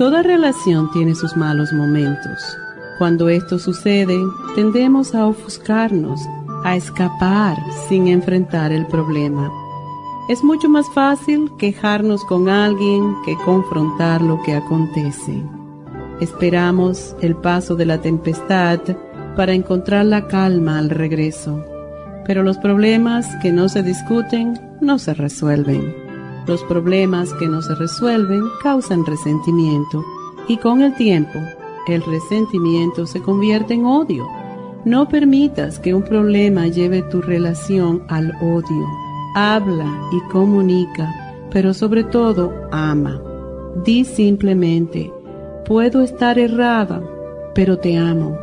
Toda relación tiene sus malos momentos. Cuando esto sucede, tendemos a ofuscarnos, a escapar sin enfrentar el problema. Es mucho más fácil quejarnos con alguien que confrontar lo que acontece. Esperamos el paso de la tempestad para encontrar la calma al regreso, pero los problemas que no se discuten no se resuelven. Los problemas que no se resuelven causan resentimiento y con el tiempo el resentimiento se convierte en odio. No permitas que un problema lleve tu relación al odio. Habla y comunica, pero sobre todo ama. Di simplemente, puedo estar errada, pero te amo,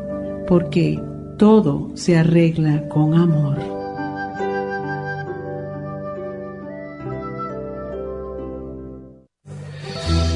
porque todo se arregla con amor.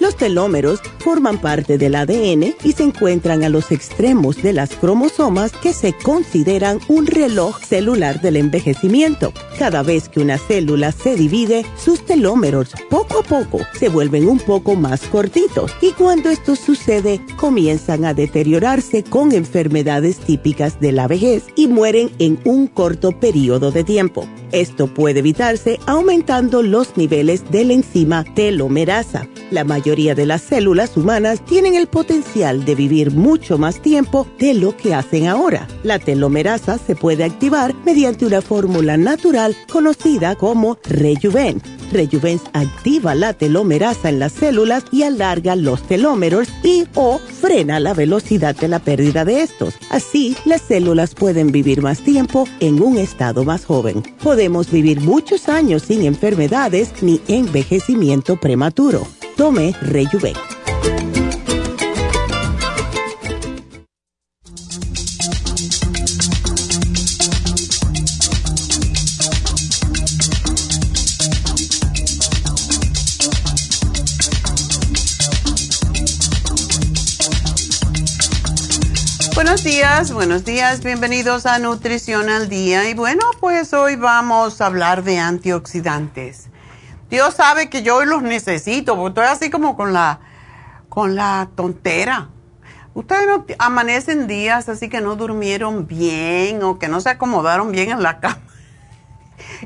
Los telómeros forman parte del ADN y se encuentran a los extremos de las cromosomas que se consideran un reloj celular del envejecimiento. Cada vez que una célula se divide, sus telómeros poco a poco se vuelven un poco más cortitos y cuando esto sucede comienzan a deteriorarse con enfermedades típicas de la vejez y mueren en un corto periodo de tiempo. Esto puede evitarse aumentando los niveles de la enzima telomerasa. La mayoría de las células humanas tienen el potencial de vivir mucho más tiempo de lo que hacen ahora. La telomerasa se puede activar mediante una fórmula natural conocida como Rejuven Rejuvens activa la telomerasa en las células y alarga los telómeros y o frena la velocidad de la pérdida de estos. Así, las células pueden vivir más tiempo en un estado más joven. Podemos vivir muchos años sin enfermedades ni envejecimiento prematuro. Tome Rejuven. Buenos días, buenos días, bienvenidos a Nutrición al Día. Y bueno, pues hoy vamos a hablar de antioxidantes. Dios sabe que yo hoy los necesito, porque estoy así como con la, con la tontera. Ustedes no amanecen días así que no durmieron bien o que no se acomodaron bien en la cama.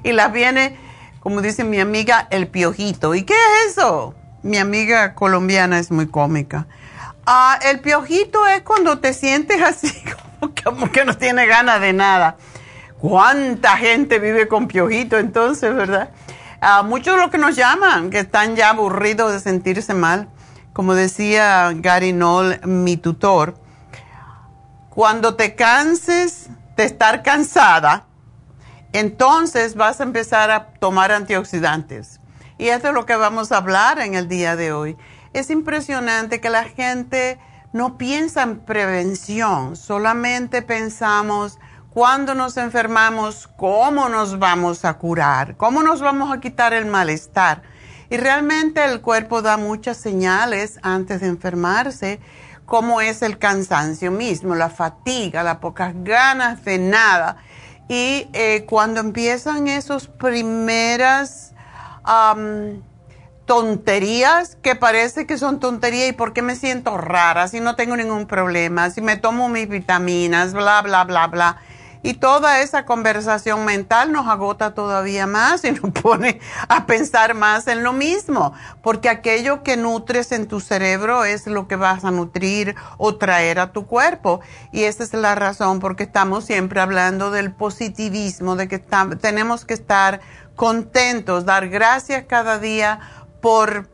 Y las viene, como dice mi amiga, el piojito. ¿Y qué es eso? Mi amiga colombiana es muy cómica Ah, el piojito es cuando te sientes así, como que, no tiene ganas de nada. ¿Cuánta gente vive con piojito entonces, verdad? Ah, muchos de los que nos llaman, que están ya aburridos de sentirse mal, como decía Gary Knoll, mi tutor, cuando te canses de estar cansada, entonces vas a empezar a tomar antioxidantes. Y esto es lo que vamos a hablar en el día de hoy es impresionante que la gente no piensa en prevención, solamente pensamos cuando nos enfermamos, cómo nos vamos a curar, cómo nos vamos a quitar el malestar. Y realmente el cuerpo da muchas señales antes de enfermarse, como es el cansancio mismo, la fatiga, las pocas ganas de nada. Y eh, cuando empiezan esos primeras tonterías que parece que son tonterías y por qué me siento rara si no tengo ningún problema, si me tomo mis vitaminas, bla, bla, bla, bla. Y toda esa conversación mental nos agota todavía más y nos pone a pensar más en lo mismo, porque aquello que nutres en tu cerebro es lo que vas a nutrir o traer a tu cuerpo. Y esa es la razón porque estamos siempre hablando del positivismo, de que tenemos que estar contentos, dar gracias cada día por...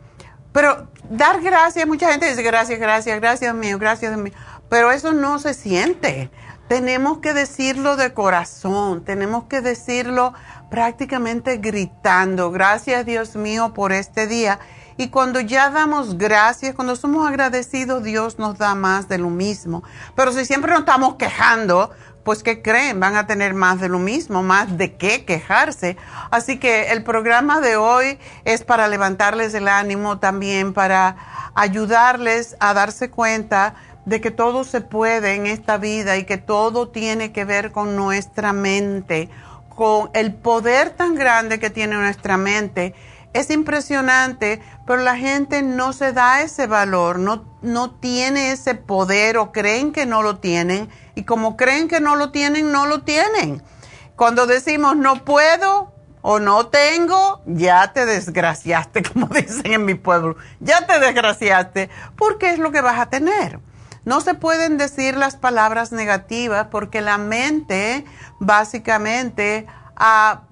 Pero dar gracias, mucha gente dice gracias, gracias, gracias mío, gracias mío, pero eso no se siente. Tenemos que decirlo de corazón, tenemos que decirlo prácticamente gritando, gracias Dios mío por este día. Y cuando ya damos gracias, cuando somos agradecidos, Dios nos da más de lo mismo. Pero si siempre nos estamos quejando, pues ¿qué creen? Van a tener más de lo mismo, más de qué quejarse. Así que el programa de hoy es para levantarles el ánimo también, para ayudarles a darse cuenta de que todo se puede en esta vida y que todo tiene que ver con nuestra mente, con el poder tan grande que tiene nuestra mente. Es impresionante, pero la gente no se da ese valor, no, no tiene ese poder o creen que no lo tienen y como creen que no lo tienen, no lo tienen. Cuando decimos no puedo o no tengo, ya te desgraciaste, como dicen en mi pueblo, ya te desgraciaste, porque es lo que vas a tener. No se pueden decir las palabras negativas porque la mente básicamente ah,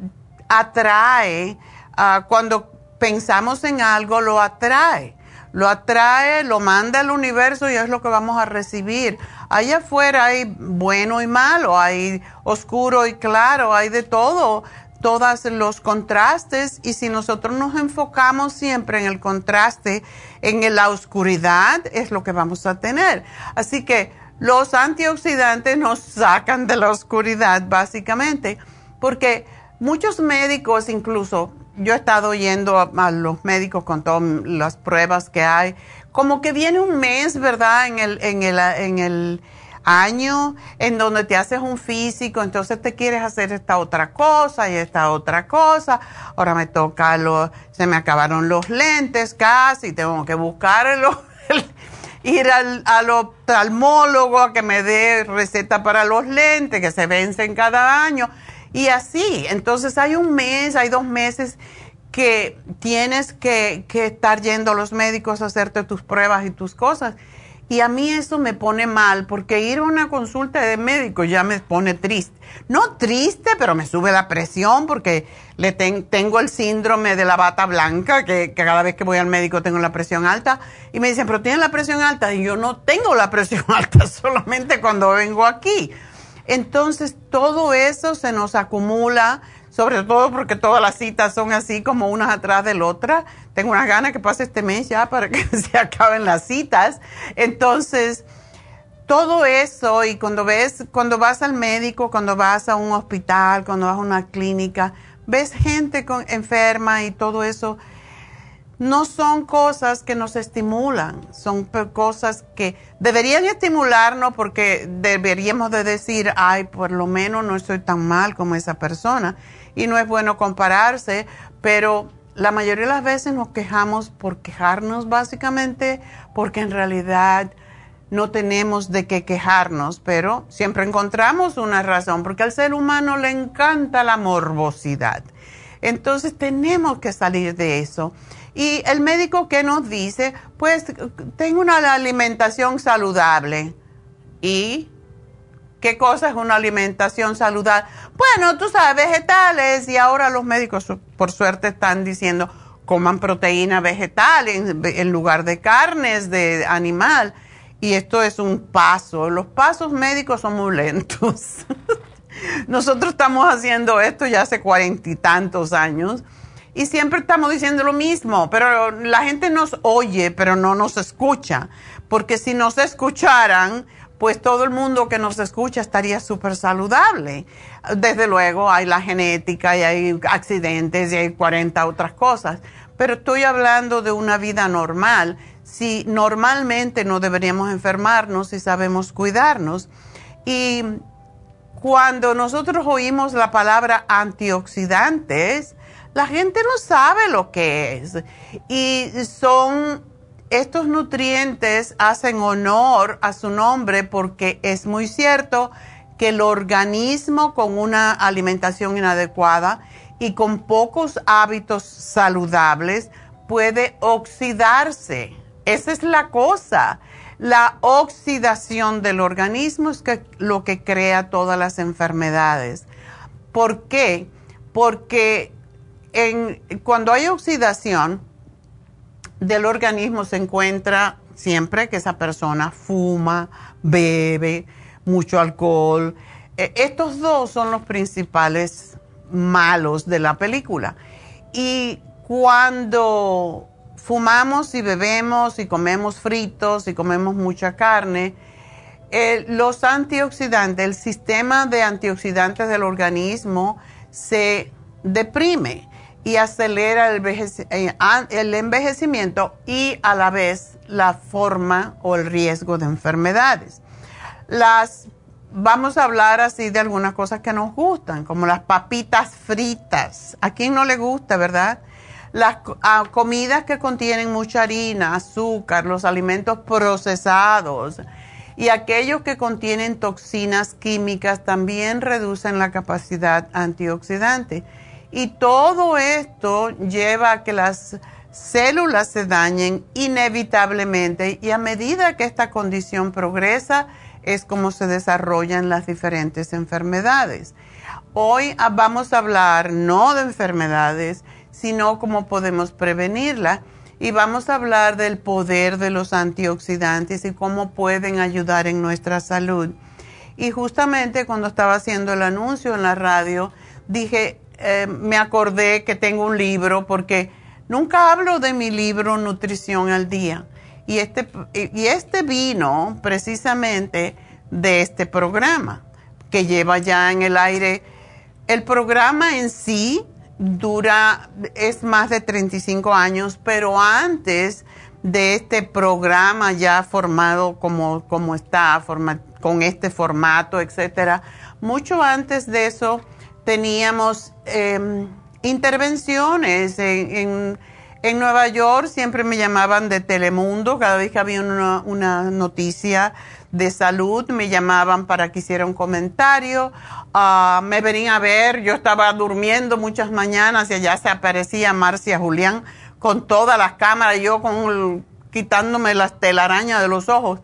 atrae, ah, cuando pensamos en algo, lo atrae. Lo atrae, lo manda al universo y es lo que vamos a recibir. Allá afuera hay bueno y malo, hay oscuro y claro, hay de todo todos los contrastes y si nosotros nos enfocamos siempre en el contraste, en la oscuridad, es lo que vamos a tener. Así que los antioxidantes nos sacan de la oscuridad básicamente, porque muchos médicos incluso, yo he estado yendo a, los médicos con todas las pruebas que hay, como que viene un mes, ¿verdad? En el, en el, en el año en donde te haces un físico, entonces te quieres hacer esta otra cosa y esta otra cosa. Ahora me toca, lo, se me acabaron los lentes casi, tengo que buscarlo. ir al, al oftalmólogo a que me dé receta para los lentes que se vencen cada año. Y así, entonces hay un mes, hay dos meses que tienes que, que estar yendo a los médicos a hacerte tus pruebas y tus cosas. Y a mí eso me pone mal porque ir a una consulta de médico ya me pone triste. No triste, pero me sube la presión porque le tengo el síndrome de la bata blanca, que, cada vez que voy al médico tengo la presión alta. Y me dicen, pero tienes la presión alta. Y yo no tengo la presión alta solamente cuando vengo aquí. Entonces todo eso se nos acumula sobre todo porque todas las citas son así como unas atrás de la otra. Tengo unas ganas que pase este mes ya para que se acaben las citas. Entonces, todo eso y cuando ves, cuando vas al médico, cuando vas a un hospital, cuando vas a una clínica, ves gente con, enferma y todo eso, no son cosas que nos estimulan, son cosas que deberían estimularnos porque deberíamos de decir, ay, por lo menos no estoy tan mal como esa persona y no es bueno compararse, pero la mayoría de las veces nos quejamos por quejarnos básicamente porque en realidad no tenemos de qué quejarnos, pero siempre encontramos una razón, porque al ser humano le encanta la morbosidad. Entonces tenemos que salir de eso. Y el médico que nos dice, pues tengo una alimentación saludable. ¿Y qué cosa es una alimentación saludable? Bueno, tú sabes, vegetales y ahora los médicos por suerte están diciendo coman proteína vegetal en, lugar de carnes de animal. Y esto es un paso. Los pasos médicos son muy lentos. Nosotros estamos haciendo esto ya hace cuarenta y tantos años y siempre estamos diciendo lo mismo, pero la gente nos oye, pero no nos escucha. Porque si nos escucharan, pues todo el mundo que nos escucha estaría súper saludable. Desde luego hay la genética y hay accidentes y hay 40 otras cosas, pero estoy hablando de una vida normal. Si normalmente no deberíamos enfermarnos si sabemos cuidarnos. Y cuando nosotros oímos la palabra antioxidantes, la gente no sabe lo que es. Y son estos nutrientes hacen honor a su nombre porque es muy cierto que el organismo con una alimentación inadecuada y con pocos hábitos saludables puede oxidarse. Esa es la cosa. La oxidación del organismo es lo que crea todas las enfermedades. ¿Por qué? Porque cuando hay oxidación del organismo se encuentra siempre que esa persona fuma, bebe, mucho alcohol. E, estos dos son los principales malos de la película. Y cuando fumamos y bebemos y comemos fritos y comemos mucha carne, los antioxidantes, el sistema de antioxidantes del organismo se deprime y acelera el, eh, el, envejecimiento y a la vez la forma o el riesgo de enfermedades. Las vamos a hablar así de algunas cosas que nos gustan, como las papitas fritas. ¿A quién no le gusta, verdad? Las comidas que contienen mucha harina, azúcar, los alimentos procesados y aquellos que contienen toxinas químicas también reducen la capacidad antioxidante. Y todo esto lleva a que las células se dañen inevitablemente y a medida que esta condición progresa, es como se desarrollan las diferentes enfermedades. Hoy vamos a hablar no de enfermedades, sino cómo podemos prevenirlas y vamos a hablar del poder de los antioxidantes y cómo pueden ayudar en nuestra salud. Y justamente cuando estaba haciendo el anuncio en la radio, dije, eh, me acordé que tengo un libro porque nunca hablo de mi libro Nutrición al Día. Y este, y este vino precisamente de este programa que lleva ya en el aire. El programa en sí dura, es más de 35 años, pero antes de este programa ya formado como, como está, con este formato, etcétera, mucho antes de eso teníamos em, intervenciones en, en, Nueva York, siempre me llamaban de Telemundo, cada vez que había una, una noticia de salud, me llamaban para que hiciera un comentario, ah, me venían a ver, yo estaba durmiendo muchas mañanas y allá se aparecía Marcia Julián con todas las cámaras, yo con quitándome las telarañas de los ojos.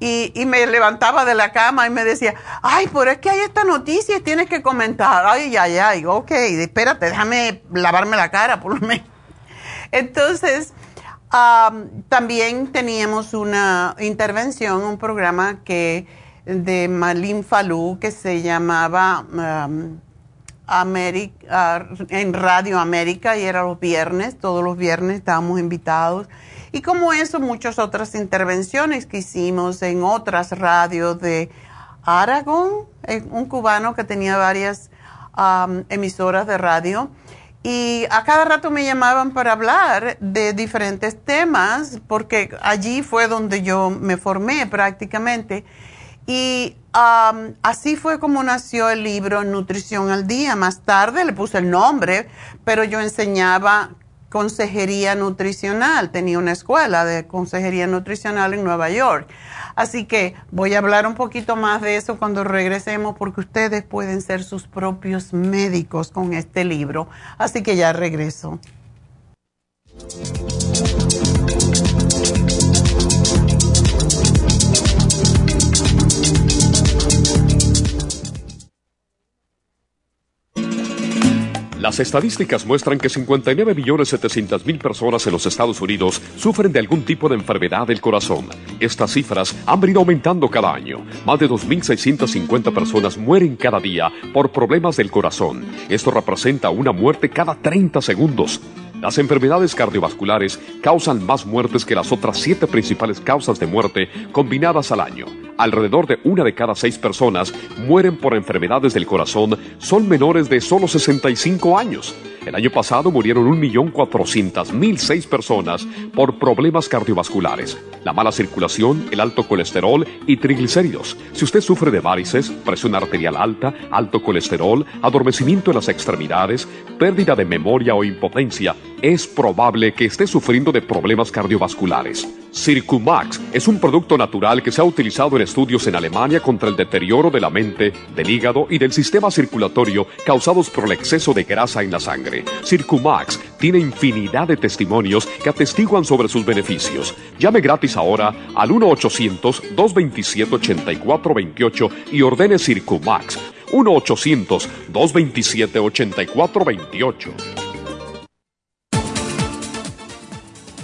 Y, y, me levantaba de la cama y me decía, ay, pero es que hay esta noticia y tienes que comentar. Ay, ay, ay, ok, espérate, déjame lavarme la cara por lo menos. Entonces, también teníamos una intervención, un programa que de Malin Falú que se llamaba en Radio América y era los viernes, todos los viernes estábamos invitados. Y como eso, muchas otras intervenciones que hicimos en otras radios de Aragón, un cubano que tenía varias emisoras de radio y a cada rato me llamaban para hablar de diferentes temas, porque allí fue donde yo me formé prácticamente. Y así fue como nació el libro Nutrición al Día. Más tarde le puse el nombre, pero yo enseñaba consejería nutricional. Tenía una escuela de consejería nutricional en Nueva York. Así que voy a hablar un poquito más de eso cuando regresemos porque ustedes pueden ser sus propios médicos con este libro. Así que ya regreso. Las estadísticas muestran que 59.700.000 personas en los Estados Unidos sufren de algún tipo de enfermedad del corazón. Estas cifras han venido aumentando cada año. Más de 2.650 personas mueren cada día por problemas del corazón. Esto representa una muerte cada 30 segundos. Las enfermedades cardiovasculares causan más muertes que las otras siete principales causas de muerte combinadas al año. Alrededor de una de cada seis personas mueren por enfermedades del corazón son menores de solo 65 años. El año pasado murieron 1.400.006 personas por problemas cardiovasculares, la mala circulación, el alto colesterol y triglicéridos. Si usted sufre de varices, presión arterial alta, alto colesterol, adormecimiento en las extremidades, pérdida de memoria o impotencia, es probable que esté sufriendo de problemas cardiovasculares. Circumax es un producto natural que se ha utilizado en estudios en Alemania contra el deterioro de la mente, del hígado y del sistema circulatorio causados por el exceso de grasa en la sangre. Circumax tiene infinidad de testimonios que atestiguan sobre sus beneficios. Llame gratis ahora al 1-800-227-8428 y ordene Circumax. 1-800-227-8428.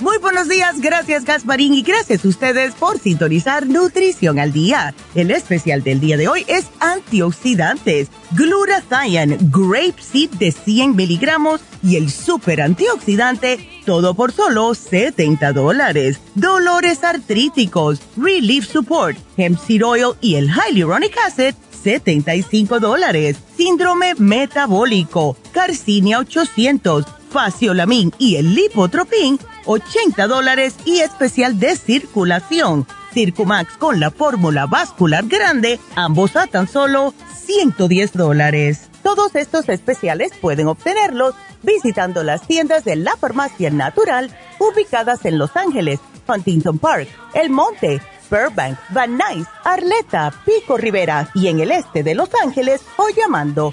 Muy buenos días, gracias Gasparín y gracias a ustedes por sintonizar Nutrición al Día. El especial del día de hoy es antioxidantes, glutathione, grape seed de 100 miligramos y el super antioxidante, todo por solo 70 dólares. Dolores artríticos, relief support, hemp seed oil y el hyaluronic acid, 75 dólares. Síndrome metabólico, Carcinia 800, Faciolamin y el Lipotropin, 80 dólares y especial de circulación. Circumax con la fórmula vascular grande, ambos a tan solo 110 dólares. Todos estos especiales pueden obtenerlos visitando las tiendas de la farmacia natural ubicadas en Los Ángeles, Huntington Park, El Monte, Burbank, Van Nuys, Arleta, Pico Rivera y en el este de Los Ángeles o llamando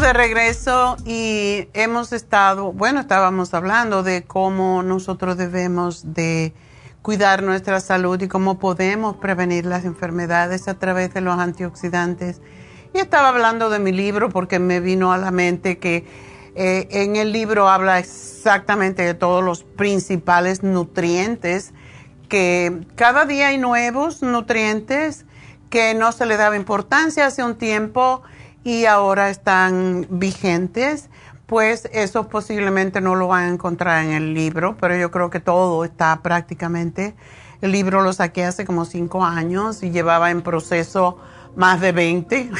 De regreso y hemos estado, bueno, estábamos hablando de cómo nosotros debemos de cuidar nuestra salud y cómo podemos prevenir las enfermedades a través de los antioxidantes. Y estaba hablando de mi libro porque me vino a la mente que eh, en el libro habla exactamente de todos los principales nutrientes, que cada día hay nuevos nutrientes que no se le daba importancia hace un tiempo y ahora están vigentes, pues eso posiblemente no lo van a encontrar en el libro, pero yo creo que todo está prácticamente. El libro lo saqué hace como cinco años y llevaba en proceso más de 20.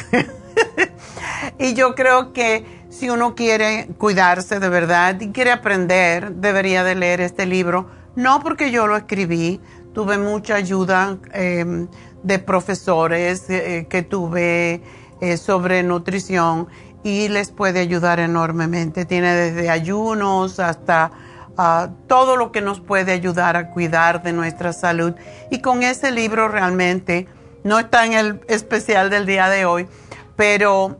y yo creo que si uno quiere cuidarse de verdad y quiere aprender, debería de leer este libro. No porque yo lo escribí, tuve mucha ayuda eh, de profesores eh, que tuve eh, sobre nutrición y les puede ayudar enormemente. Tiene desde ayunos hasta ah, todo lo que nos puede ayudar a cuidar de nuestra salud. Y con ese libro realmente, no está en el especial del día de hoy, pero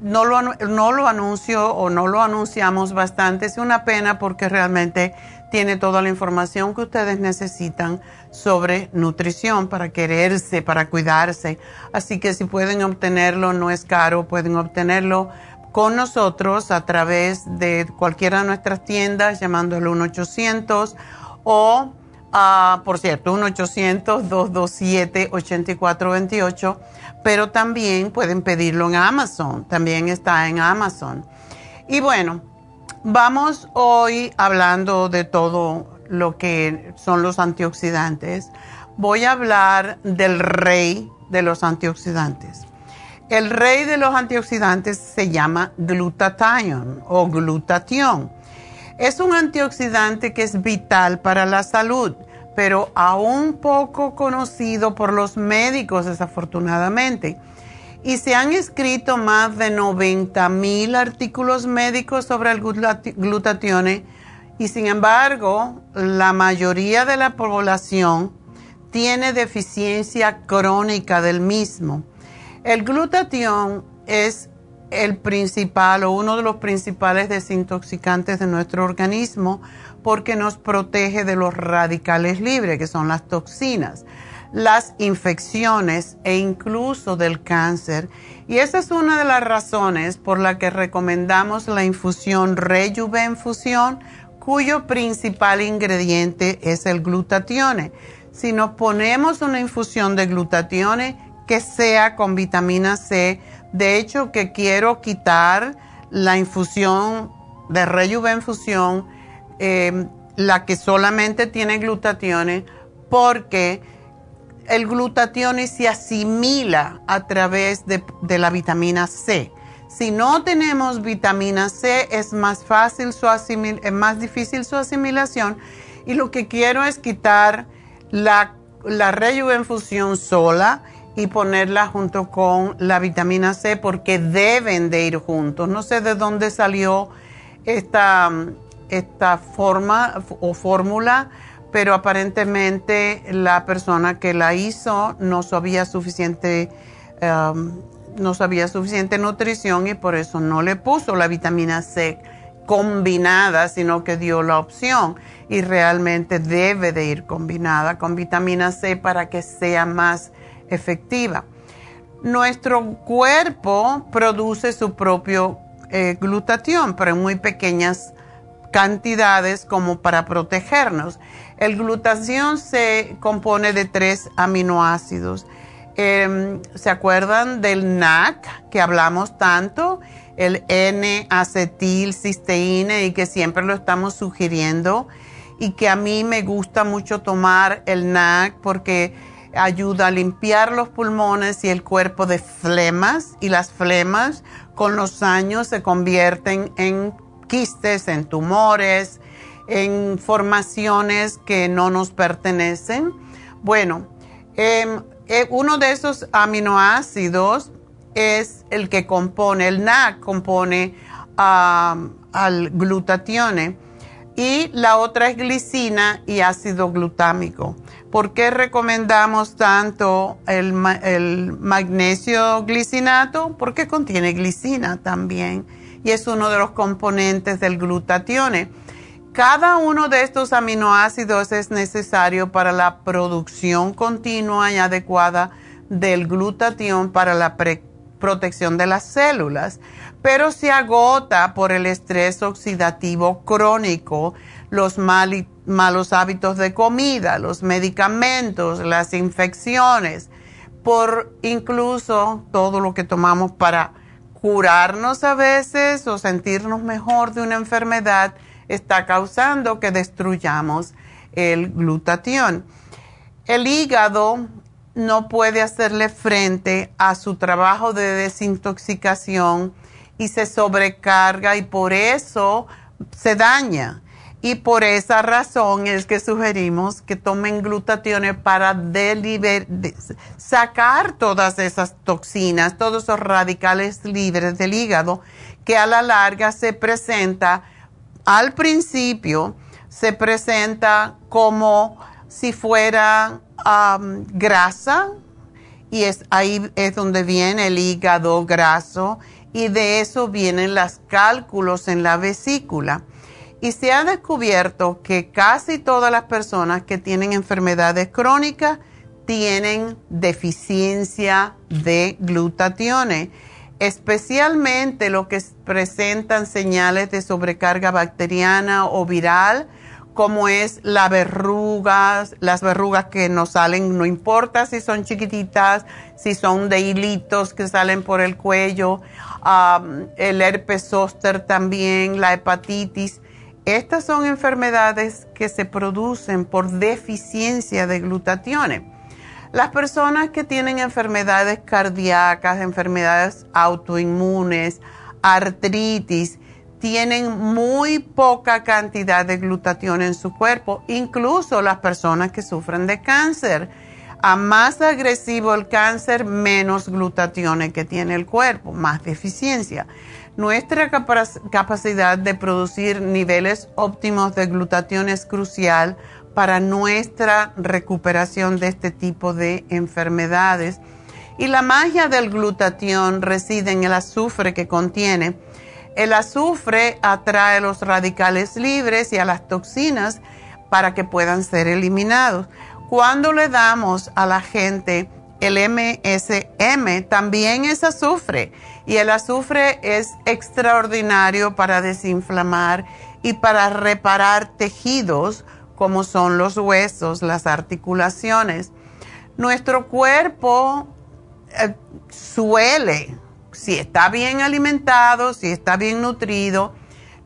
no, lo, no lo anuncio o no lo anunciamos bastante. Es una pena porque realmente tiene toda la información que ustedes necesitan sobre nutrición para quererse, para cuidarse. Así que si pueden obtenerlo, no es caro, pueden obtenerlo con nosotros a través de cualquiera de nuestras tiendas llamando al 1-800 o, uh, por cierto, 1-800-227-8428, pero también pueden pedirlo en Amazon, también está en Amazon. Y bueno, Vamos hoy hablando de todo lo que son los antioxidantes. Voy a hablar del rey de los antioxidantes. El rey de los antioxidantes se llama glutathione o glutatión. Es un antioxidante que es vital para la salud, pero aún poco conocido por los médicos desafortunadamente y se han escrito más de 90 mil artículos médicos sobre el glutatión y sin embargo la mayoría de la población tiene deficiencia crónica del mismo. El glutatión es el principal o uno de los principales desintoxicantes de nuestro organismo porque nos protege de los radicales libres, que son las toxinas. Las infecciones e incluso del cáncer. Y esa es una de las razones por la que recomendamos la infusión Rejuvenfusión, cuyo principal ingrediente es el glutatione. Si nos ponemos una infusión de glutatione, que sea con vitamina C, de hecho que quiero quitar la infusión de Rejuvenfusión, eh, la que solamente tiene glutatione, porque el glutatión se asimila a través de, la vitamina C. Si no tenemos vitamina C, es más fácil su es más difícil su asimilación. Y lo que quiero es quitar la, la fusión sola y ponerla junto con la vitamina C porque deben de ir juntos. No sé de dónde salió esta, esta forma o fórmula pero aparentemente la persona que la hizo no sabía suficiente, um, no sabía suficiente nutrición y por eso no le puso la vitamina C combinada, sino que dio la opción y realmente debe de ir combinada con vitamina C para que sea más efectiva. Nuestro cuerpo produce su propio eh, glutatión, pero en muy pequeñas cantidades como para protegernos. El glutatión se compone de tres aminoácidos. Em, ¿Se acuerdan del NAC que hablamos tanto? El N-acetilcisteína y que siempre lo estamos sugiriendo y que a mí me gusta mucho tomar el NAC porque ayuda a limpiar los pulmones y el cuerpo de flemas y las flemas con los años se convierten en quistes, en tumores, en formaciones que no nos pertenecen. Bueno, em, eh, uno de esos aminoácidos es el que compone, el NAC compone al glutatione y la otra es glicina y ácido glutámico. ¿Por qué recomendamos tanto el, el magnesio glicinato? Porque contiene glicina también y es uno de los componentes del glutatione. Cada uno de estos aminoácidos es necesario para la producción continua y adecuada del glutatión para la protección de las células, pero se agota por el estrés oxidativo crónico, los malos hábitos de comida, los medicamentos, las infecciones, por incluso todo lo que tomamos para curarnos a veces o sentirnos mejor de una enfermedad está causando que destruyamos el glutatión. El hígado no puede hacerle frente a su trabajo de desintoxicación y se sobrecarga y por eso se daña. Y por esa razón es que sugerimos que tomen glutatión para sacar todas esas toxinas, todos esos radicales libres del hígado que a la larga se presenta al principio se presenta como si fuera grasa y es ahí es donde viene el hígado graso y de eso vienen los cálculos en la vesícula. Y se ha descubierto que casi todas las personas que tienen enfermedades crónicas tienen deficiencia de glutatione especialmente los que presentan señales de sobrecarga bacteriana o viral, como es las verrugas, las verrugas que nos salen, no importa si son chiquititas, si son de hilitos que salen por el cuello, el herpes zóster también, la hepatitis. Estas son enfermedades que se producen por deficiencia de glutatión. Las personas que tienen enfermedades cardíacas, enfermedades autoinmunes, artritis, tienen muy poca cantidad de glutatión en su cuerpo, incluso las personas que sufren de cáncer. A más agresivo el cáncer, menos glutatión que tiene el cuerpo, más deficiencia. Nuestra capacidad de producir niveles óptimos de glutatión es crucial para nuestra recuperación de este tipo de enfermedades. Y la magia del glutatión reside en el azufre que contiene. El azufre atrae los radicales libres y a las toxinas para que puedan ser eliminados. Cuando le damos a la gente el MSM, también es azufre. Y el azufre es extraordinario para desinflamar y para reparar tejidos como son los huesos, las articulaciones. Nuestro cuerpo eh, suele, si está bien alimentado, si está bien nutrido,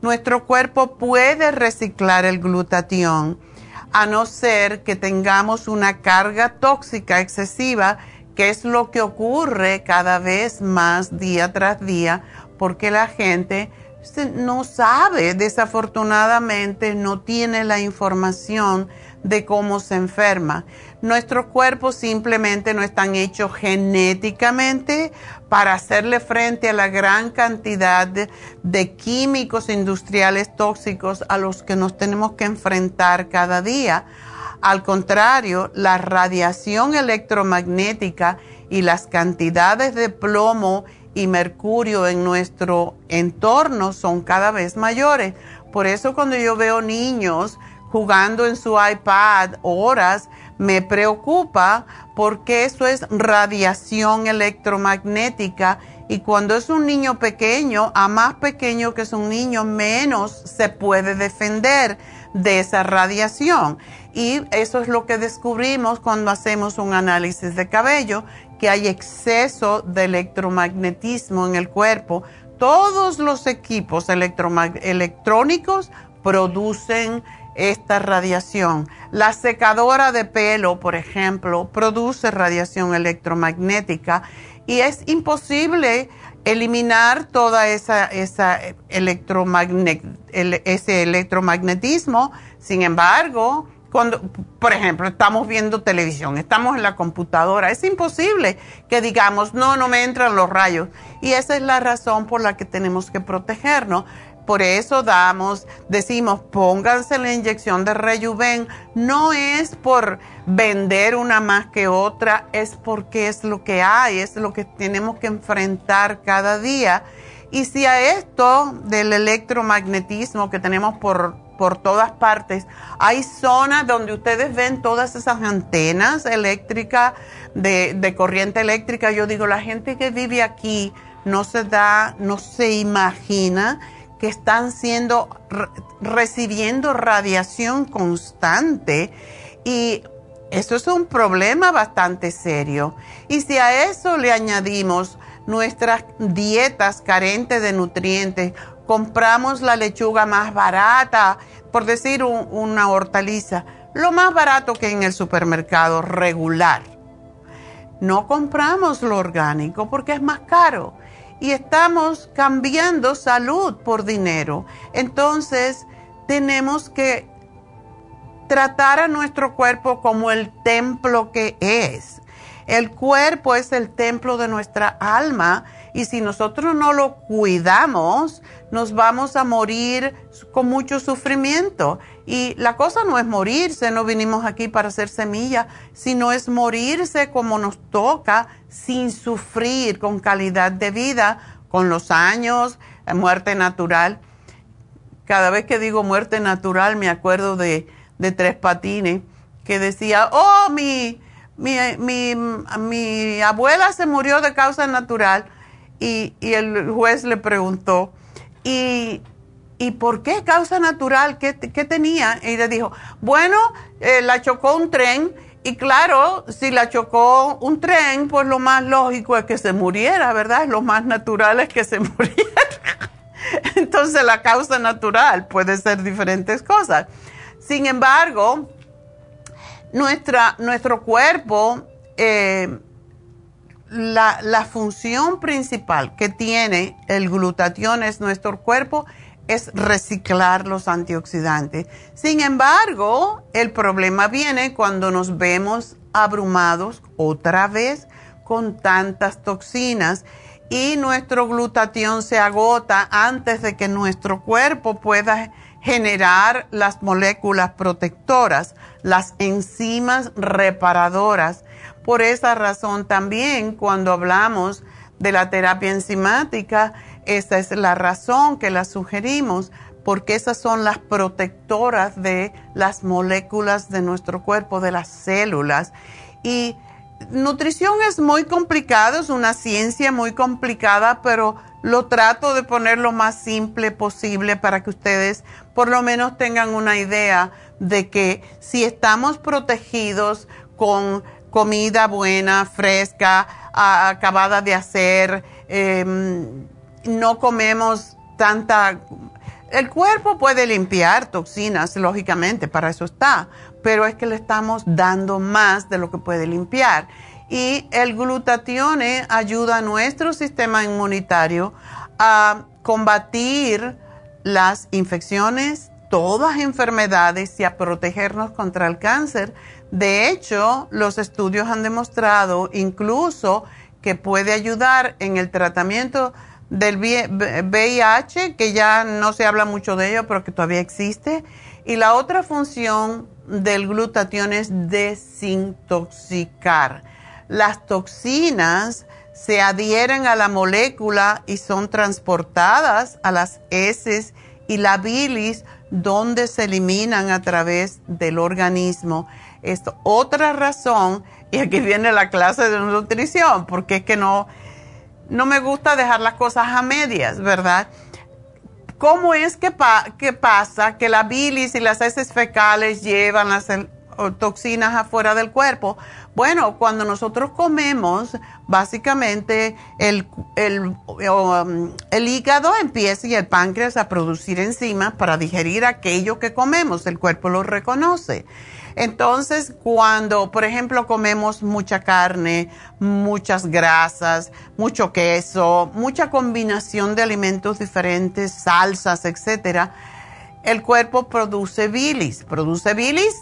nuestro cuerpo puede reciclar el glutatión, a no ser que tengamos una carga tóxica excesiva, que es lo que ocurre cada vez más día tras día, porque la gente no sabe, desafortunadamente no tiene la información de cómo se enferma. Nuestros cuerpos simplemente no están hechos genéticamente para hacerle frente a la gran cantidad de, químicos industriales tóxicos a los que nos tenemos que enfrentar cada día. Al contrario, la radiación electromagnética y las cantidades de plomo y mercurio en nuestro entorno son cada vez mayores. Por eso cuando yo veo niños jugando en su iPad horas, me preocupa porque eso es radiación electromagnética y cuando es un niño pequeño, a más pequeño que es un niño, menos se puede defender de esa radiación. Y eso es lo que descubrimos cuando hacemos un análisis de cabello, hay exceso de electromagnetismo en el cuerpo. Todos los equipos electrónicos producen esta radiación. La secadora de pelo, por ejemplo, produce radiación electromagnética y es imposible eliminar toda esa, esa ese electromagnetismo. Sin embargo, cuando, por ejemplo, estamos viendo televisión, estamos en la computadora, es imposible que digamos, no, no me entran los rayos. Y esa es la razón por la que tenemos que protegernos. Por eso damos, decimos, pónganse la inyección de Rejuven. No es por vender una más que otra, es porque es lo que hay, es lo que tenemos que enfrentar cada día. Y si a esto del electromagnetismo que tenemos por por todas partes. Hay zonas donde ustedes ven todas esas antenas eléctricas de, corriente eléctrica. Yo digo, la gente que vive aquí no se da, no se imagina que están siendo, recibiendo radiación constante y eso es un problema bastante serio. Y si a eso le añadimos nuestras dietas carentes de nutrientes, compramos la lechuga más barata, por decir una hortaliza, lo más barato que en el supermercado regular. No compramos lo orgánico porque es más caro y estamos cambiando salud por dinero. Entonces, tenemos que tratar a nuestro cuerpo como el templo que es. El cuerpo es el templo de nuestra alma y si nosotros no lo cuidamos, nos vamos a morir con mucho sufrimiento. Y la cosa no es morirse, no vinimos aquí para hacer semilla, sino es morirse como nos toca, sin sufrir, con calidad de vida, con los años, muerte natural. Cada vez que digo muerte natural me acuerdo de, Tres Patines, que decía, oh, mi, mi, mi, mi abuela se murió de causa natural y, el juez le preguntó, ¿y, por qué causa natural? ¿Qué, tenía? Y le dijo, bueno, eh, la chocó un tren y claro, si la chocó un tren, pues lo más lógico es que se muriera, ¿verdad? Lo más natural es que se muriera. Entonces la causa natural puede ser diferentes cosas. Sin embargo, nuestra, nuestro cuerpo eh, la, función principal que tiene el glutatión en nuestro cuerpo es reciclar los antioxidantes. Sin embargo, el problema viene cuando nos vemos abrumados otra vez con tantas toxinas y nuestro glutatión se agota antes de que nuestro cuerpo pueda generar las moléculas protectoras, las enzimas reparadoras por esa razón también cuando hablamos de la terapia enzimática, esa es la razón que la sugerimos porque esas son las protectoras de las moléculas de nuestro cuerpo, de las células. Y nutrición es muy complicado, es una ciencia muy complicada, pero lo trato de poner lo más simple posible para que ustedes por lo menos tengan una idea de que si estamos protegidos con comida buena, fresca, acabada de hacer, em, no comemos tanta... El cuerpo puede limpiar toxinas, lógicamente, para eso está, pero es que le estamos dando más de lo que puede limpiar. Y el glutatione ayuda a nuestro sistema inmunitario a combatir las infecciones, todas enfermedades y a protegernos contra el cáncer. De hecho, los estudios han demostrado incluso que puede ayudar en el tratamiento del VIH, que ya no se habla mucho de ello, pero que todavía existe. Y la otra función del glutatión es desintoxicar. Las toxinas se adhieren a la molécula y son transportadas a las heces y la bilis donde se eliminan a través del organismo. Esto, otra razón, y aquí viene la clase de nutrición, porque es que no, no me gusta dejar las cosas a medias, ¿verdad? ¿Cómo es que, que pasa que la bilis y las heces fecales llevan las toxinas afuera del cuerpo? Bueno, cuando nosotros comemos, básicamente el, um, el, hígado empieza y el páncreas a producir enzimas para digerir aquello que comemos, el cuerpo lo reconoce. Entonces, cuando, por ejemplo, comemos mucha carne, muchas grasas, mucho queso, mucha combinación de alimentos diferentes, salsas, etcétera, el cuerpo produce bilis. Produce bilis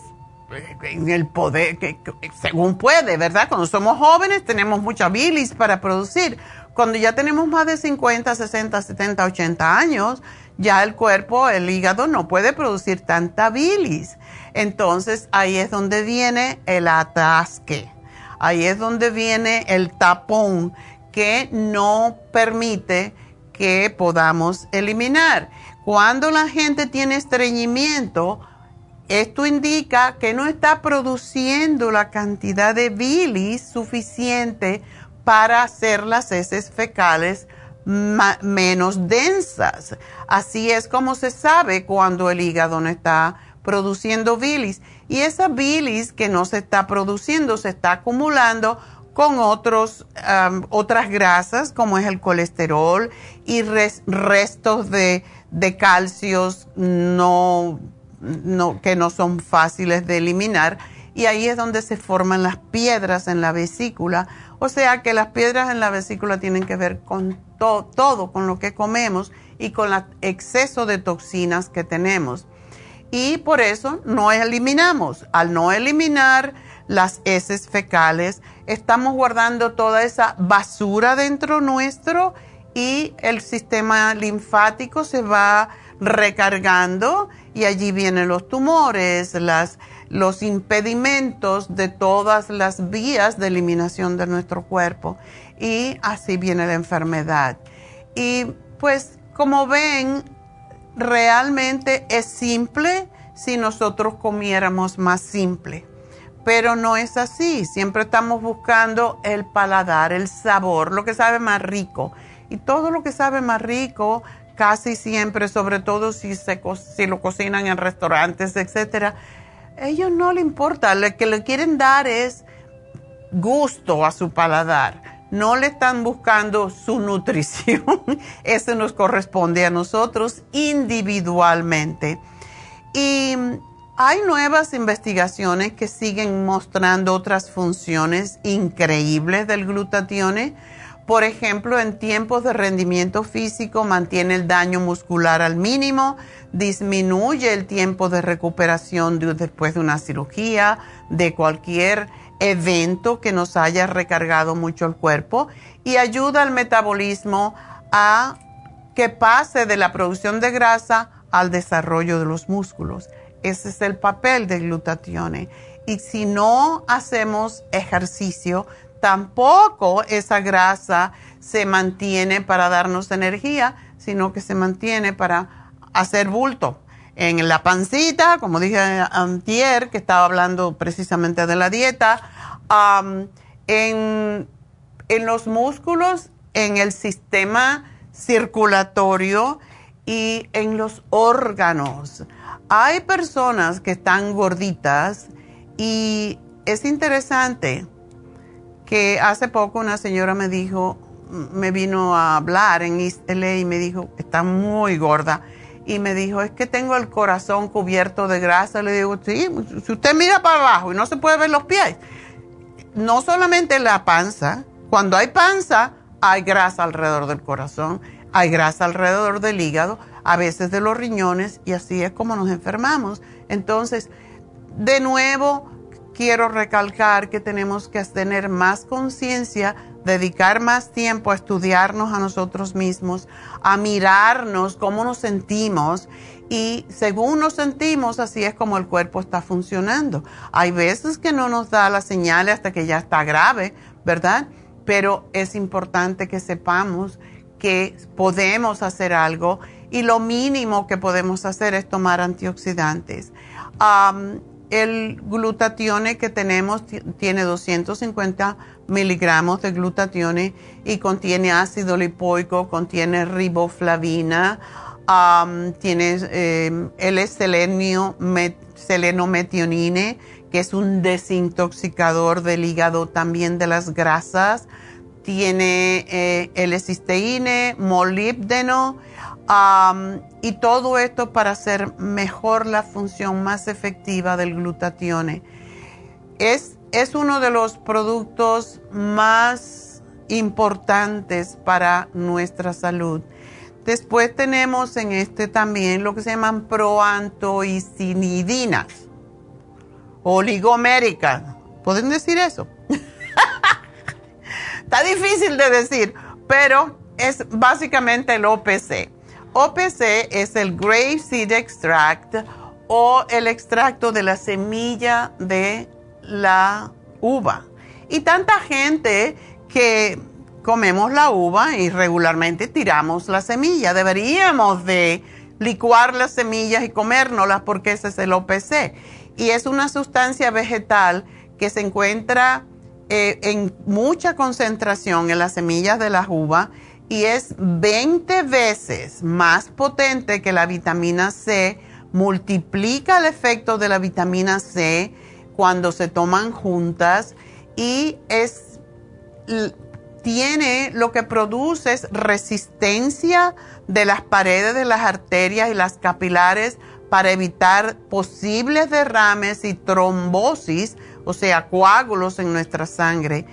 en el poder, que, según puede, ¿verdad? Cuando somos jóvenes tenemos mucha bilis para producir. Cuando ya tenemos más de 50, 60, 70, 80 años, ya el cuerpo, el hígado no puede producir tanta bilis. Entonces ahí es donde viene el atasque. Ahí es donde viene el tapón que no permite que podamos eliminar. Cuando la gente tiene estreñimiento, esto indica que no está produciendo la cantidad de bilis suficiente para hacer las heces fecales menos densas. Así es como se sabe cuando el hígado no está produciendo bilis. Y esa bilis que no se está produciendo se está acumulando con otros, otras grasas como es el colesterol y restos de, de calcios no no, que no son fáciles de eliminar y ahí es donde se forman las piedras en la vesícula. O sea que las piedras en la vesícula tienen que ver con todo, con lo que comemos y con el exceso de toxinas que tenemos. Y por eso no eliminamos. Al no eliminar las heces fecales, estamos guardando toda esa basura dentro nuestro y el sistema linfático se va recargando y allí vienen los tumores, las, los impedimentos de todas las vías de eliminación de nuestro cuerpo y así viene la enfermedad. Y pues como ven, realmente es simple si nosotros comiéramos más simple, pero no es así, siempre estamos buscando el paladar, el sabor, lo que sabe más rico. Y todo lo que sabe más rico casi siempre, sobre todo si, se, si lo cocinan en restaurantes, etcétera, ellos no le importa, lo que le quieren dar es gusto a su paladar. No le están buscando su nutrición. Eso nos corresponde a nosotros individualmente. Y hay nuevas investigaciones que siguen mostrando otras funciones increíbles del glutatión por ejemplo, en tiempos de rendimiento físico mantiene el daño muscular al mínimo, disminuye el tiempo de recuperación después de una cirugía, de cualquier evento que nos haya recargado mucho el cuerpo y ayuda al metabolismo a que pase de la producción de grasa al desarrollo de los músculos. Ese es el papel de glutatión. Y si no hacemos ejercicio, tampoco esa grasa se mantiene para darnos energía, sino que se mantiene para hacer bulto en la pancita, como dije antier, que estaba hablando precisamente de la dieta, en, en los músculos, en el sistema circulatorio y en los órganos. Hay personas que están gorditas y es interesante que hace poco una señora me dijo, me vino a hablar en LA y me dijo, está muy gorda. Y me dijo, es que tengo el corazón cubierto de grasa. Le digo, sí, si usted mira para abajo y no se puede ver los pies. No solamente la panza, cuando hay panza, hay grasa alrededor del corazón, hay grasa alrededor del hígado, a veces de los riñones, y así es como nos enfermamos. Entonces, de nuevo, quiero recalcar que tenemos que tener más conciencia, dedicar más tiempo a estudiarnos a nosotros mismos, a mirarnos cómo nos sentimos y según nos sentimos, así es como el cuerpo está funcionando. Hay veces que no nos da la señal hasta que ya está grave, ¿verdad? Pero es importante que sepamos que podemos hacer algo y lo mínimo que podemos hacer es tomar antioxidantes el glutatione que tenemos tiene 250 miligramos de glutatione y contiene ácido lipoico, contiene riboflavina, tiene eh, el selenio, selenometionine, que es un desintoxicador del hígado, también de las grasas, tiene eh, el cisteína, molibdeno, y todo esto para hacer mejor la función más efectiva del glutatione. Es, es uno de los productos más importantes para nuestra salud. Después tenemos en este también lo que se llaman proantoicinidinas, oligoméricas. ¿Pueden decir eso? Está difícil de decir, pero es básicamente el OPC. OPC es el Grape Seed Extract o el extracto de la semilla de la uva. Y tanta gente que comemos la uva y regularmente tiramos la semilla. Deberíamos de licuar las semillas y comérnoslas porque ese es el OPC. Y es una sustancia vegetal que se encuentra eh, en mucha concentración en las semillas de la uva y es 20 veces más potente que la vitamina C, multiplica el efecto de la vitamina C cuando se toman juntas y es tiene lo que produce es resistencia de las paredes de las arterias y las capilares para evitar posibles derrames y trombosis, o sea, coágulos en nuestra sangre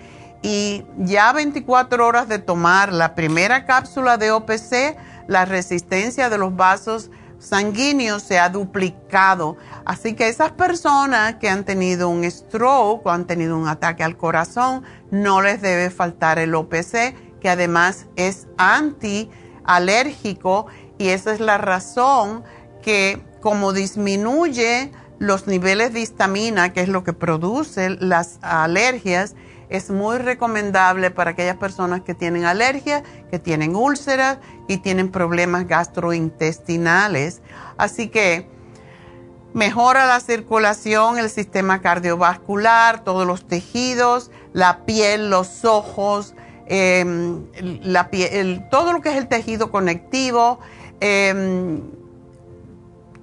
y ya 24 horas de tomar la primera cápsula de OPC, la resistencia de los vasos sanguíneos se ha duplicado. Así que esas personas que han tenido un stroke o han tenido un ataque al corazón, no les debe faltar el OPC, que además es antialérgico y esa es la razón que como disminuye los niveles de histamina, que es lo que produce las alergias, es muy recomendable para aquellas personas que tienen alergia, que tienen úlceras y tienen problemas gastrointestinales. Así que mejora la circulación, el sistema cardiovascular, todos los tejidos, la piel, los ojos, em, todo lo que es el tejido conectivo, em,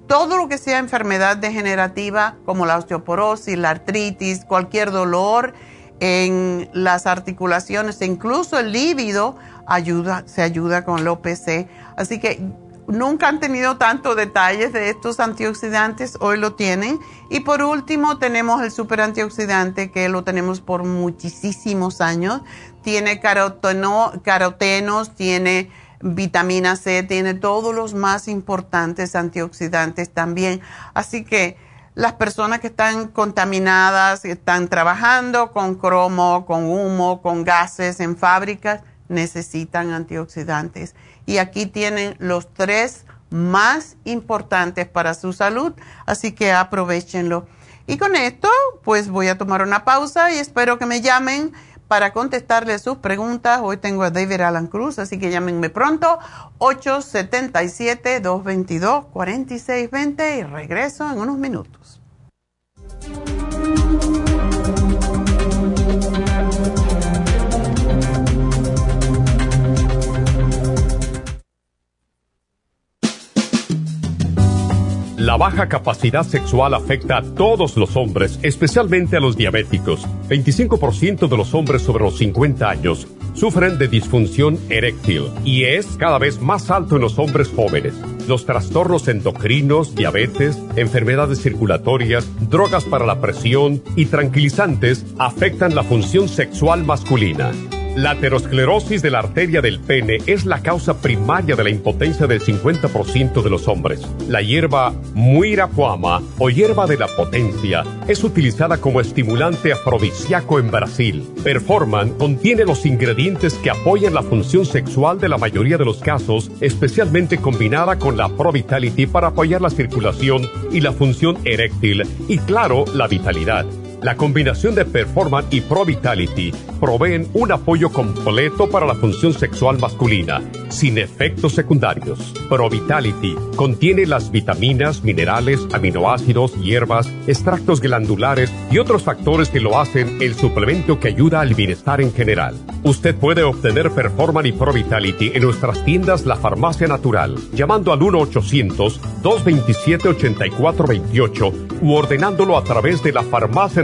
todo lo que sea enfermedad degenerativa como la osteoporosis, la artritis, cualquier dolor en las articulaciones, incluso el líbido ayuda, se ayuda con el OPC. Así que nunca han tenido tantos detalles de estos antioxidantes, hoy lo tienen. Y por último tenemos el super antioxidante que lo tenemos por muchísimos años. Tiene caroteno, carotenos, tiene vitamina C, tiene todos los más importantes antioxidantes también. Así que las personas que están contaminadas, que están trabajando con cromo, con humo, con gases en fábricas, necesitan antioxidantes. Y aquí tienen los tres más importantes para su salud, así que aprovechenlo. Y con esto, pues voy a tomar una pausa y espero que me llamen para contestarle sus preguntas. Hoy tengo a David Alan Cruz, así que llámenme pronto, 877-222-4620 y regreso en unos minutos. Thank you. La baja capacidad sexual afecta a todos los hombres, especialmente a los diabéticos. 25% de los hombres sobre los 50 años sufren de disfunción eréctil y es cada vez más alto en los hombres jóvenes. Los trastornos endocrinos, diabetes, enfermedades circulatorias, drogas para la presión y tranquilizantes afectan la función sexual masculina. La aterosclerosis de la arteria del pene es la causa primaria de la impotencia del 50% de los hombres. La hierba muirapuama o hierba de la potencia es utilizada como estimulante afrodisíaco en Brasil. Performan contiene los ingredientes que apoyan la función sexual de la mayoría de los casos, especialmente combinada con la Pro Vitality para apoyar la circulación y la función eréctil y claro, la vitalidad. La combinación de Performan y Pro Vitality proveen un apoyo completo para la función sexual masculina, sin efectos secundarios. Pro Vitality contiene las vitaminas, minerales, aminoácidos, hierbas, extractos glandulares y otros factores que lo hacen el suplemento que ayuda al bienestar en general. Usted puede obtener Performan y Pro Vitality en nuestras tiendas La Farmacia Natural, llamando al 1-800-227-8428 u ordenándolo a través de la farmacia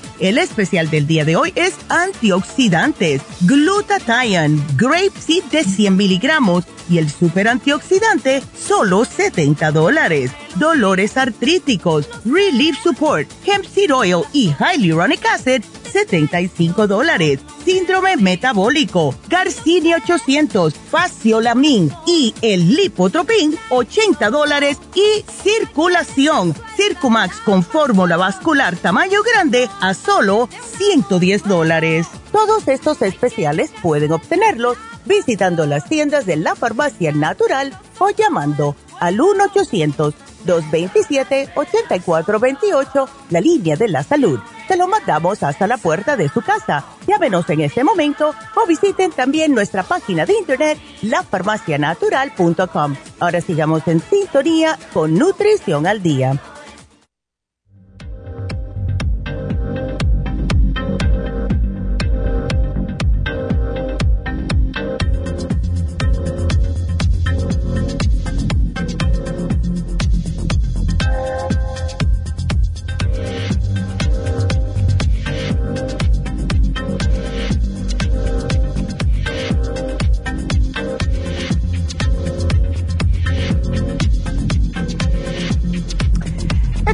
El especial del día de hoy es antioxidantes, glutathione, grape seed de 100 miligramos y el super antioxidante, solo 70 dólares. Dolores artríticos, relief support, hemp seed oil y hyaluronic acid, 75 dólares. Síndrome metabólico, Garcinia 800, Faciolamin y el Lipotropin, 80 dólares. Y circulación, Circumax con fórmula vascular tamaño grande a solo 110 dólares. Todos estos especiales pueden obtenerlos visitando las tiendas de la farmacia natural o llamando al 1-800-227-8428, la línea de la salud. Se lo mandamos hasta la puerta de su casa. Llámenos en este momento o visiten también nuestra página de internet, lafarmacianatural.com. Ahora sigamos en sintonía con Nutrición al Día.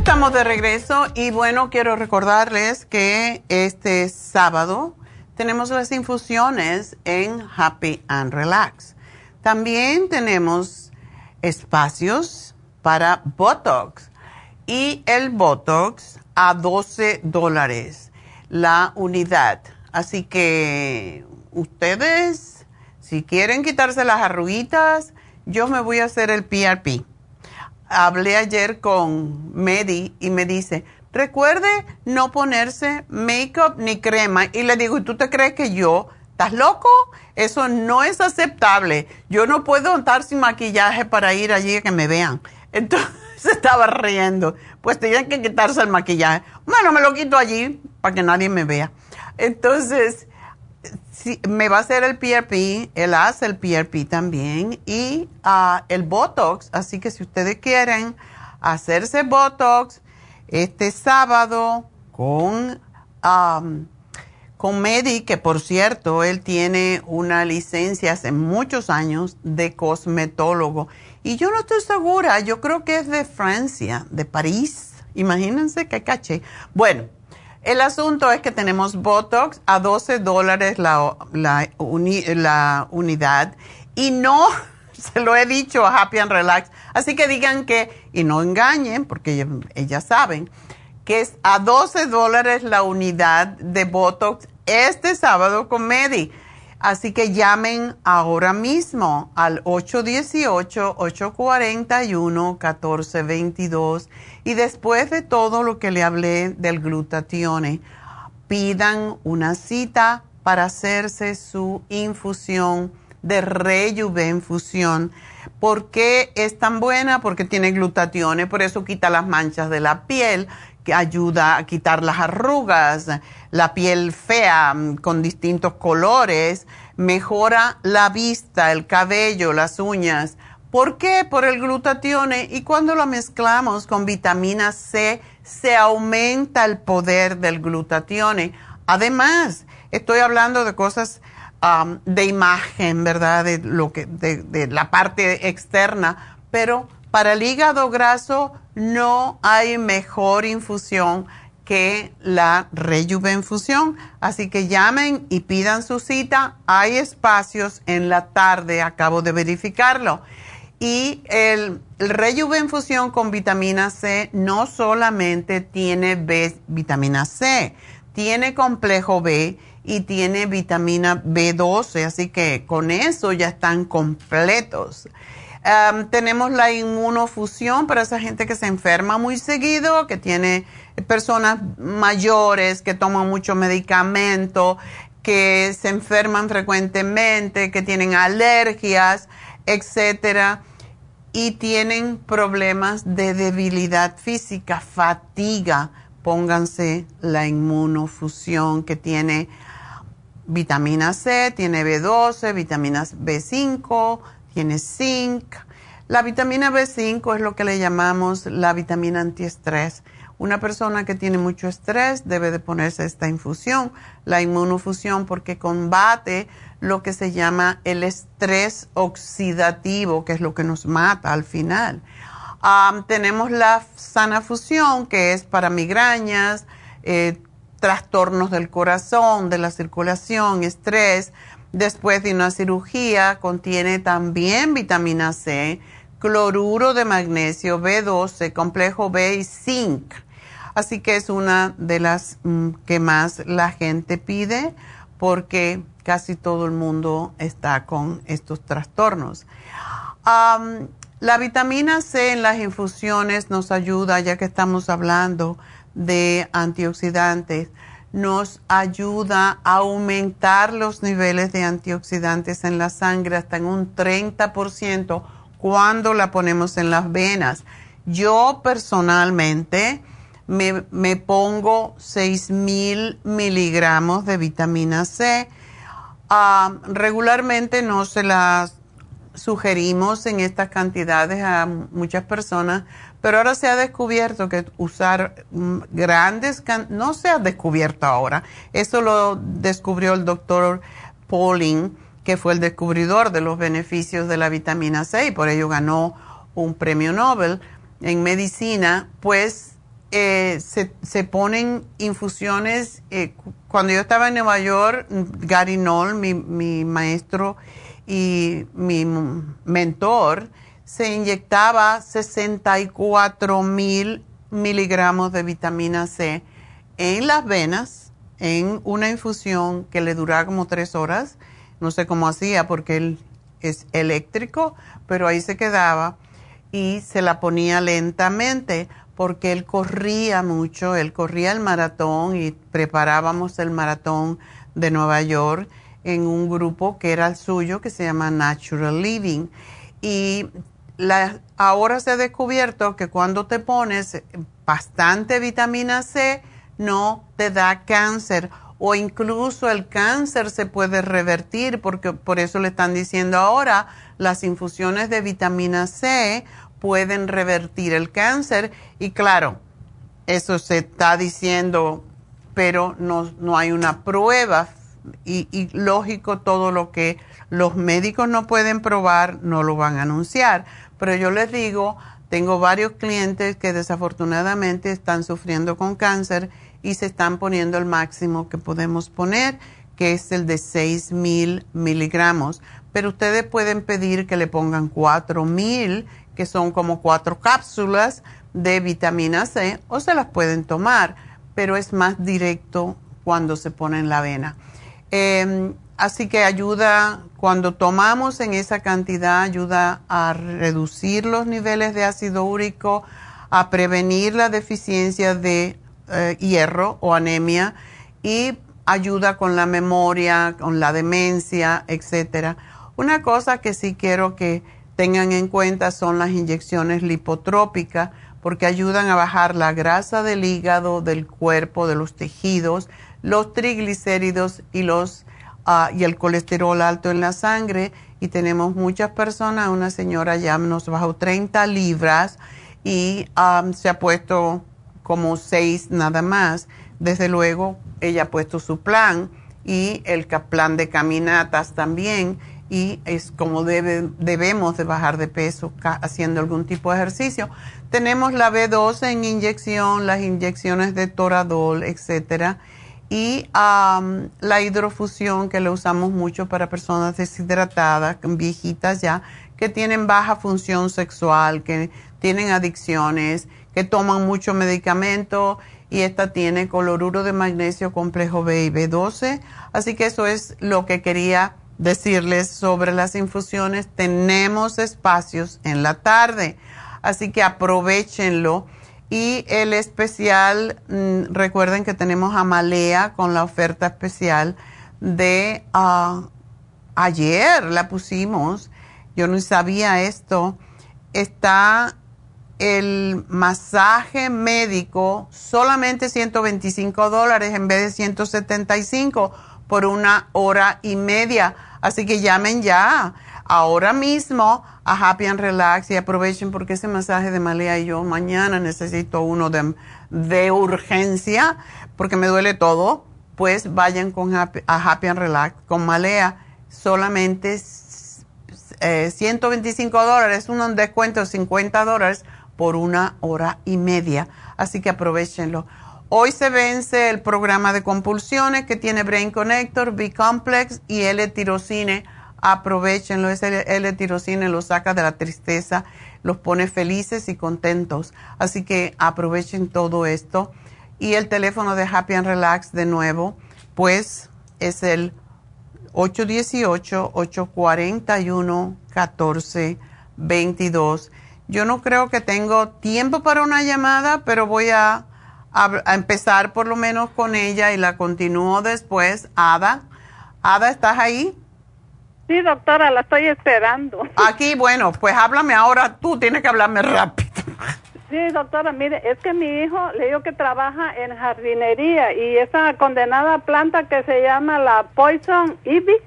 Estamos de regreso y bueno, quiero recordarles que este sábado tenemos las infusiones en Happy and Relax. También tenemos espacios para Botox y el Botox a 12 dólares la unidad. Así que ustedes, si quieren quitarse las arruguitas, yo me voy a hacer el PRP hablé ayer con Medi y me dice, recuerde no ponerse make-up ni crema. Y le digo, ¿y tú te crees que yo? ¿Estás loco? Eso no es aceptable. Yo no puedo estar sin maquillaje para ir allí a que me vean. Entonces estaba riendo. Pues tenían que quitarse el maquillaje. Bueno, me lo quito allí para que nadie me vea. Entonces, me va a hacer el PRP, él hace el PRP también y ah, el Botox. Así que si ustedes quieren hacerse Botox este sábado con, con Medi, que por cierto, él tiene una licencia hace muchos años de cosmetólogo. Y yo no estoy segura, yo creo que es de Francia, de París. Imagínense qué caché. Bueno, El asunto es que tenemos Botox a 12 dólares la, unidad y no se lo he dicho a Happy and Relax. Así que digan que, y no engañen, porque ellas, saben, que es a 12 dólares la unidad de Botox este sábado con Medi. Así que llamen ahora mismo al 818-841-1422 y después de todo lo que le hablé del glutatione, pidan una cita para hacerse su infusión de Rejuvenfusión. ¿Por qué es tan buena? Porque tiene glutatione, por eso quita las manchas de la piel, que ayuda a quitar las arrugas, la piel fea mm, con distintos colores, mejora la vista, el cabello, las uñas. ¿Por qué? Por el glutatione. Y cuando lo mezclamos con vitamina C, se aumenta el poder del glutatione. Además, estoy hablando de cosas de imagen, ¿verdad? De, lo que, de, la parte externa, pero para el hígado graso no hay mejor infusión que la Rejuvenfusión. Así que llamen y pidan su cita. Hay espacios en la tarde, acabo de verificarlo. Y el, el Rejuvenfusión con vitamina C no solamente tiene B, vitamina C, tiene complejo B y tiene vitamina B12, así que con eso ya están completos. Tenemos la inmunofusión para esa gente que se enferma muy seguido, que tiene personas mayores que toman mucho medicamento, que se enferman frecuentemente, que tienen alergias, etcétera, y tienen problemas de debilidad física, fatiga. Pónganse la inmunofusión que tiene vitamina C, tiene B12, vitaminas B5, tiene zinc. La vitamina B5 es lo que le llamamos la vitamina antiestrés. Una persona que tiene mucho estrés debe de ponerse esta infusión, la inmunofusión, porque combate lo que se llama el estrés oxidativo, que es lo que nos mata al final. tenemos la sana fusión, que es para migrañas, eh, trastornos del corazón, de la circulación, estrés. Después de una cirugía contiene también vitamina C, cloruro de magnesio, B12, complejo B y zinc. Así que es una de las mm, que más la gente pide porque casi todo el mundo está con estos trastornos. la vitamina C en las infusiones nos ayuda, ya que estamos hablando de antioxidantes nos ayuda a aumentar los niveles de antioxidantes en la sangre hasta en un 30% cuando la ponemos en las venas. Yo personalmente me, me pongo 6.000 miligramos de vitamina C. Ah, regularmente no se las sugerimos en estas cantidades a muchas personas pero ahora se ha descubierto que usar mm, grandes, no se ha descubierto ahora, eso lo descubrió el doctor Pauling, que fue el descubridor de los beneficios de la vitamina C y por ello ganó un premio Nobel en medicina, pues eh, se, ponen infusiones. Eh, cuando yo estaba en Nueva York, Gary Knoll, mi, mi maestro y mi mentor, se inyectaba 64 mil miligramos de vitamina C en las venas en una infusión que le duraba como tres horas. No sé cómo hacía porque él es eléctrico, pero ahí se quedaba y se la ponía lentamente porque él corría mucho, él corría el maratón y preparábamos el maratón de Nueva York en un grupo que era el suyo que se llama Natural Living y ahora se ha descubierto que cuando te pones bastante vitamina C no te da cáncer. O incluso el cáncer se puede revertir porque por eso le están diciendo ahora las infusiones de vitamina C pueden revertir el cáncer. Y claro, eso se está diciendo, pero no, no hay una prueba. Y, y lógico todo lo que los médicos no pueden probar no lo van a anunciar pero yo les digo, tengo varios clientes que desafortunadamente están sufriendo con cáncer y se están poniendo el máximo que podemos poner, que es el de 6000 miligramos. Pero ustedes pueden pedir que le pongan 4000, que son como cuatro cápsulas de vitamina C, o se las pueden tomar, pero es más directo cuando se pone en la avena. Em, así que ayuda, cuando tomamos en esa cantidad, ayuda a reducir los niveles de ácido úrico, a prevenir la deficiencia de eh, hierro o anemia y ayuda con la memoria, con la demencia, etcétera. Una cosa que sí quiero que tengan en cuenta son las inyecciones lipotrópicas porque ayudan a bajar la grasa del hígado, del cuerpo, de los tejidos, los triglicéridos y los ah, y el colesterol alto en la sangre y tenemos muchas personas, una señora ya nos bajó 30 libras y se ha puesto como 6 nada más. Desde luego, ella ha puesto su plan y el plan de caminatas también y es como debe, debemos de bajar de peso haciendo algún tipo de ejercicio. Tenemos la B12 en inyección, las inyecciones de Toradol, etcétera, y la hidrofusión que lo usamos mucho para personas deshidratadas, viejitas ya, que tienen baja función sexual, que tienen adicciones, que toman mucho medicamento y esta tiene cloruro de magnesio complejo B y B12. Así que eso es lo que quería decirles sobre las infusiones. Tenemos espacios en la tarde, así que aprovechenlo. Y el especial, mm, recuerden que tenemos a Malea con la oferta especial de ah, ayer, la pusimos. Yo no sabía esto. Está el masaje médico solamente 125 dólares en vez de 175 por una hora y media. Así que llamen ya ahora mismo a Happy and Relax y aprovechen porque ese masaje de Malea y yo mañana necesito uno de, urgencia porque me duele todo. Pues vayan con Happy, a Happy and Relax con Malea solamente 125 eh, dólares, un descuento de 50 dólares por una hora y media. Así que aprovechenlo. Hoy se vence el programa de compulsiones que tiene Brain Connector, B-Complex y L-Tirocine. Aprovechenlo, ese L-Tirocine los saca de la tristeza, los pone felices y contentos. Así que aprovechen todo esto. Y el teléfono de Happy and Relax de nuevo, pues es el 818-841-1422. Yo no creo que tengo tiempo para una llamada, pero voy a a, empezar por lo menos con ella y la continúo después. Ada, Ada, ¿estás ahí? Sí, doctora, la estoy esperando. Aquí, bueno, pues háblame ahora tú, tienes que hablarme rápido. Sí, doctora, mire, es que mi hijo le digo que trabaja en jardinería y esa condenada planta que se llama la Poison Ivy.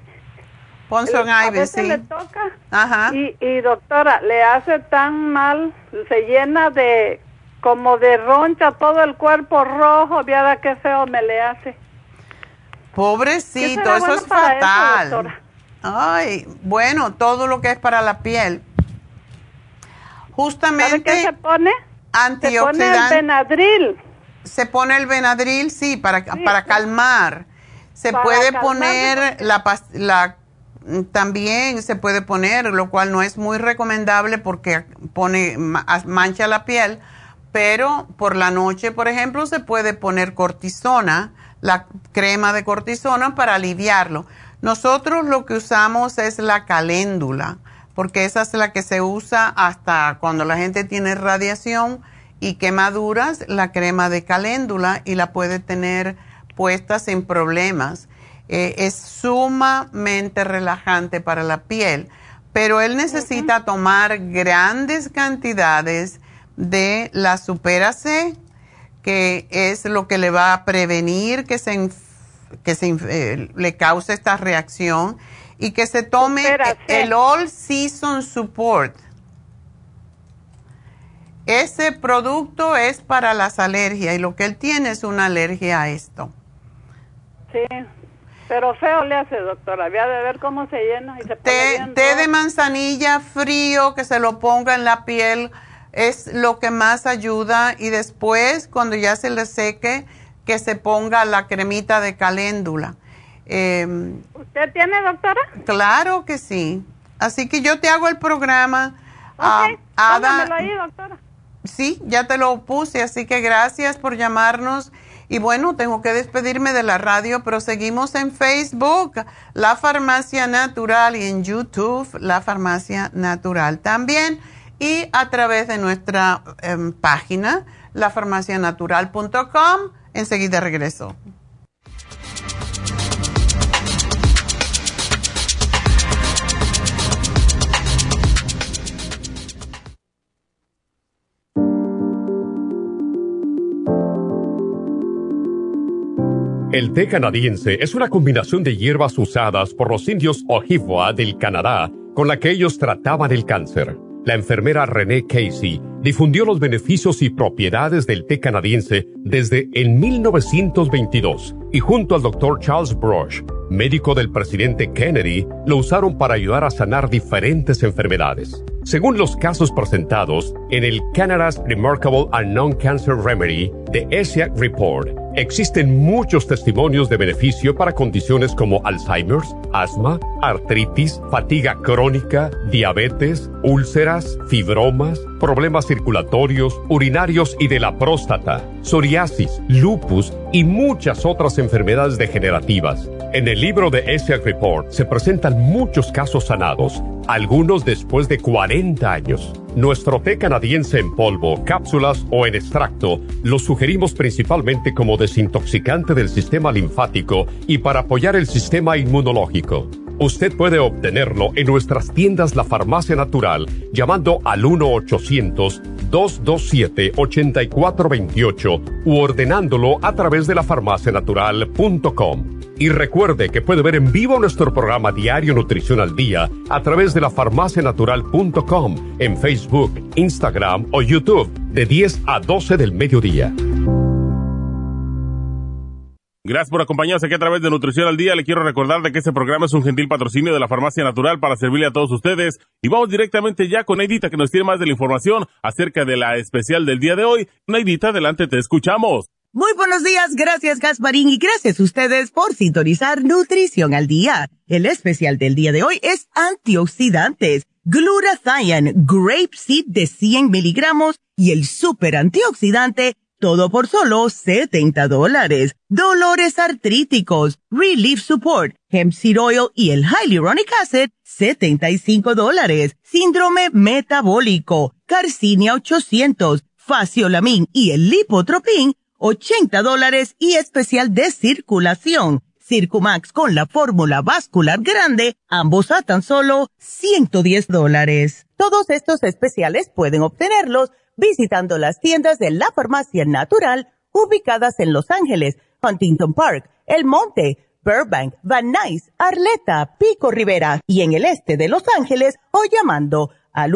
Poison Ivy, sí. le toca. Ajá. Y, y doctora, le hace tan mal, se llena de como de roncha, todo el cuerpo rojo, viada qué feo me le hace. Pobrecito, eso es fatal. Ay, bueno, todo lo que es para la piel. Justamente. qué se pone? Antioxidante. Se pone el Benadryl. Se pone el Benadryl, sí, para, para calmar. Se puede poner la, la también se puede poner, lo cual no es muy recomendable porque pone mancha la piel, pero por la noche, por ejemplo, se puede poner cortisona, la crema de cortisona para aliviarlo. Nosotros lo que usamos es la caléndula, porque esa es la que se usa hasta cuando la gente tiene radiación y quemaduras, la crema de caléndula y la puede tener puesta sin problemas. Eh, es sumamente relajante para la piel, pero él necesita tomar grandes cantidades de la Supera C, que es lo que le va a prevenir que se, que se eh, le cause esta reacción y que se tome el All Season Support. Ese producto es para las alergias y lo que él tiene es una alergia a esto. Sí, pero feo le hace, doctora. Había de ver cómo se llena y se té, té de manzanilla frío que se lo ponga en la piel es lo que más ayuda y después cuando ya se le seque que se ponga la cremita de caléndula. Em, ¿Usted tiene, doctora? Claro que sí. Así que yo te hago el programa. Ok, ah, ahí, doctora. Sí, ya te lo puse, así que gracias por llamarnos. Y bueno, tengo que despedirme de la radio, pero seguimos en Facebook, La Farmacia Natural, y en YouTube, La Farmacia Natural también, y a través de nuestra em, página, lafarmacianatural.com. Enseguida regreso. El té canadiense es una combinación de hierbas usadas por los indios Ojibwa del Canadá con la que ellos trataban el cáncer. La enfermera Renee Casey difundió los beneficios y propiedades del té canadiense desde el 1922 y junto al Dr. Charles Brush, médico del presidente Kennedy, lo usaron para ayudar a sanar diferentes enfermedades. Según los casos presentados en el Canada's Remarkable and Non-Cancer Remedy de ESIAC Report, existen muchos testimonios de beneficio para condiciones como Alzheimer's, asma, artritis, fatiga crónica, diabetes, úlceras, fibromas, problemas circulatorios, urinarios y de la próstata, psoriasis, lupus y muchas otras enfermedades degenerativas. En el libro de ESIAC Report se presentan muchos casos sanados, algunos después de 40 años. Nuestro té canadiense en polvo, cápsulas o en extracto lo sugerimos principalmente como desintoxicante del sistema linfático y para apoyar el sistema inmunológico. Usted puede obtenerlo en nuestras tiendas La Farmacia Natural llamando al 1-800-227-8428 u ordenándolo a través de lafarmacianatural.com. Y recuerde que puede ver en vivo nuestro programa Diario Nutrición al Día a través de lafarmacianatural.com en Facebook, Instagram o YouTube de 10 a 12 del mediodía. Gracias por acompañarnos aquí a través de Nutrición al Día. Le quiero recordar de que este programa es un gentil patrocinio de la Farmacia Natural para servirle a todos ustedes. Y vamos directamente ya con Neidita que nos tiene más de la información acerca de la especial del día de hoy. Neidita, adelante, te escuchamos. Muy buenos días, gracias Gasparín y gracias a ustedes por sintonizar Nutrición al Día. El especial del día de hoy es antioxidantes, glutathione, grape seed de 100 miligramos y el super antioxidante todo por solo 70 dólares. Dolores artríticos, Relief Support, Hemp Seed Oil y el Hyaluronic Acid, 75 dólares. Síndrome metabólico, Carcinia 800, Faciolamin y el Lipotropin, 80 dólares y especial de circulación. Circumax con la fórmula vascular grande, ambos a tan solo 110 dólares. Todos estos especiales pueden obtenerlos visitando las tiendas de la farmacia natural ubicadas en Los Ángeles, Huntington Park, El Monte, Burbank, Van Nuys, Arleta, Pico Rivera y en el este de Los Ángeles o llamando al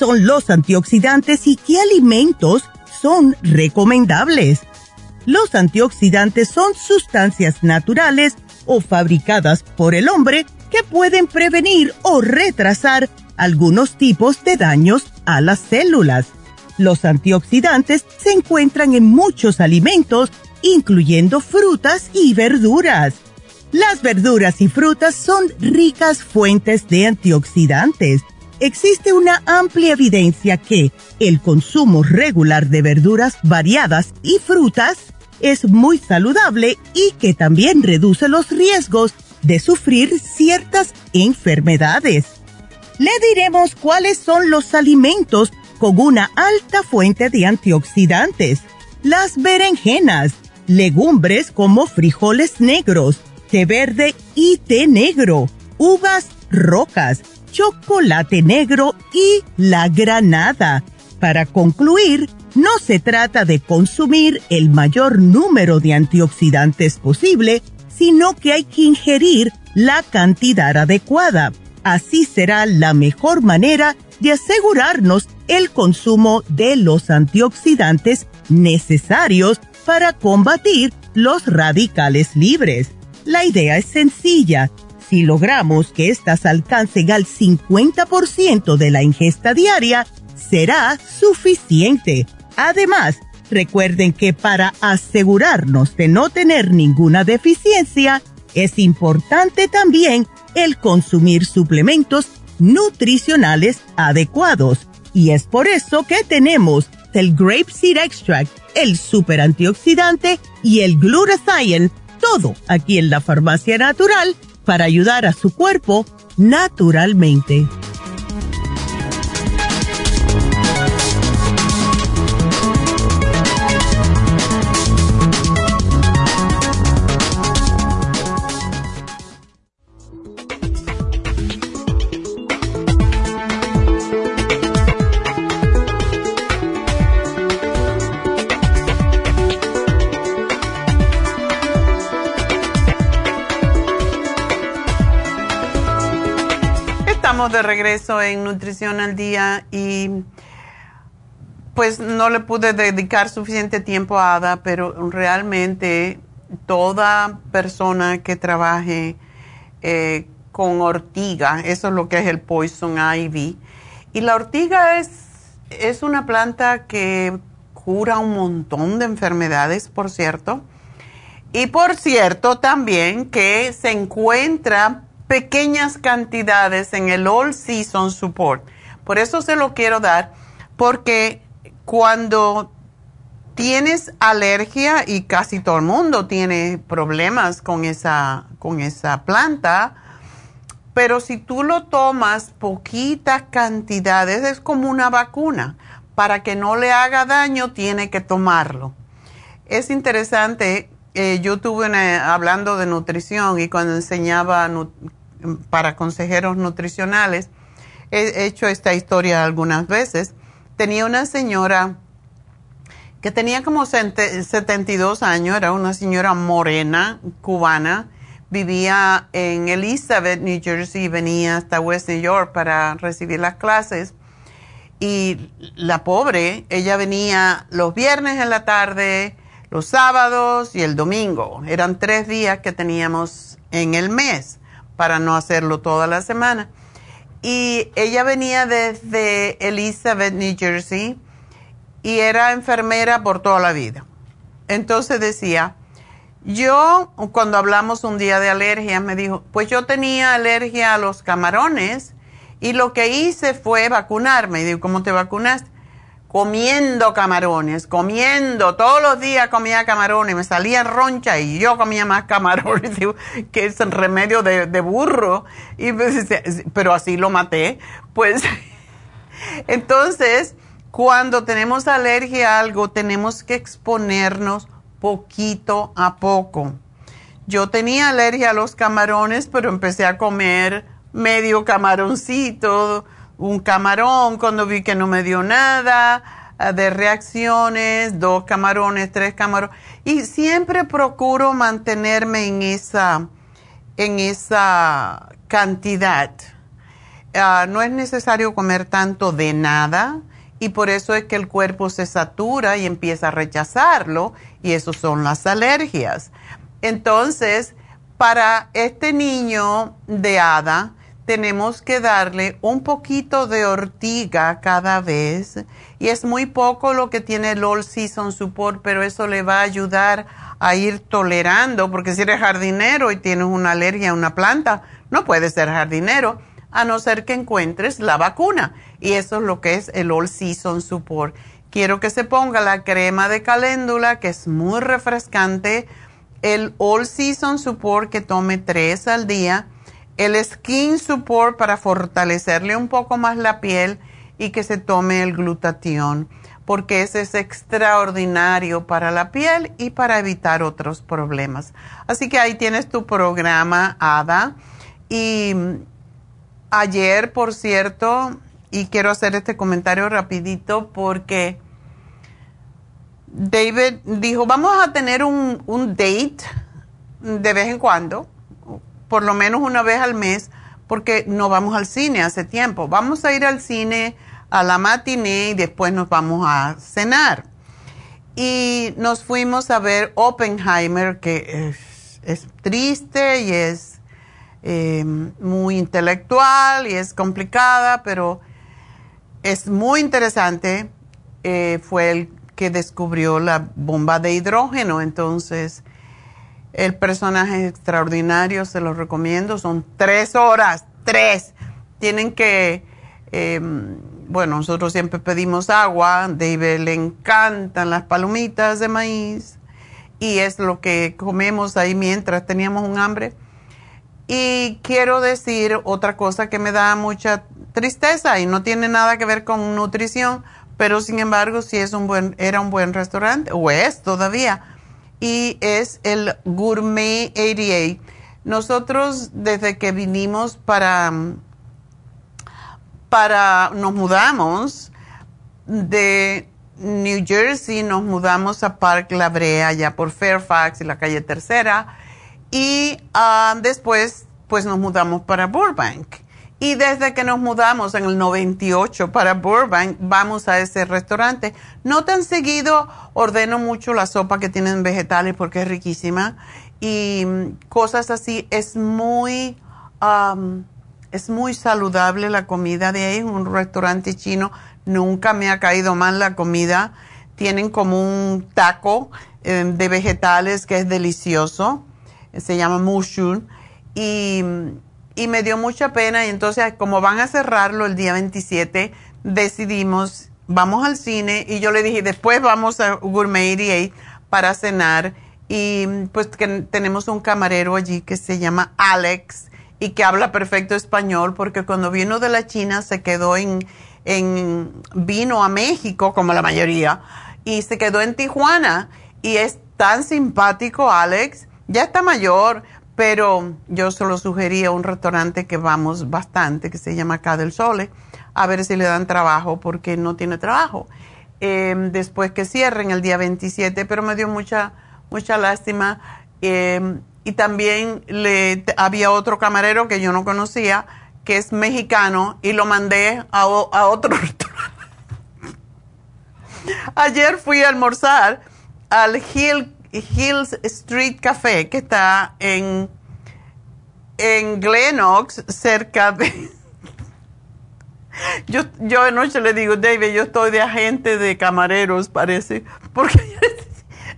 Son los antioxidantes y qué alimentos son recomendables? Los antioxidantes son sustancias naturales o fabricadas por el hombre que pueden prevenir o retrasar algunos tipos de daños a las células. Los antioxidantes se encuentran en muchos alimentos, incluyendo frutas y verduras. Las verduras y frutas son ricas fuentes de antioxidantes. Existe una amplia evidencia que el consumo regular de verduras variadas y frutas es muy saludable y que también reduce los riesgos de sufrir ciertas enfermedades. Le diremos cuáles son los alimentos con una alta fuente de antioxidantes. Las berenjenas, legumbres como frijoles negros, té verde y té negro, uvas rocas, chocolate negro y la granada. Para concluir, no se trata de consumir el mayor número de antioxidantes posible, sino que hay que ingerir la cantidad adecuada. Así será la mejor manera de asegurarnos el consumo de los antioxidantes necesarios para combatir los radicales libres. La idea es sencilla. Si logramos que éstas alcancen al 50% de la ingesta diaria, será suficiente. Además, recuerden que para asegurarnos de no tener ninguna deficiencia, es importante también el consumir suplementos nutricionales adecuados. Y es por eso que tenemos el Grape Seed Extract, el super antioxidante y el Glutathione, todo aquí en la farmacia natural para ayudar a su cuerpo naturalmente. De regreso en Nutrición al Día y pues no le pude dedicar suficiente tiempo a Ada, pero realmente toda persona que trabaje eh, con ortiga, eso es lo que es el Poison Ivy, y la ortiga es, es una planta que cura un montón de enfermedades, por cierto, y por cierto también que se encuentra pequeñas cantidades en el All Season Support. Por eso se lo quiero dar, porque cuando tienes alergia y casi todo el mundo tiene problemas con esa, con esa planta, pero si tú lo tomas poquitas cantidades, es como una vacuna. Para que no le haga daño, tiene que tomarlo. Es interesante, eh, yo tuve hablando de nutrición y cuando enseñaba para consejeros nutricionales. He hecho esta historia algunas veces. Tenía una señora que tenía como 72 años, era una señora morena, cubana, vivía en Elizabeth, New Jersey, venía hasta West New York para recibir las clases. Y la pobre, ella venía los viernes en la tarde, los sábados y el domingo. Eran tres días que teníamos en el mes para no hacerlo toda la semana. Y ella venía desde Elizabeth, New Jersey, y era enfermera por toda la vida. Entonces decía, yo cuando hablamos un día de alergia, me dijo, pues yo tenía alergia a los camarones y lo que hice fue vacunarme. Y digo, ¿cómo te vacunaste? Comiendo camarones, comiendo, todos los días comía camarones, me salía roncha y yo comía más camarones, que es el remedio de, burro, y pues, pero así lo maté. Pues entonces, cuando tenemos alergia a algo, tenemos que exponernos poquito a poco. Yo tenía alergia a los camarones, pero empecé a comer medio camaroncito, un camarón cuando vi que no me dio nada ah, de reacciones, dos camarones, tres camarones. Y siempre procuro mantenerme en esa, en esa cantidad. Ah, no es necesario comer tanto de nada y por eso es que el cuerpo se satura y empieza a rechazarlo y eso son las alergias. Entonces, para este niño de hada, tenemos que darle un poquito de ortiga cada vez y es muy poco lo que tiene el All Season Support, pero eso le va a ayudar a ir tolerando, porque si eres jardinero y tienes una alergia a una planta, no puedes ser jardinero a no ser que encuentres la vacuna y eso es lo que es el All Season Support. Quiero que se ponga la crema de caléndula que es muy refrescante, el All Season Support que tome tres al día el Skin Support para fortalecerle un poco más la piel y que se tome el glutatión, porque ese es extraordinario para la piel y para evitar otros problemas. Así que ahí tienes tu programa, Ada. Y ayer, por cierto, y quiero hacer este comentario rapidito porque David dijo, vamos a tener un, un date de vez en cuando, por lo menos una vez al mes, porque no vamos al cine hace tiempo. Vamos a ir al cine a la matiné y después nos vamos a cenar. Y nos fuimos a ver Oppenheimer, que es, triste y es eh, muy intelectual y es complicada, pero es muy interesante. Eh, fue el que descubrió la bomba de hidrógeno, entonces el personaje es extraordinario, se los recomiendo, son tres horas, tres. Tienen que, em, bueno, nosotros siempre pedimos agua, David le encantan las palomitas de maíz y es lo que comemos ahí mientras teníamos un hambre. Y quiero decir otra cosa que me da mucha tristeza y no tiene nada que ver con nutrición, pero sin embargo sí es un buen, era un buen restaurante, o es todavía, y es el Gourmet 88. Nosotros desde que vinimos para, para, nos mudamos de New Jersey, nos mudamos a Park La Brea, allá por Fairfax y la calle Tercera, y ah, después pues nos mudamos para Burbank. Y desde que nos mudamos en el 98 para Burbank, vamos a ese restaurante. No tan seguido ordeno mucho la sopa que tienen vegetales porque es riquísima. Y mm, cosas así. Es muy, es muy saludable la comida de ahí. Un restaurante chino. Nunca me ha caído mal la comida. Tienen como un taco eh, de vegetales que es delicioso. Se llama mushroom. Y mm, y me dio mucha pena. Y entonces como van a cerrarlo el día 27, decidimos, vamos al cine. Y yo le dije, después vamos a Gourmet 88 para cenar. Y pues que tenemos un camarero allí que se llama Alex y que habla perfecto español porque cuando vino de la China se quedó en, en vino a México como la mayoría y se quedó en Tijuana. Y es tan simpático Alex, ya está mayor, pero yo solo sugería un restaurante que vamos bastante, que se llama Acá del Sole, a ver si le dan trabajo, porque no tiene trabajo. Em, después que cierren el día 27, pero me dio mucha, mucha lástima. Em, y también le, había otro camarero que yo no conocía, que es mexicano, y lo mandé a, a otro restaurante. Ayer fui a almorzar al Hill Hills Street Café, que está en, en Glenox, cerca de... yo, yo anoche le digo, David, yo estoy de agente de camareros, parece, porque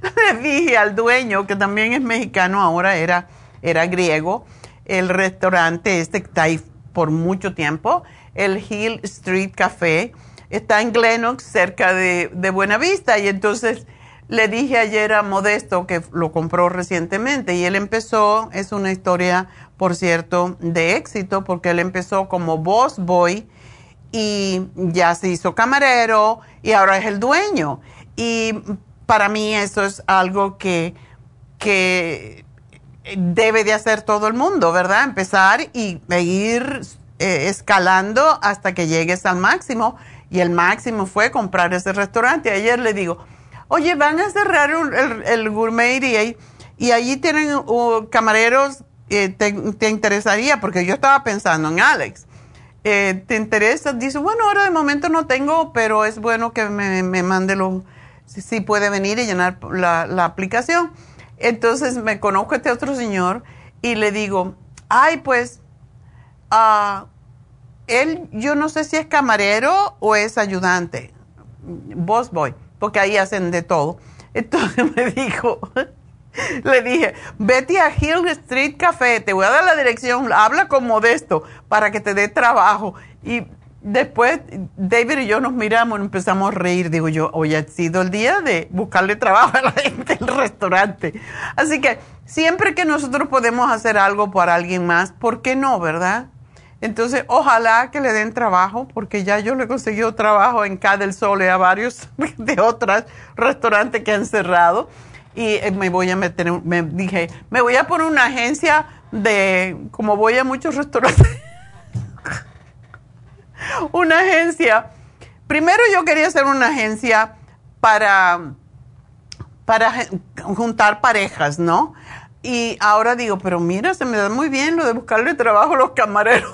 le dije al dueño, que también es mexicano, ahora era, era griego, el restaurante este que está ahí por mucho tiempo, el Hill Street Café, está en Glenox, cerca de, de Buenavista, y entonces le dije ayer a Modesto que lo compró recientemente y él empezó, es una historia, por cierto, de éxito, porque él empezó como boss boy y ya se hizo camarero y ahora es el dueño. Y para mí eso es algo que, que debe de hacer todo el mundo, ¿verdad? Empezar y ir eh, escalando hasta que llegues al máximo. Y el máximo fue comprar ese restaurante. Ayer le digo, oye, van a cerrar el, gourmet y, y allí tienen uh, camareros, eh, te, interesaría, porque yo estaba pensando en Alex. Eh, ¿Te interesa? Dice, bueno, ahora de momento no tengo, pero es bueno que me, mande lo, si, puede venir y llenar la, aplicación. Entonces me conozco a este otro señor y le digo, ay, pues, uh, él, yo no sé si es camarero o es ayudante, boss boy porque ahí hacen de todo. Entonces me dijo, le dije, vete a Hill Street Café, te voy a dar la dirección, habla con Modesto para que te dé trabajo. Y después David y yo nos miramos y empezamos a reír. Digo yo, hoy ha sido el día de buscarle trabajo a la gente del restaurante. Así que siempre que nosotros podemos hacer algo para alguien más, ¿por qué no, verdad? Entonces, ojalá que le den trabajo, porque ya yo le he conseguido trabajo en Cada del Sol y a varios de otros restaurantes que han cerrado. Y eh, me voy a meter, me dije, me voy a poner una agencia de, como voy a muchos restaurantes. una agencia. Primero yo quería hacer una agencia para, para juntar parejas, ¿no? Y ahora digo, pero mira, se me da muy bien lo de buscarle trabajo a los camareros.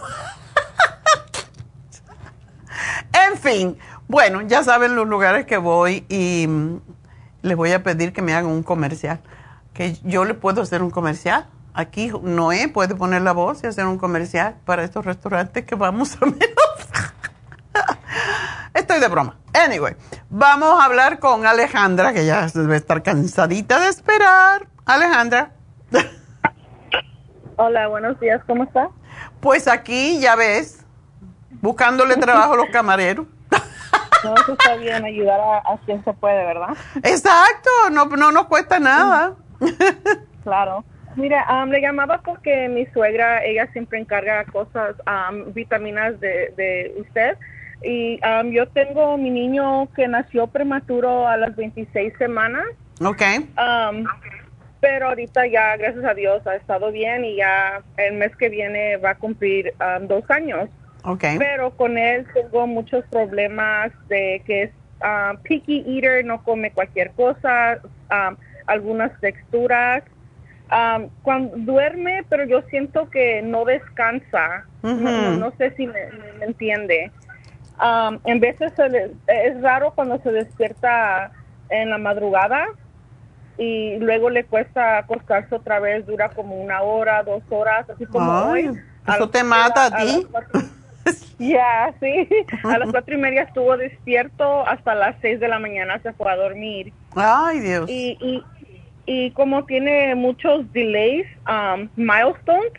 en fin, bueno, ya saben los lugares que voy y mm, les voy a pedir que me hagan un comercial. Que yo le puedo hacer un comercial. Aquí Noé puede poner la voz y hacer un comercial para estos restaurantes que vamos a menos. Estoy de broma. Anyway, vamos a hablar con Alejandra, que ya debe estar cansadita de esperar. Alejandra. Hola, buenos días, ¿cómo está? Pues aquí, ya ves, buscándole trabajo a los camareros. No, eso está bien, ayudar a, quien se puede, ¿verdad? Exacto, no, no nos cuesta nada. Claro. Mira, le llamaba porque mi suegra, ella siempre encarga cosas, vitaminas de, de usted. Y yo tengo mi niño que nació prematuro a las 26 semanas. Ok. Pero ahorita ya, gracias a Dios, ha estado bien y ya el mes que viene va a cumplir dos años. Okay. Pero con él tengo muchos problemas de que es picky eater, no come cualquier cosa, algunas texturas. cuando duerme, pero yo siento que no descansa. no, sé si me, entiende. en veces es raro cuando se despierta en la madrugada y luego le cuesta acostarse otra vez, dura como una hora, dos horas, así como hoy. Eso te mata a ti. Ya, sí. A las cuatro y media estuvo despierto hasta las seis de la mañana se fue a dormir. Ay, Dios. Y, y, y como tiene muchos delays, um, milestones,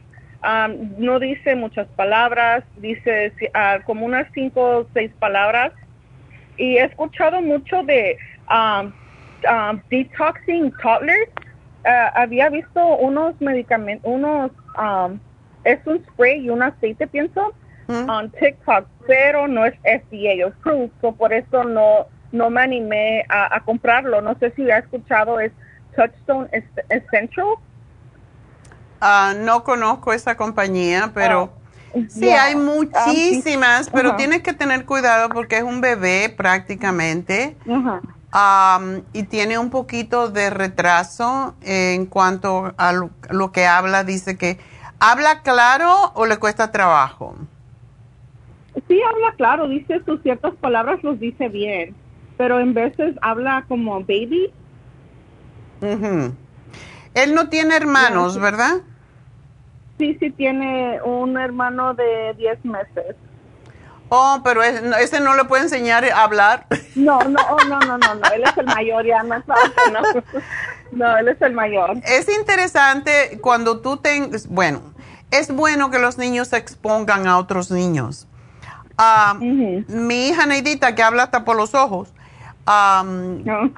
um, no dice muchas palabras, dice uh, como unas cinco o seis palabras. Y he escuchado mucho de um, um detoxing toddlers. Uh, había visto unos medicamentos, unos, um, es un spray y un aceite, pienso, on TikTok, pero no es FDA approved, so por eso no, no me animé a, comprarlo. No sé si ha escuchado, es Touchstone Essential. Uh, no conozco esa compañía, pero oh, sí, hay um, muchísimas, pero tienes que tener cuidado porque es un bebé prácticamente. Um, y tiene un poquito de retraso en cuanto a lo que habla. Dice que habla claro o le cuesta trabajo. Sí, habla claro, dice sus ciertas palabras, los dice bien, pero en veces habla como baby. Él no tiene hermanos, ¿verdad? Sí, sí tiene un hermano de 10 meses. Oh, pero ese no le puede enseñar a hablar. No, no, oh, no, no, no, no, él es el mayor, ya no no. No, él es el mayor. Es interesante cuando tú tengas, bueno, es bueno que los niños se expongan a otros niños. Ah, mi hija Neidita, que habla hasta por los ojos,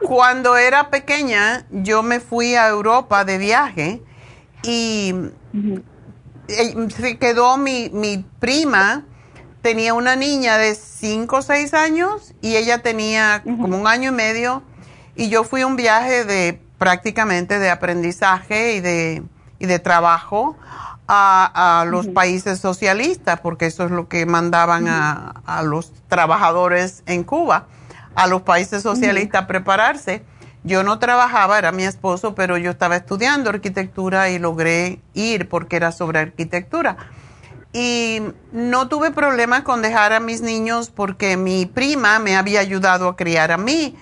cuando era pequeña, yo me fui a Europa de viaje y se quedó mi, mi prima, tenía una niña de 5 o 6 años y ella tenía como un año y medio y yo fui a un viaje de prácticamente de aprendizaje y de, y de trabajo a, los países socialistas, porque eso es lo que mandaban a, los trabajadores en Cuba, a los países socialistas a prepararse. Yo no trabajaba, era mi esposo, pero yo estaba estudiando arquitectura y logré ir porque era sobre arquitectura. Y no tuve problemas con dejar a mis niños porque mi prima me había ayudado a criar a mí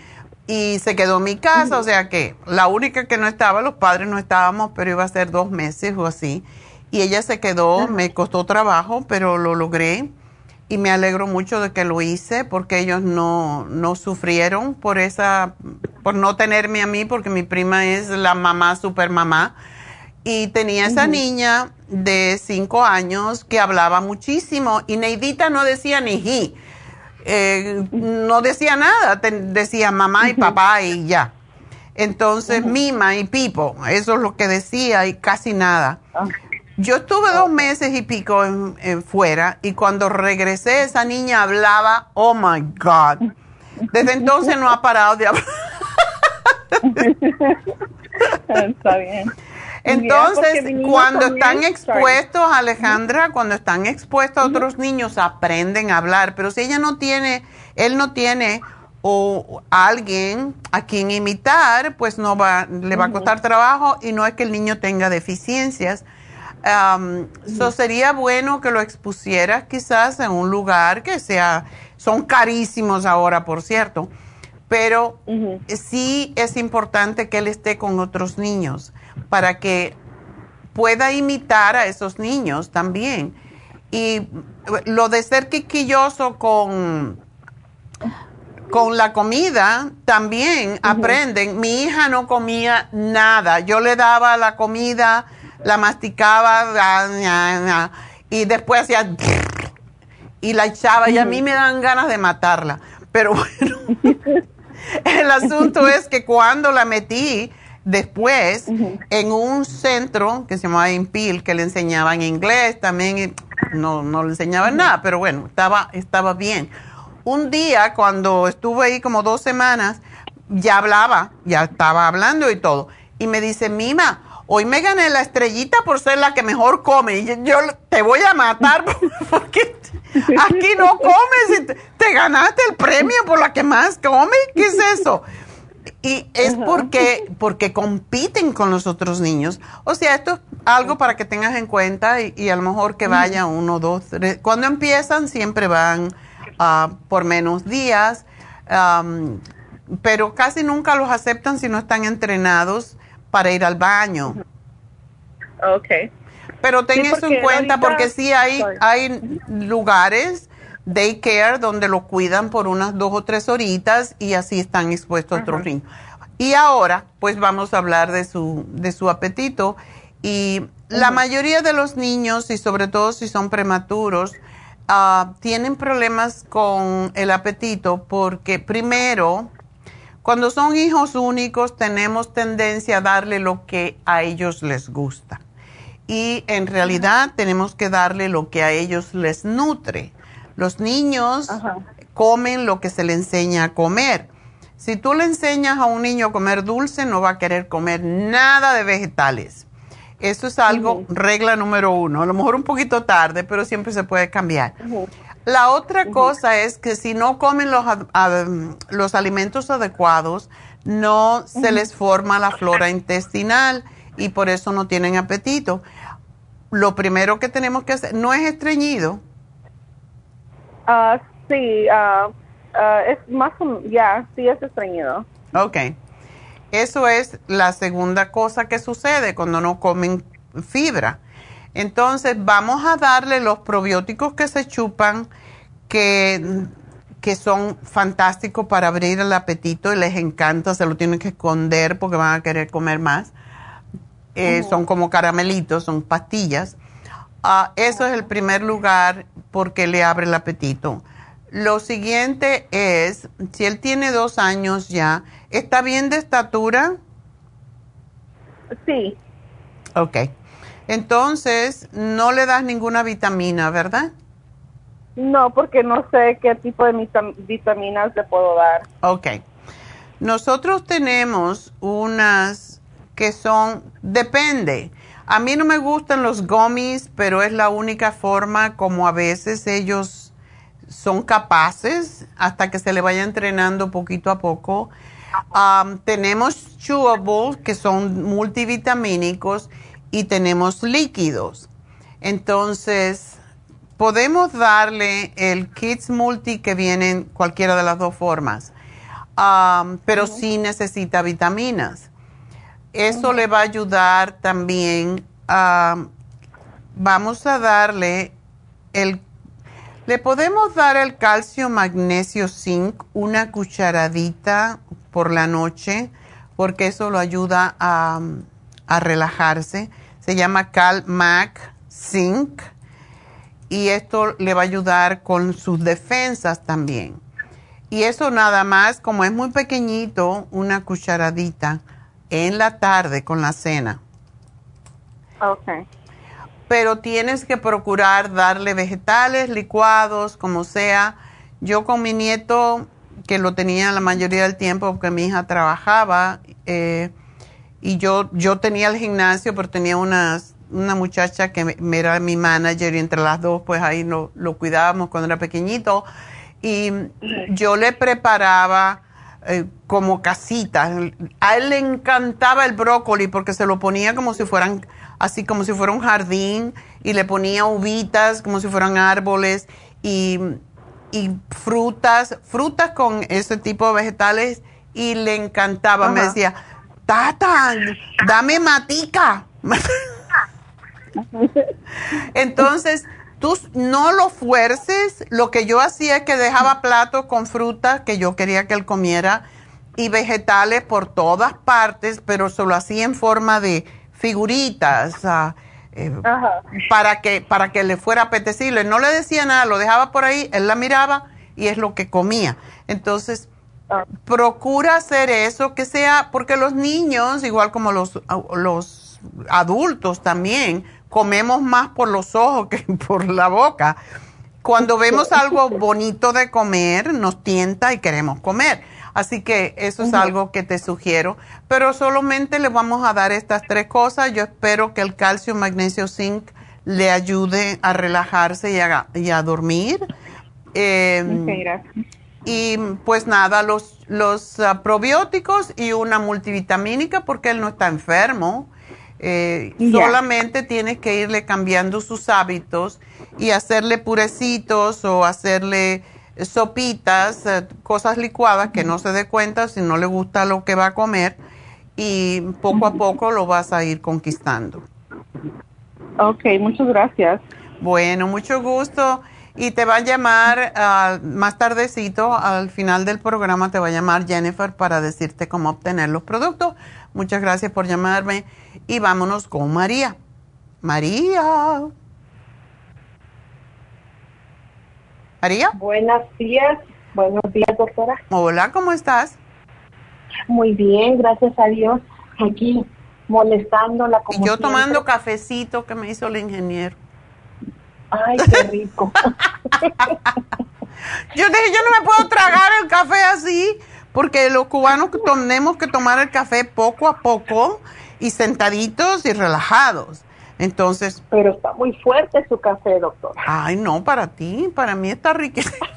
y se quedó en mi casa, o sea que la única que no estaba, los padres no estábamos, pero iba a ser dos meses o así. Y ella se quedó, me costó trabajo, pero lo logré. Y me alegro mucho de que lo hice porque ellos no, no sufrieron por esa, por no tenerme a mí porque mi prima es la mamá, super mamá y tenía esa niña de cinco años que hablaba muchísimo y Neidita no decía ni ji, eh, no decía nada, decía mamá y papá y ya. Entonces, Mima y Pipo, eso es lo que decía y casi nada. Ah. Yo estuve dos meses y pico en, fuera y cuando regresé esa niña hablaba, oh my God. Desde entonces no ha parado de hablar. Está bien. Entonces, cuando están expuestos, Alejandra, cuando están expuestos a otros niños, aprenden a hablar, pero si ella no tiene, él no tiene o alguien a quien imitar, pues no va, le va a costar trabajo y no es que el niño tenga deficiencias. Eso sería bueno que lo expusieras quizás en un lugar que sea, son carísimos ahora, por cierto, pero sí es importante que él esté con otros niños para que pueda imitar a esos niños también. Y lo de ser quiquilloso con con la comida también aprenden. Mi hija no comía nada. Yo le daba la comida, la masticaba y después hacía y la echaba y a mí me dan ganas de matarla. Pero bueno, el asunto es que cuando la metí después en un centro que se llamaba Impil, que le enseñaban inglés, también no, no le enseñaban nada, pero bueno, estaba, estaba bien un día, cuando estuve ahí como dos semanas, ya hablaba, ya estaba hablando y todo. Y me dice, Mima, hoy me gané la estrellita por ser la que mejor come. Y yo te voy a matar porque aquí no comes y te, ganaste el premio por la que más come. ¿Qué es eso? Y es porque, porque compiten con los otros niños. O sea, esto es algo para que tengas en cuenta y, y a lo mejor que vaya uno, dos, tres. Cuando empiezan siempre van Ah, por menos días, pero casi nunca los aceptan si no están entrenados para ir al baño. Ok. Pero ten eso en cuenta porque sí hay, hay lugares, daycare, donde lo cuidan por unas dos o tres horitas y así están expuestos a otros. Y ahora, pues vamos a hablar de su, de su apetito. Y la mayoría de los niños, y sobre todo si son prematuros, Ah, tienen problemas con el apetito porque primero, cuando son hijos únicos tenemos tendencia a darle lo que a ellos les gusta. Y en realidad tenemos que darle lo que a ellos les nutre. Los niños comen lo que se le enseña a comer. Si tú le enseñas a un niño a comer dulce, no va a querer comer nada de vegetales. Eso es algo, regla número uno. A lo mejor un poquito tarde, pero siempre se puede cambiar. La otra cosa es que si no comen los, los alimentos adecuados, no se les forma la flora intestinal y por eso no tienen apetito. Lo primero que tenemos que hacer, ¿no es estreñido? Ah, sí, uh, es más, ya, sí es estreñido. Ok. Eso es la segunda cosa que sucede cuando no comen fibra. Entonces vamos a darle los probióticos que se chupan, que, que son fantásticos para abrir el apetito y les encanta, se lo tienen que esconder porque van a querer comer más. Eh, son como caramelitos, son pastillas. Ah, eso es el primer lugar porque le abre el apetito. Lo siguiente es, si él tiene dos años ya, ¿está bien de estatura? Sí. Ok. Entonces, no le das ninguna vitamina, ¿verdad? No, porque no sé qué tipo de vitaminas le puedo dar. Ok. Nosotros tenemos unas que son, depende. A mí no me gustan los gummies, pero es la única forma como a veces ellos son capaces hasta que se le vaya entrenando poquito a poco. tenemos chewables que son multivitamínicos y tenemos líquidos. Entonces, podemos darle el Kids Multi que viene en cualquiera de las dos formas, pero sí necesita vitaminas. Eso le va a ayudar también. vamos a darle el le podemos dar el calcio, magnesio, zinc, una cucharadita por la noche, porque eso lo ayuda a, relajarse. Se llama CalMac Zinc y esto le va a ayudar con sus defensas también. Y eso nada más, como es muy pequeñito, una cucharadita en la tarde con la cena. Okay pero tienes que procurar darle vegetales, licuados, como sea. Yo con mi nieto, que lo tenía la mayoría del tiempo porque mi hija trabajaba, eh, y yo, yo tenía el gimnasio, pero tenía una muchacha que me, era mi manager y entre las dos pues ahí lo, lo cuidábamos cuando era pequeñito y yo le preparaba eh, como casitas. A él le encantaba el brócoli porque se lo ponía como si fueran, así como si fuera un jardín y le ponía uvitas como si fueran árboles y, y frutas, frutas con ese tipo de vegetales y le encantaba. Me decía, Tata, dame matica. Entonces, tú no lo fuerces. Lo que yo hacía es que dejaba platos con fruta que yo quería que él comiera y vegetales por todas partes, pero se lo hacía en forma de figuritas eh, para que para que le fuera apetecible. No le decía nada, lo dejaba por ahí, él la miraba y es lo que comía. Entonces, ah. procura hacer eso, que sea, porque los niños, igual como los, los adultos también, comemos más por los ojos que por la boca. Cuando vemos algo bonito de comer, nos tienta y queremos comer. Así que eso es algo que te sugiero. Pero solamente le vamos a dar estas tres cosas. Yo espero que el calcio, magnesio, zinc le ayude a relajarse y a, y a dormir. Em, y pues nada, los, los ah, probióticos y una multivitamínica porque él no está enfermo. Eh, solamente tienes que irle cambiando sus hábitos y hacerle purecitos o hacerle sopitas, eh, cosas licuadas que no se dé cuenta si no le gusta lo que va a comer y poco a poco lo vas a ir conquistando. Ok, muchas gracias. Bueno, mucho gusto. Y te va a llamar uh, más tardecito, al final del programa te va a llamar Jennifer para decirte cómo obtener los productos. Muchas gracias por llamarme y vámonos con María. María. María. Buenos días. Buenos días, doctora. Hola, ¿cómo estás? Muy bien, gracias a Dios. Aquí molestándola como Y yo tomando cafecito que me hizo el ingeniero. Ay, qué rico. yo dije, yo no me puedo tragar el café así, porque los cubanos tenemos que tomar el café poco a poco y sentaditos y relajados. Entonces. Pero está muy fuerte su café, doctor. Ay, no, para ti, para mí está riquísimo.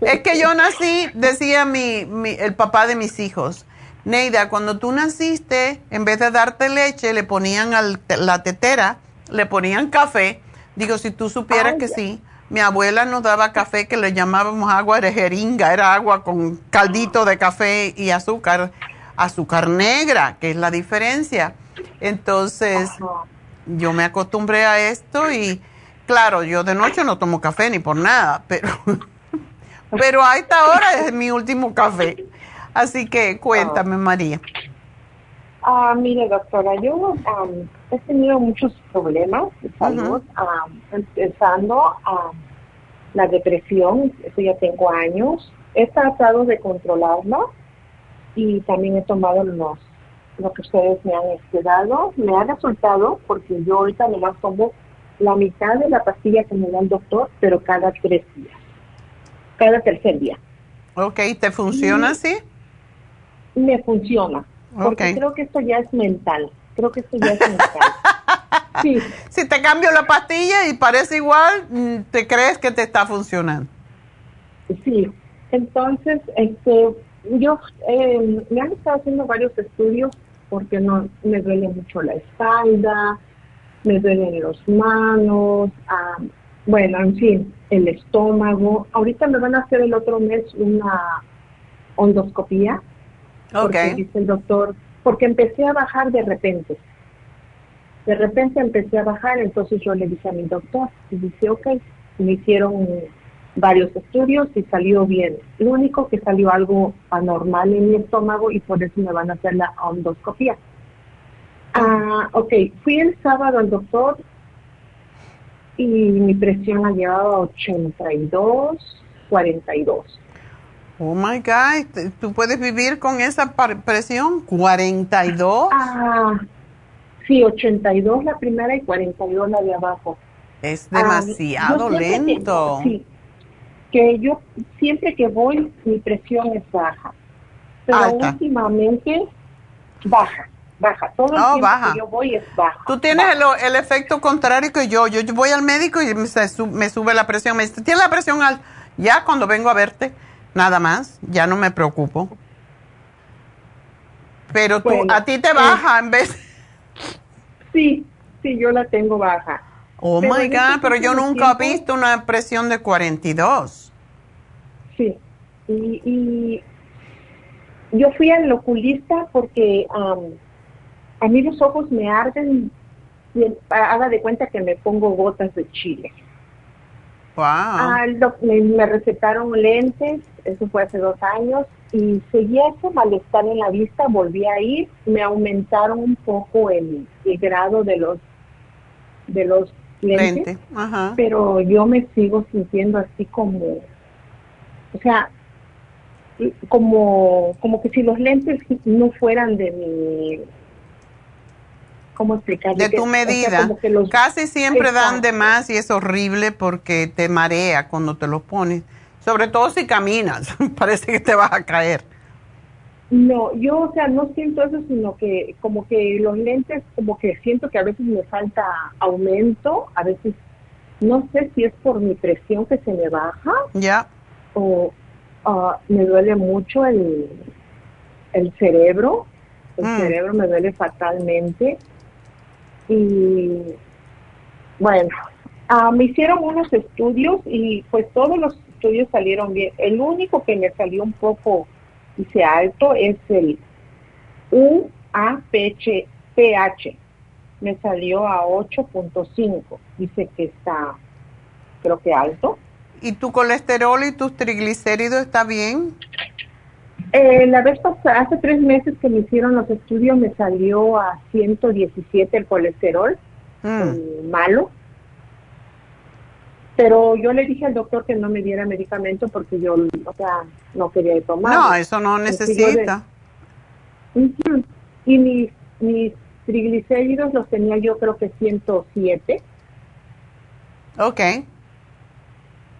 es que yo nací, decía mi, el papá de mis hijos, Neida, cuando tú naciste, en vez de darte leche, le ponían a la tetera, le ponían café. Digo, si tú supieras que sí, mi abuela nos daba café que le llamábamos agua de jeringa, era agua con caldito de café y azúcar, azúcar negra, que es la diferencia. Entonces, yo me acostumbré a esto y claro, yo de noche no tomo café ni por nada, pero, pero a esta hora es mi último café. Así que cuéntame, María. Ah, mire, doctora, yo he tenido muchos problemas de salud, empezando a la depresión, eso ya tengo años. He tratado de controlarla y también he tomado los, lo que ustedes me han dado. Me ha resultado porque yo ahorita nomás tomo la mitad de la pastilla que me da el doctor, pero cada tres días, cada tercer día. Ok, ¿te funciona así? Me funciona porque creo que esto ya es mental. Creo que esto ya es mental. Sí. Si te cambio la pastilla y parece igual, mm, ¿te crees que te está funcionando? Sí. Entonces, este, yo eh, me han estado haciendo varios estudios porque no me duele mucho la espalda, me duelen los manos, ah, bueno, en fin, el estómago. Ahorita me van a hacer el otro mes una endoscopía porque dice el doctor, porque empecé a bajar de repente. De repente empecé a bajar, entonces yo le dije a mi doctor, y dice, ok, me hicieron varios estudios y salió bien. Lo único que salió algo anormal en mi estómago y por eso me van a hacer la endoscopia. Ah, ok, fui el sábado al doctor y mi presión ha llegado a 82, 42. Oh my God, ¿tú puedes vivir con esa presión? ¿42? Ah, sí, 82 la primera y 42 la de abajo. Es demasiado lento. sí, que yo siempre que voy mi presión es baja. Pero últimamente baja, baja. Todo el tiempo que yo voy es baja. Tú tienes El, efecto contrario que yo. yo. voy al médico y me, sube la presión. Me dice, ¿tienes la presión alta? Ya cuando vengo a verte, nada más, ya no me preocupo. Pero tú, a ti te eh, baja en vez... Sí, sí, yo la tengo baja. Oh my God, este pero yo nunca he visto una presión de 42. Sí, y, y yo fui al oculista porque a mí los ojos me arden y haga de cuenta que me pongo gotas de chile. Wow. Ah, me, recetaron lentes, eso fue hace dos años, y seguía ese malestar en la vista, volví a ir, me aumentaron un poco el, grado de los de los lentes, pero yo me sigo sintiendo así como, o sea, como, como que si los lentes no fueran de mi ¿cómo explicar? De tu medida. Casi siempre dan de más y es horrible porque te marea cuando te los pones. Sobre todo si caminas, parece que te vas a caer. No, yo, o sea, no siento eso, sino que como que los lentes, como que siento que a veces me falta aumento, a veces, no sé si es por mi presión que se me baja. Ya. O uh, me duele mucho el, el cerebro, el mm. cerebro me duele fatalmente. Y bueno, uh, me hicieron unos estudios y pues todos los estudios salieron bien. El único que me salió un poco, dice alto, es el UAPH. Me salió a 8.5. Dice que está, creo que alto. ¿Y tu colesterol y tus triglicéridos está bien? Eh, la vez pasada, hace tres meses que me hicieron los estudios, me salió a 117 el colesterol, mm. malo. Pero yo le dije al doctor que no me diera medicamento porque yo, o sea, no quería tomar. No, eso no necesita. Y mis, mis triglicéridos los tenía yo creo que 107. Ok.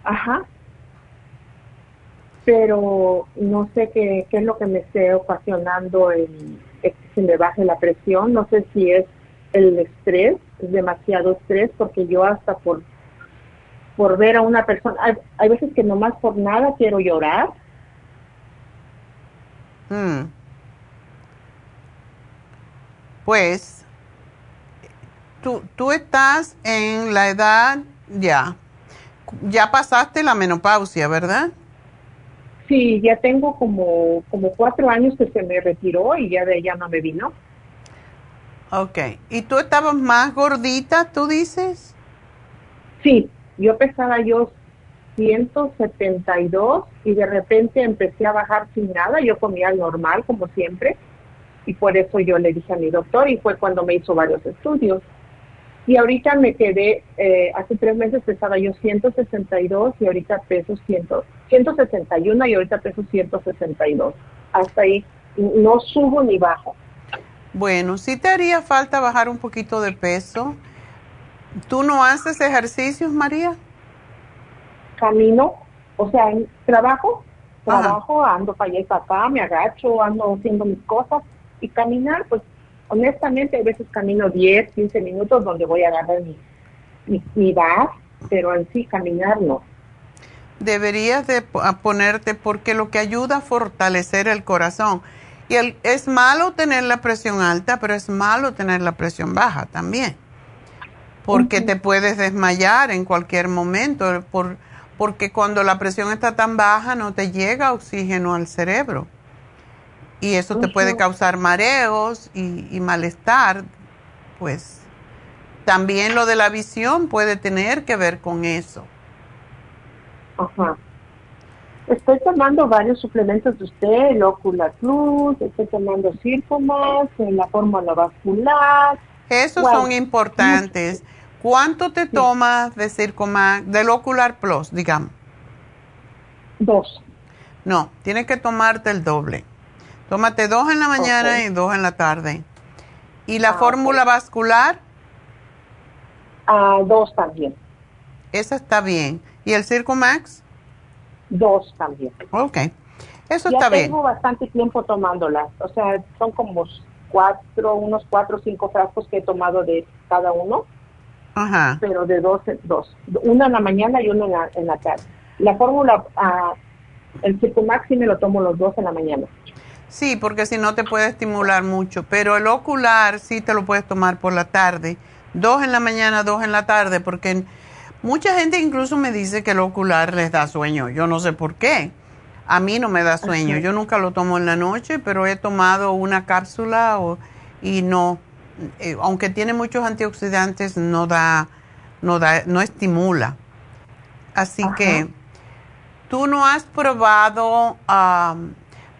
Ajá pero no sé qué, qué es lo que me esté ocasionando el, que se me baje la presión. No sé si es el estrés, es demasiado estrés, porque yo hasta por, por ver a una persona, hay, veces que nomás por nada quiero llorar. Hmm. Pues, tú, tú estás en la edad ya, ya pasaste la menopausia, ¿verdad? Sí, ya tengo como, como cuatro años que se me retiró y ya de ella no me vino. Ok. ¿Y tú estabas más gordita, tú dices? Sí, yo pesaba yo 172 y de repente empecé a bajar sin nada. Yo comía normal, como siempre. Y por eso yo le dije a mi doctor y fue cuando me hizo varios estudios. Y ahorita me quedé, eh, hace tres meses pesaba yo 162 y ahorita peso 100, 161 y ahorita peso 162. Hasta ahí no subo ni bajo. Bueno, si te haría falta bajar un poquito de peso. ¿Tú no haces ejercicios, María? Camino, o sea, trabajo, trabajo, ando para allá y para acá, me agacho, ando haciendo mis cosas y caminar, pues honestamente, a veces camino 10, 15 minutos donde voy a agarrar mi, mi, mi pero en sí caminar no. Deberías de ponerte porque lo que ayuda a fortalecer el corazón. Y el, es malo tener la presión alta, pero es malo tener la presión baja también. Porque te puedes desmayar en cualquier momento, por, porque cuando la presión está tan baja no te llega oxígeno al cerebro y eso te puede causar mareos y, malestar, pues también lo de la visión puede tener que ver con eso. Ajá. Estoy tomando varios suplementos de usted, el Ocular Plus, estoy tomando Circumax, la fórmula vascular. Esos son importantes. ¿Cuánto te tomas de del Ocular Plus, digamos? Dos. No, tienes que tomarte el doble. Tómate dos en la mañana y dos en la tarde. ¿Y la ah, fórmula vascular? Ah, dos también. Esa está bien. ¿Y el Circo Max? Dos también. Ok. Eso está bien. Tengo bastante tiempo tomándolas, o sea, son como cuatro, unos cuatro o cinco frascos que he tomado de cada uno. Ajá. Pero de dos, dos. Uno en la mañana y uno en la, en la tarde. La fórmula, uh, el Circumaxi me lo tomo los dos en la mañana. Sí, porque si no te puede estimular mucho, pero el ocular sí te lo puedes tomar por la tarde. Dos en la mañana, dos en la tarde, porque mucha gente incluso me dice que el ocular les da sueño. Yo no sé por qué. A mí no me da sueño. Yo nunca lo tomo en la noche, pero he tomado una cápsula y no, eh, aunque tiene muchos antioxidantes, no da, no da, no estimula. Así que tú no has probado,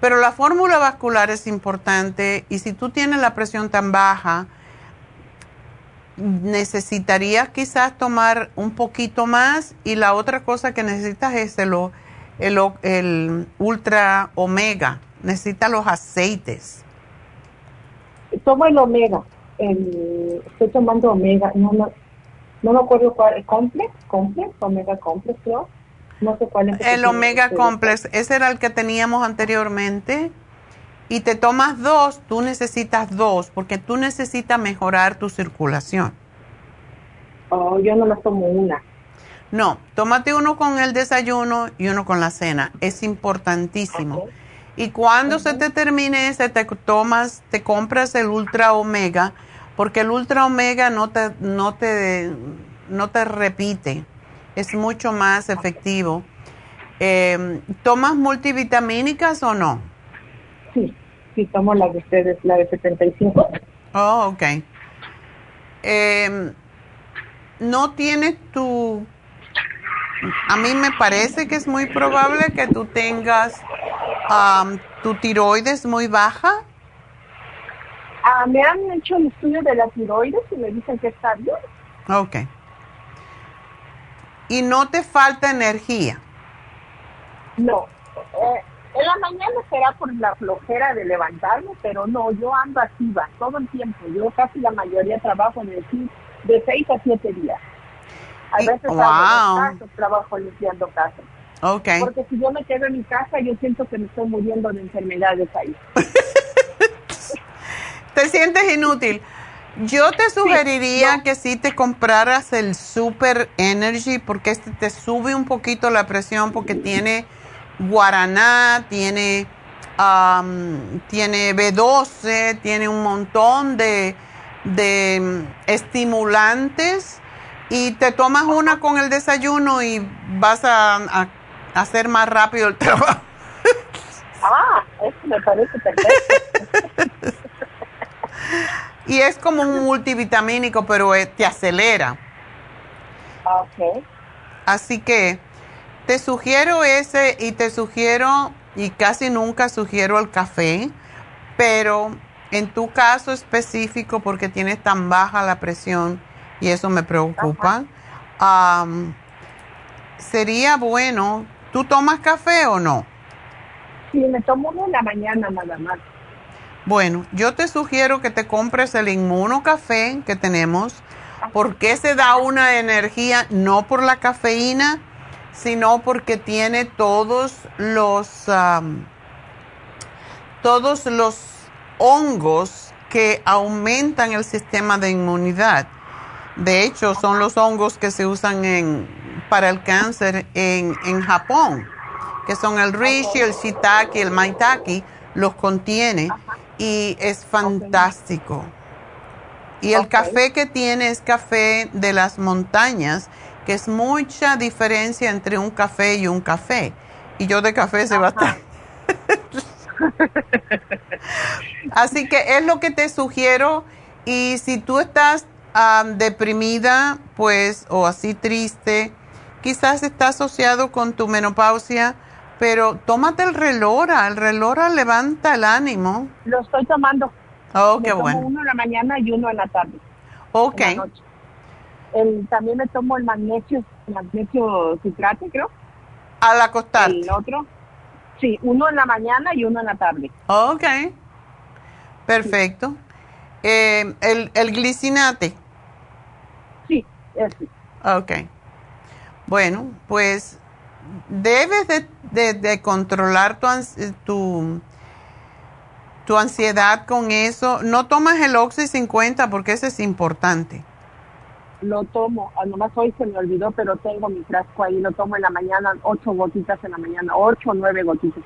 pero la fórmula vascular es importante y si tú tienes la presión tan baja, necesitarías quizás tomar un poquito más y la otra cosa que necesitas es el, el, el ultra omega, necesitas los aceites. Tomo el omega, estoy tomando omega, no, no, no me acuerdo cuál, complex, complex, omega complex creo, no sé cuál es. El omega complex, ese era el que teníamos anteriormente y te tomas dos, tú necesitas dos, porque tú necesitas mejorar tu circulación. Oh, yo no me tomo una. No, tómate uno con el desayuno y uno con la cena. Es importantísimo. Y cuando se te termine ese, te tomas, te compras el Ultra Omega, porque el Ultra Omega no te, no te, no te repite. Es mucho más efectivo. Eh, ¿Tomas multivitamínicas o no? Sí, sí, tomo la de ustedes, la de 75. Oh, ok. Eh, ¿No tienes tu... A mí me parece que es muy probable que tú tengas tu tiroides muy baja. Ah, me han hecho el estudio de la tiroides y me dicen que está bien. Ok. ¿Y no te falta energía? No. Eh, en la mañana será por la flojera de levantarme, pero no, yo ando activa todo el tiempo. Yo casi la mayoría trabajo en el de seis a siete días. A veces wow. trabajo limpiando casa. Okay. Porque si yo me quedo en mi casa, yo siento que me estoy muriendo de enfermedades ahí. te sientes inútil. Yo te sugeriría que si te compraras el Super Energy porque este te sube un poquito la presión porque tiene guaraná, tiene, tiene B12, tiene un montón de, de estimulantes y te tomas una con el desayuno y vas a, hacer más rápido el trabajo. ah, eso me parece perfecto. y es como un multivitamínico, pero eh, te acelera. Ok. Así que te sugiero ese y te sugiero, y casi nunca sugiero el café, pero en tu caso específico, porque tienes tan baja la presión y eso me preocupa, sería bueno, ¿tú tomas café o no? Sí, me tomo uno en la mañana nada más. Bueno, yo te sugiero que te compres el inmuno café que tenemos, porque se da una energía no por la cafeína, sino porque tiene todos los, todos los hongos que aumentan el sistema de inmunidad. De hecho, son los hongos que se usan en, para el cáncer en, en Japón, que son el reishi, el shiitake, el maitake, los contiene y es fantástico. Y el café que tiene es café de las montañas que es mucha diferencia entre un café y un café. Y yo de café se bastante. Así que es lo que te sugiero. Y si tú estás deprimida, pues, o así triste, quizás está asociado con tu menopausia, pero tómate el relora. El relora levanta el ánimo. Lo estoy tomando. Oh, qué bueno. Uno en la mañana y uno en la tarde. Ok también me tomo el magnesio, el magnesio citrate, creo. Al acostar. El otro. Sí, uno en la mañana y uno en la tarde. Ok. Perfecto. Eh, el, el glicinate. Sí, ese. Ok. Bueno, pues debes de, controlar tu, tu, tu, ansiedad con eso. No tomas el Oxy 50 porque ese es importante. Lo tomo, ah, nomás hoy se me olvidó, pero tengo mi frasco ahí, lo tomo en la mañana, ocho gotitas en la mañana, ocho o nueve gotitas.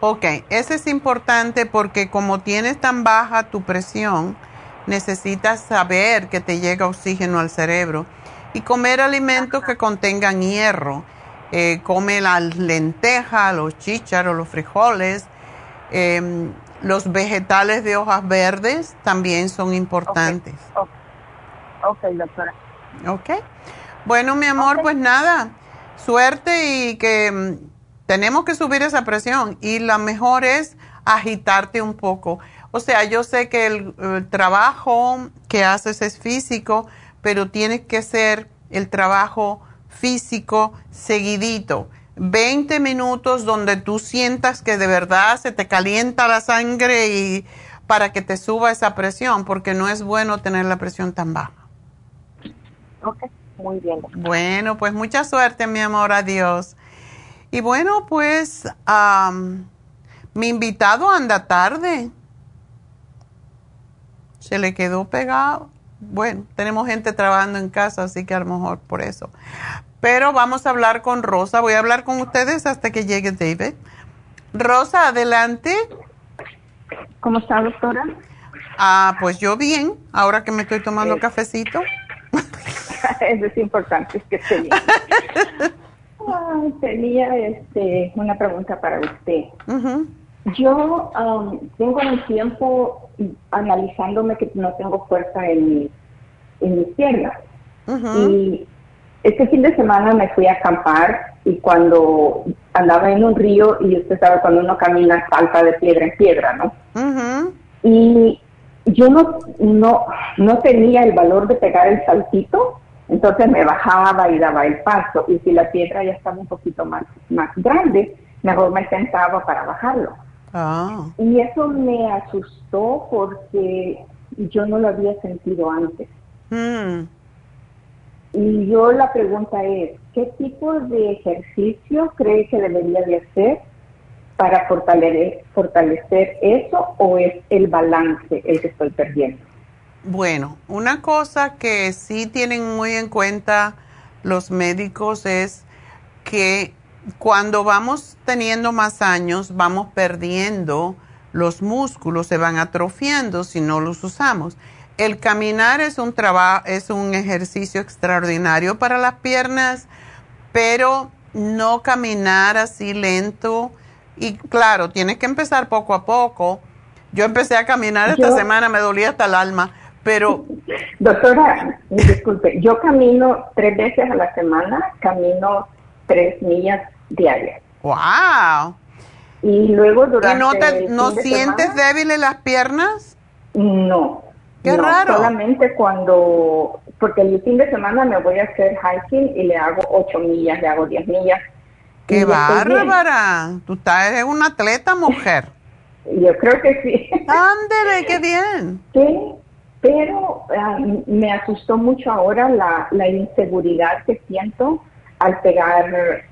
Ok, ese es importante porque como tienes tan baja tu presión, necesitas saber que te llega oxígeno al cerebro y comer alimentos que contengan hierro eh, come las lentejas, los chícharos, los frijoles, em, los vegetales de hojas verdes también son importantes. Ok, doctora. Ok. Bueno, mi amor, pues nada, suerte y que em, tenemos que subir esa presión y la mejor es agitarte un poco. O sea, yo sé que el trabajo que haces es físico, pero tiene que ser el trabajo físico seguidito. 20 minutos donde tú sientas que de verdad se te calienta la sangre y para que te suba esa presión, porque no es bueno tener la presión tan baja. Ok, muy bien. Bueno, pues mucha suerte, mi amor, adiós. Y bueno, pues mi invitado anda tarde. Se le quedó pegado. Bueno, tenemos gente trabajando en casa, así que a lo mejor por eso. Pero vamos a hablar con Rosa. Voy a hablar con ustedes hasta que llegue David. Rosa, adelante. ¿Cómo está, doctora? Ah, pues yo bien, ahora que me estoy tomando cafecito. Eso es importante, es que tenía. tenía este, una pregunta para usted. Yo um, tengo un tiempo analizándome que no tengo fuerza en, en mis piernas. Y este fin de semana me fui a acampar y cuando andaba en un río y usted sabe cuando uno camina salta de piedra en piedra, ¿no? Y yo no, no, no tenía el valor de pegar el saltito, entonces me bajaba y daba el paso y si la piedra ya estaba un poquito más, más grande, mejor me sentaba para bajarlo. Ah. Y eso me asustó porque yo no lo había sentido antes. Mm. Y yo la pregunta es, ¿qué tipo de ejercicio cree que debería de hacer para fortalecer, fortalecer eso o es el balance el que estoy perdiendo? Bueno, una cosa que sí tienen muy en cuenta los médicos es que cuando vamos teniendo más años vamos perdiendo los músculos, se van atrofiando si no los usamos. El caminar es un trabajo, es un ejercicio extraordinario para las piernas, pero no caminar así lento. Y claro, tienes que empezar poco a poco. Yo empecé a caminar esta semana, me dolía hasta el alma, pero... Doctora, disculpe, yo camino tres veces a la semana, camino tres millas diarias. ¡Wow! Y luego durante... ¿Y no, te, no sientes débiles las piernas? No, Qué raro. Solamente cuando, porque el fin de semana me voy a hacer hiking y le hago 8 millas, le hago 10 millas. ¡Qué bárbara! Tú estás, una atleta, mujer. Yo creo que sí. Ándele, qué bien. Sí, pero me asustó mucho ahora la, la inseguridad que siento al pegar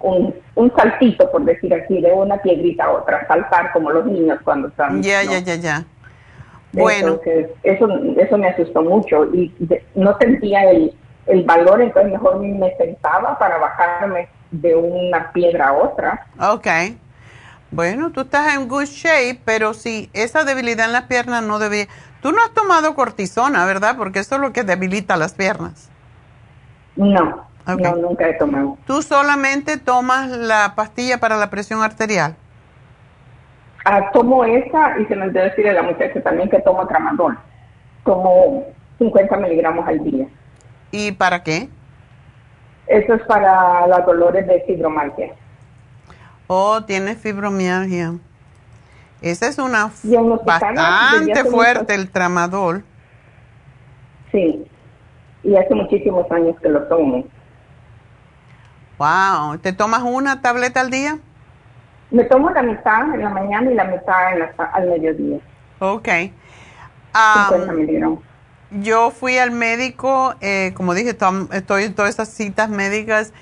un, un, saltito, por decir así, de una piedrita a otra, saltar como los niños cuando están. Ya, ya, ya, ya. Bueno. eso, eso me asustó mucho y no sentía el, el valor, entonces mejor me sentaba para bajarme de una piedra a otra. Ok. Bueno, tú estás en good shape, pero si esa debilidad en las piernas no debía... Tú no has tomado cortisona, ¿verdad? Porque eso es lo que debilita las piernas. No, no, nunca he tomado. ¿Tú solamente tomas la pastilla para la presión arterial? Ah, tomo esa y se me debe decir a la muchacha también que tomo tramadol. Tomo 50 miligramos al día. ¿Y para qué? Eso es para los dolores de fibromialgia. Oh, tiene fibromialgia. Esa es una bastante fuerte el tramadol. Sí, y hace muchísimos años que lo tomo. Wow, ¿te tomas una tableta al día? Me tomo la mitad en la mañana y la mitad en al mediodía. Ok. 50 miligramos. Yo fui al médico, eh, como dije, estoy en todas esas citas médicas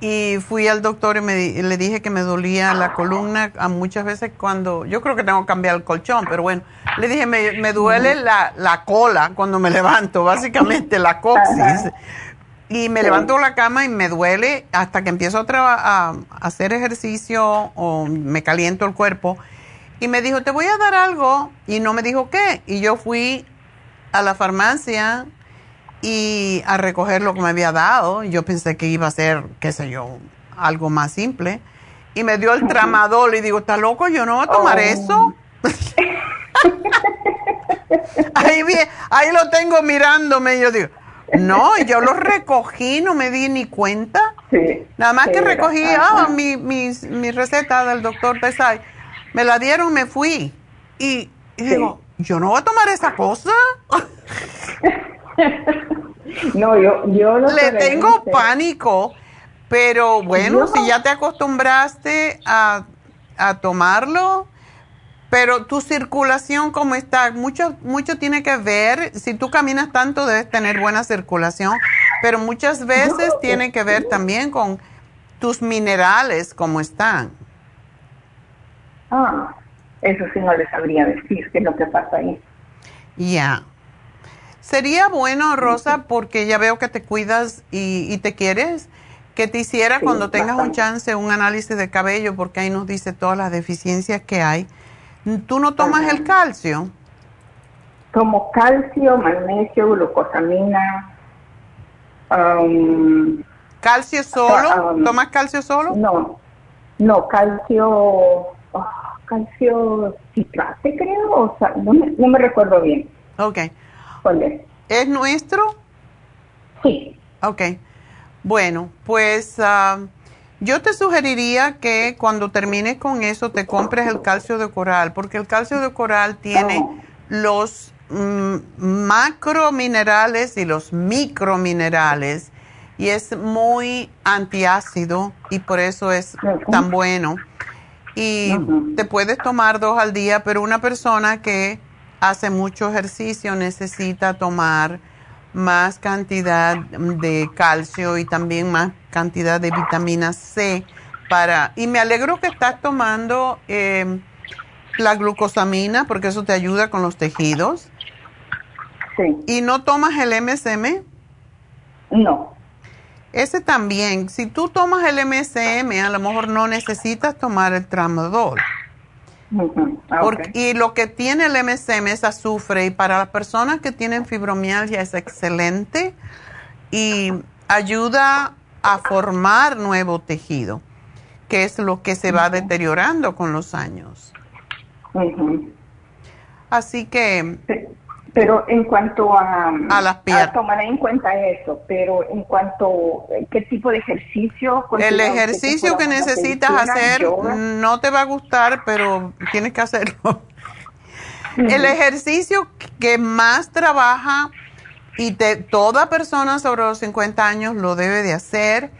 y fui al doctor y me, le dije que me dolía la columna a muchas veces cuando, yo creo que tengo que cambiar el colchón, pero bueno, le dije, me, duele la, la, cola cuando me levanto, básicamente la coxis. Y me levanto la cama y me duele hasta que empiezo a, a, hacer ejercicio o me caliento el cuerpo. Y me dijo, te voy a dar algo. Y no me dijo qué. Y yo fui a la farmacia y a recoger lo que me había dado. Yo pensé que iba a ser, qué sé yo, algo más simple. Y me dio el tramadol y digo, ¿está loco? Yo no voy a tomar oh. eso. ahí, ahí lo tengo mirándome y yo digo, no, yo lo recogí, no me di ni cuenta. Nada más que recogí ah, mi, mi, mi, receta del doctor Pesay. Me la dieron, me fui. Y, digo, yo no voy a tomar esa cosa. no, yo, yo Le tengo pánico, pero bueno, si ya te acostumbraste a, a tomarlo, pero tu circulación, ¿cómo está? Mucho, mucho tiene que ver, si tú caminas tanto debes tener buena circulación, pero muchas veces tiene que ver también con tus minerales, ¿cómo están? Ah, eso sí no les sabría decir qué es lo que pasa ahí. Ya. Sería bueno, Rosa, porque ya veo que te cuidas y, te quieres, que te hiciera cuando tengas un chance un análisis de cabello, porque ahí nos dice todas las deficiencias que hay. ¿Tú no tomas el calcio? Tomo calcio, magnesio, glucosamina. Um, ¿Calcio solo? Um, ¿Tomas calcio solo? No, no, calcio, oh, calcio citrate creo, o sea, no me, no me recuerdo bien. Ok. es? nuestro? Sí. Ok. Bueno, pues ah, yo te sugeriría que cuando termines con eso te compres el calcio de coral, porque el calcio de coral tiene los mm, macrominerales y los microminerales y es muy antiácido y por eso es tan bueno. Y te puedes tomar dos al día, pero una persona que hace mucho ejercicio necesita tomar más cantidad de calcio y también más cantidad de vitamina C para... Y me alegro que estás tomando em, la glucosamina porque eso te ayuda con los tejidos. Sí. ¿Y no tomas el MSM? No. Ese también, si tú tomas el MSM, a lo mejor no necesitas tomar el tramadol. Ah, y lo que tiene el MSM es azufre y para las personas que tienen fibromialgia es excelente y ayuda a formar nuevo tejido, que es lo que se va deteriorando con los años. Así que... Pero en cuanto a, a las piernas. tomar en cuenta eso, pero en cuanto qué tipo de ejercicio. El ejercicio que, necesitas hacer no te va a gustar, pero tienes que hacerlo. El ejercicio que más trabaja y te, toda persona sobre los 50 años lo debe de hacer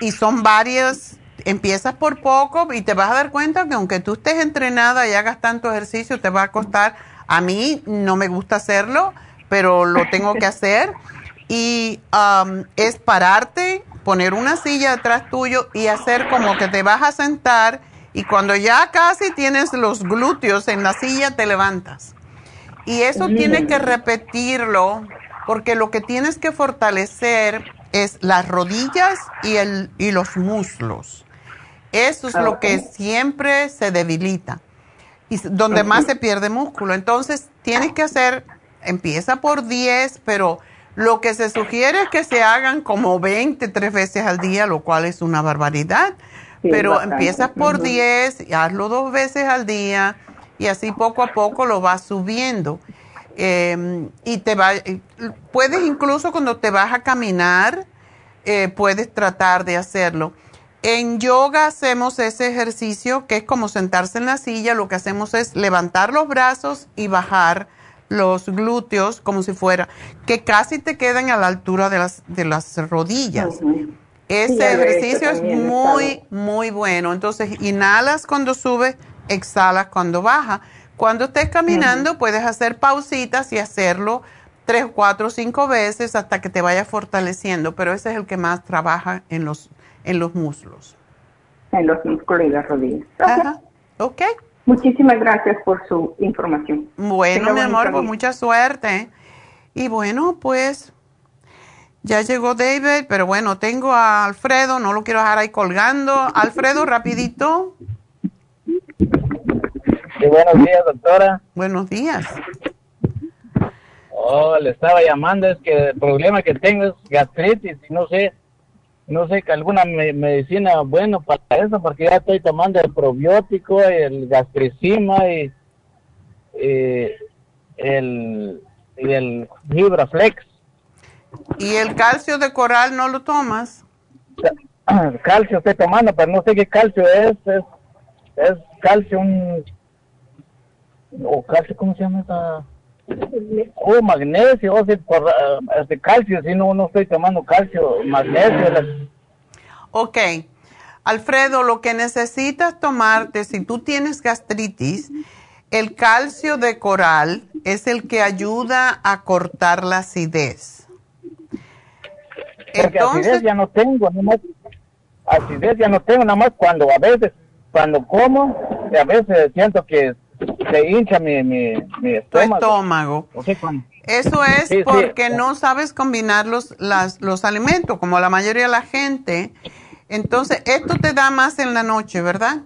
y son varias. Empiezas por poco y te vas a dar cuenta que aunque tú estés entrenada y hagas tanto ejercicio, te va a costar a mí no me gusta hacerlo, pero lo tengo que hacer. Y um, es pararte, poner una silla detrás tuyo y hacer como que te vas a sentar y cuando ya casi tienes los glúteos en la silla te levantas. Y eso tienes que repetirlo porque lo que tienes que fortalecer es las rodillas y, el, y los muslos. Eso es lo que siempre se debilita y donde más se pierde músculo. Entonces, tienes que hacer, empieza por 10, pero lo que se sugiere es que se hagan como 20, tres veces al día, lo cual es una barbaridad. pero empiezas por 10, hazlo dos veces al día y así poco a poco lo vas subiendo. Em, y te va, puedes incluso cuando te vas a caminar, eh, puedes tratar de hacerlo. En yoga hacemos ese ejercicio que es como sentarse en la silla. Lo que hacemos es levantar los brazos y bajar los glúteos como si fuera, que casi te quedan a la altura de las, de las rodillas. Ese ejercicio es muy, muy bueno. Entonces, inhalas cuando sube, exhalas cuando baja. Cuando estés caminando, puedes hacer pausitas y hacerlo tres, cuatro, cinco veces hasta que te vaya fortaleciendo, pero ese es el que más trabaja en los en los muslos. En los músculos y las rodillas. Ajá. Ok. Muchísimas gracias por su información. Bueno, mi amor, pues mucha suerte. Y bueno, pues ya llegó David, pero bueno, tengo a Alfredo, no lo quiero dejar ahí colgando. Alfredo, rapidito. Sí, buenos días, doctora. Buenos días. Oh, le estaba llamando, es que el problema que tengo es gastritis y no sé, no sé que alguna medicina bueno para eso, porque ya estoy tomando el probiótico, el gastricima y, el, y el Vibraflex. ¿Y el calcio de coral no lo tomas? Calcio estoy tomando, pero no sé qué calcio es. Es, es calcio, un... O calcio, ¿cómo se llama esa? Oh, magnesio, o sea, por este calcio, si no, no estoy tomando calcio, magnesio. Ok. Alfredo, lo que necesitas tomarte, si tú tienes gastritis, el calcio de coral es el que ayuda a cortar la acidez. Entonces, acidez ya no tengo, nomás, acidez ya no tengo, nada más cuando a veces, cuando como, a veces siento que se hincha mi, mi, mi estómago. Eso es porque no sabes combinar los, las, los alimentos, como la mayoría de la gente. Entonces, esto te da más en la noche, ¿verdad?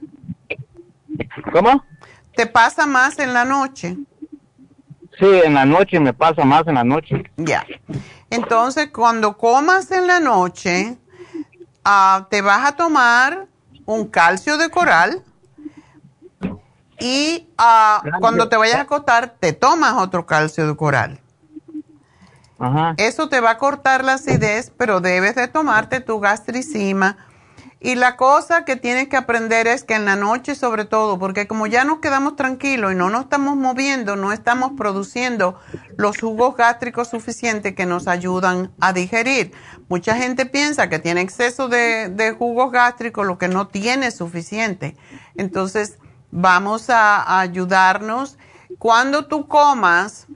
¿Cómo? ¿Te pasa más en la noche? Sí, en la noche me pasa más en la noche. Ya. Entonces, cuando comas en la noche, ah, te vas a tomar un calcio de coral y ah, cuando te vayas a acostar, te tomas otro calcio de coral. Eso te va a cortar la acidez, pero debes de tomarte tu gastricima. Y la cosa que tienes que aprender es que en la noche sobre todo, porque como ya nos quedamos tranquilos y no nos estamos moviendo, no estamos produciendo los jugos gástricos suficientes que nos ayudan a digerir. Mucha gente piensa que tiene exceso de, de jugos gástricos, lo que no tiene suficiente. Entonces, vamos a, ayudarnos. Cuando tú comas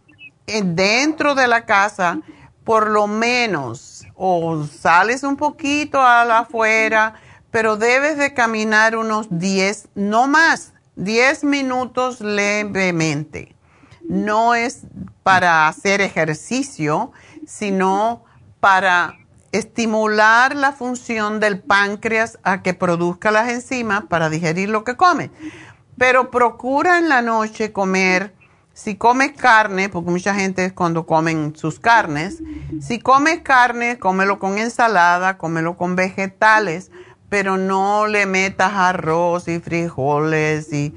eh, dentro de la casa, por lo menos, o sales un poquito a la afuera, pero debes de caminar unos 10, no más, 10 minutos levemente. No es para hacer ejercicio, sino para estimular la función del páncreas a que produzca las enzimas para digerir lo que come. Pero procura en la noche comer, si comes carne, porque mucha gente es cuando comen sus carnes, si comes carne, cómelo con ensalada, cómelo con vegetales, pero no le metas arroz y frijoles y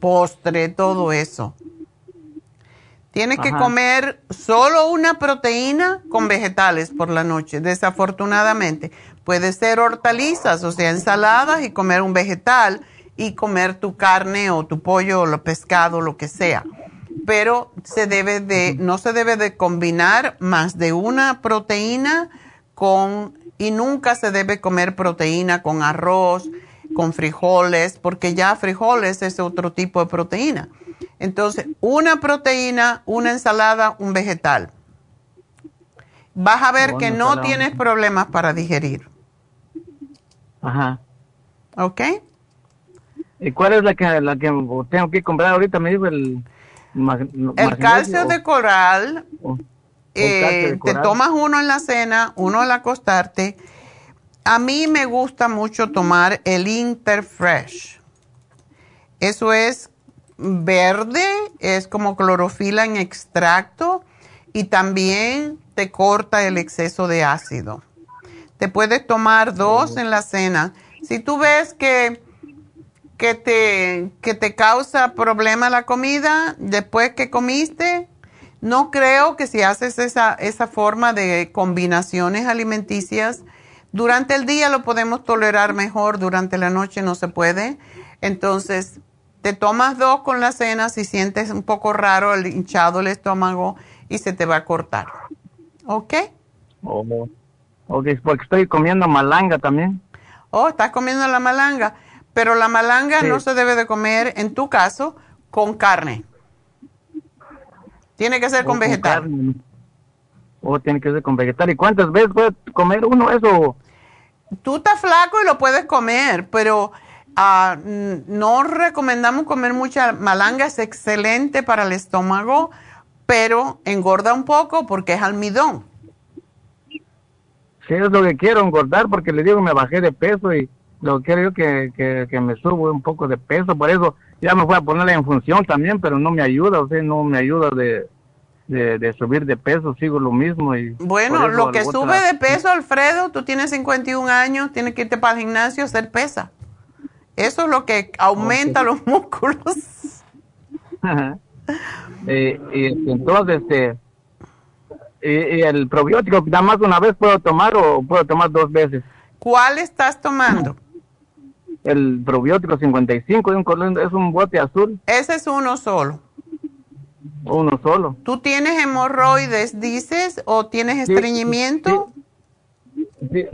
postre, todo eso. Tienes que comer solo una proteína con vegetales por la noche, desafortunadamente. Puede ser hortalizas, o sea, ensaladas y comer un vegetal y comer tu carne o tu pollo o lo pescado, lo que sea. Pero se debe de, no se debe de combinar más de una proteína con, y nunca se debe comer proteína con arroz, con frijoles, porque ya frijoles es otro tipo de proteína. Entonces, una proteína, una ensalada, un vegetal. Vas a ver que no tienes problemas para digerir. Ajá. ¿Ok? ¿Y cuál es la que, la que tengo que comprar ahorita? Me dijo el... el calcio de coral, eh, te tomas uno en la cena, uno al acostarte. A mí me gusta mucho tomar el Interfresh. Eso es verde, es como clorofila en extracto y también te corta el exceso de ácido. Te puedes tomar dos en la cena. Si tú ves que que te, que te causa problema la comida después que comiste, no creo que si haces esa, esa forma de combinaciones alimenticias, durante el día lo podemos tolerar mejor, durante la noche no se puede. Entonces, te tomas dos con la cena si sientes un poco raro el hinchado el estómago y se te va a cortar. ¿Ok? Oh, ok, porque estoy comiendo malanga también. Oh, estás comiendo la malanga. Pero la malanga no se debe de comer, en tu caso, con carne. Tiene que ser con, vegetal. O tiene que ser con vegetal. ¿Y cuántas veces puede comer uno eso? tú estás flaco y lo puedes comer, pero ah, no recomendamos comer mucha malanga, es excelente para el estómago, pero engorda un poco porque es almidón. Sí, es lo que quiero, engordar, porque le digo, me bajé de peso y lo que quiero yo que, que, me subo un poco de peso, por eso ya me voy a ponerla en función también, pero no me ayuda, o sea, no me ayuda de, de, subir de peso, sigo lo mismo. y Bueno, lo que sube de peso, Alfredo, tú tienes 51 años, tienes que irte para el gimnasio a hacer pesa. Eso es lo que aumenta los músculos. Eh, y entonces, este, y, el probiótico, nada más una vez puedo tomar o puedo tomar dos veces. ¿Cuál estás tomando? El probiótico 55 es un bote azul. Ese es uno solo. Uno solo. ¿Tú tienes hemorroides, dices, o tienes estreñimiento? Sí,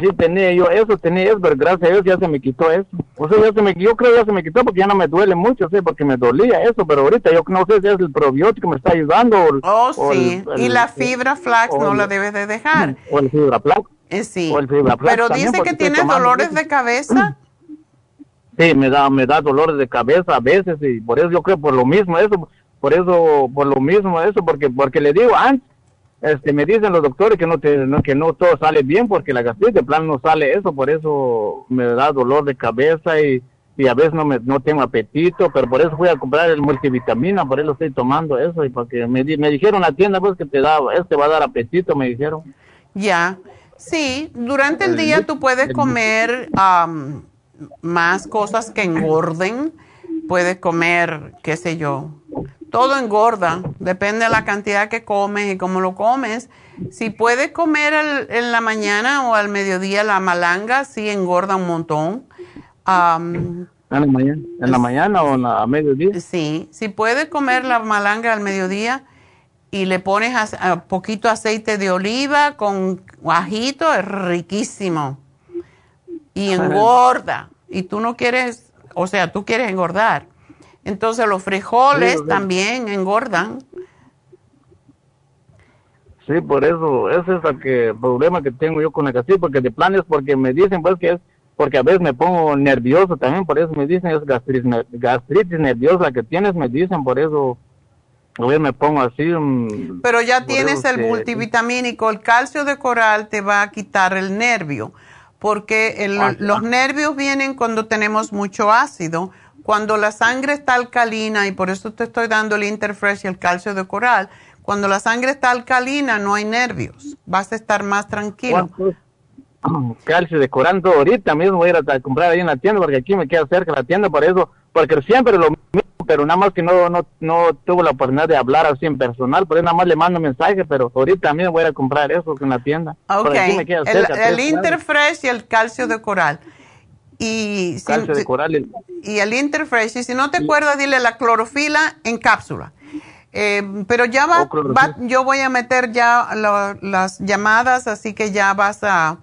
sí, tenía yo eso, tenía eso, pero gracias a Dios ya se me quitó eso. O sea, ya se me, yo creo que ya se me quitó porque ya no me duele mucho, sí, porque me dolía eso, pero ahorita yo no sé si es el probiótico que me está ayudando. O, oh, sí, y la fibra flax no la debes de dejar. O el fibra flax. Eh, sí, o el fibra flax pero dice que tienes dolores de cabeza. Sí, me da, me da dolores de cabeza a veces y por eso yo creo por lo mismo eso, por eso, por lo mismo eso, porque, porque le digo antes este, me dicen los doctores que no, te, que no todo sale bien porque la gastritis de plan no sale eso, por eso me da dolor de cabeza y, y a veces no, me, no tengo apetito, pero por eso fui a comprar el multivitamina, por eso estoy tomando eso y porque me, me dijeron la tienda pues que te da, este va a dar apetito, me dijeron. Ya, sí, durante el día tú puedes comer más cosas que engorden, puedes comer, qué sé yo, todo engorda, depende de la cantidad que comes y cómo lo comes. Si puedes comer en la mañana o al mediodía la malanga, sí engorda un montón. ¿En, la mañana? ¿En la mañana o a mediodía? Sí, si puedes comer la malanga al mediodía y le pones a, poquito aceite de oliva con ajito, es riquísimo. Y engorda. Y tú no quieres, o sea, tú quieres engordar. Entonces los frijoles también engordan. Sí, por eso, ese es el que, problema que tengo yo con la gastritis, porque de planes, porque me dicen pues que es, porque a veces me pongo nervioso también, por eso me dicen es gastritis, gastritis nerviosa que tienes, me dicen, por eso a veces me pongo así. Mm, Pero ya tienes el multivitamínico, el calcio de coral te va a quitar el nervio, porque ah, los nervios vienen cuando tenemos mucho ácido. Cuando la sangre está alcalina, y por eso te estoy dando el Interfresh y el calcio de coral, cuando la sangre está alcalina no hay nervios, vas a estar más tranquilo. Calcio de coral, ahorita mismo voy a ir a comprar ahí en la tienda porque aquí me queda cerca la tienda, por eso, porque siempre lo mismo, pero nada más que no, no, no tuve la oportunidad de hablar así en personal, por eso nada más le mando mensaje, pero ahorita también voy a comprar eso en la tienda. Ok, el, el Interfresh y el calcio de coral. Y, y el Interfresh. Y si no te acuerdas, dile la clorofila en cápsula. Eh, pero ya va, yo voy a meter ya las llamadas, así que ya vas a,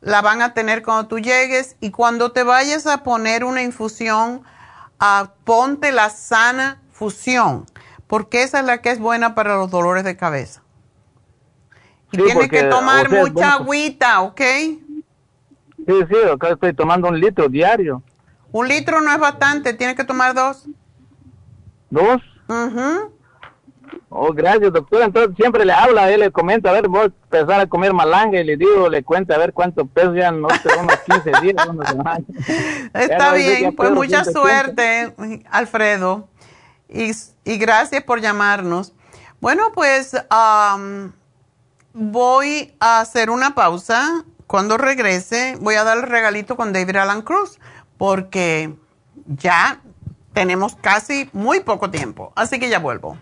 la van a tener cuando tú llegues. Y cuando te vayas a poner una infusión, ah, ponte la sana fusión, porque esa es la que es buena para los dolores de cabeza. Y tienes que tomar mucha agüita, ¿ok? Sí, sí, acá estoy tomando un litro diario. Un litro no es bastante, tiene que tomar dos. ¿Dos? Mhm. Oh, gracias, doctor. Entonces siempre le habla, él le comenta, a ver, voy a empezar a comer malanga y le digo, le cuenta, a ver cuánto peso ya, no sé, unos 15 días, unos semanas. Está bien, pues mucha suerte, Alfredo. Y, y, gracias por llamarnos. Bueno, pues voy a hacer una pausa cuando regrese voy a dar el regalito con David Alan Cruz porque ya tenemos casi muy poco tiempo. Así que ya vuelvo.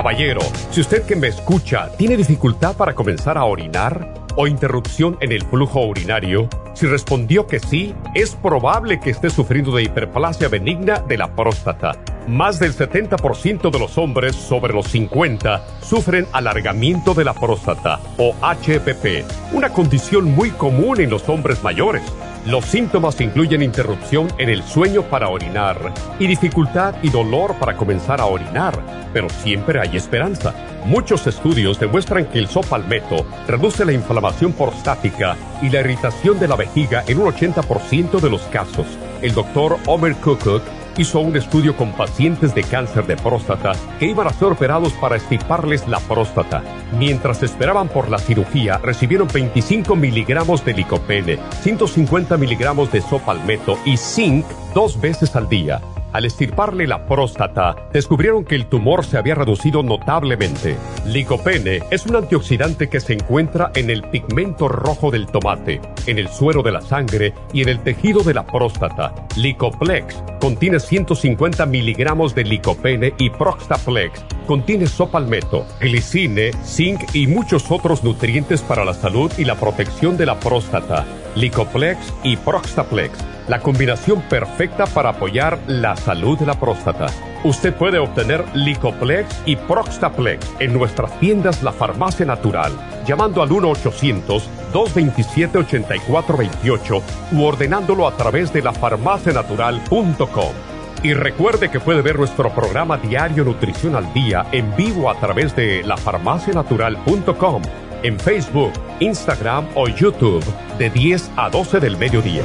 Caballero, si usted que me escucha tiene dificultad para comenzar a orinar o interrupción en el flujo urinario, si respondió que sí, es probable que esté sufriendo de hiperplasia benigna de la próstata. Más del 70% de los hombres sobre los 50 sufren alargamiento de la próstata o HPP, una condición muy común en los hombres mayores. Los síntomas incluyen interrupción en el sueño para orinar y dificultad y dolor para comenzar a orinar, pero siempre hay esperanza. Muchos estudios demuestran que el sopalmeto reduce la inflamación prostática y la irritación de la vejiga en un 80% de los casos. El doctor Omer Kukuk hizo un estudio con pacientes de cáncer de próstata que iban a ser operados para estiparles la próstata. Mientras esperaban por la cirugía, recibieron 25 miligramos de licopene, 150 miligramos de sopalmeto y zinc dos veces al día. Al estirparle la próstata, descubrieron que el tumor se había reducido notablemente. Licopene es un antioxidante que se encuentra en el pigmento rojo del tomate, en el suero de la sangre y en el tejido de la próstata. Licoplex contiene 150 miligramos de licopene y Proxtaplex contiene sopalmeto, glicine, zinc y muchos otros nutrientes para la salud y la protección de la próstata. Licoplex y Proxtaplex la combinación perfecta para apoyar la salud de la próstata. Usted puede obtener Licoplex y Proxtaplex en nuestras tiendas La Farmacia Natural, llamando al 1-800-227-8428 u ordenándolo a través de lafarmacianatural.com. Y recuerde que puede ver nuestro programa diario Nutrición al Día en vivo a través de lafarmacianatural.com, en Facebook, Instagram o YouTube de 10 a 12 del mediodía.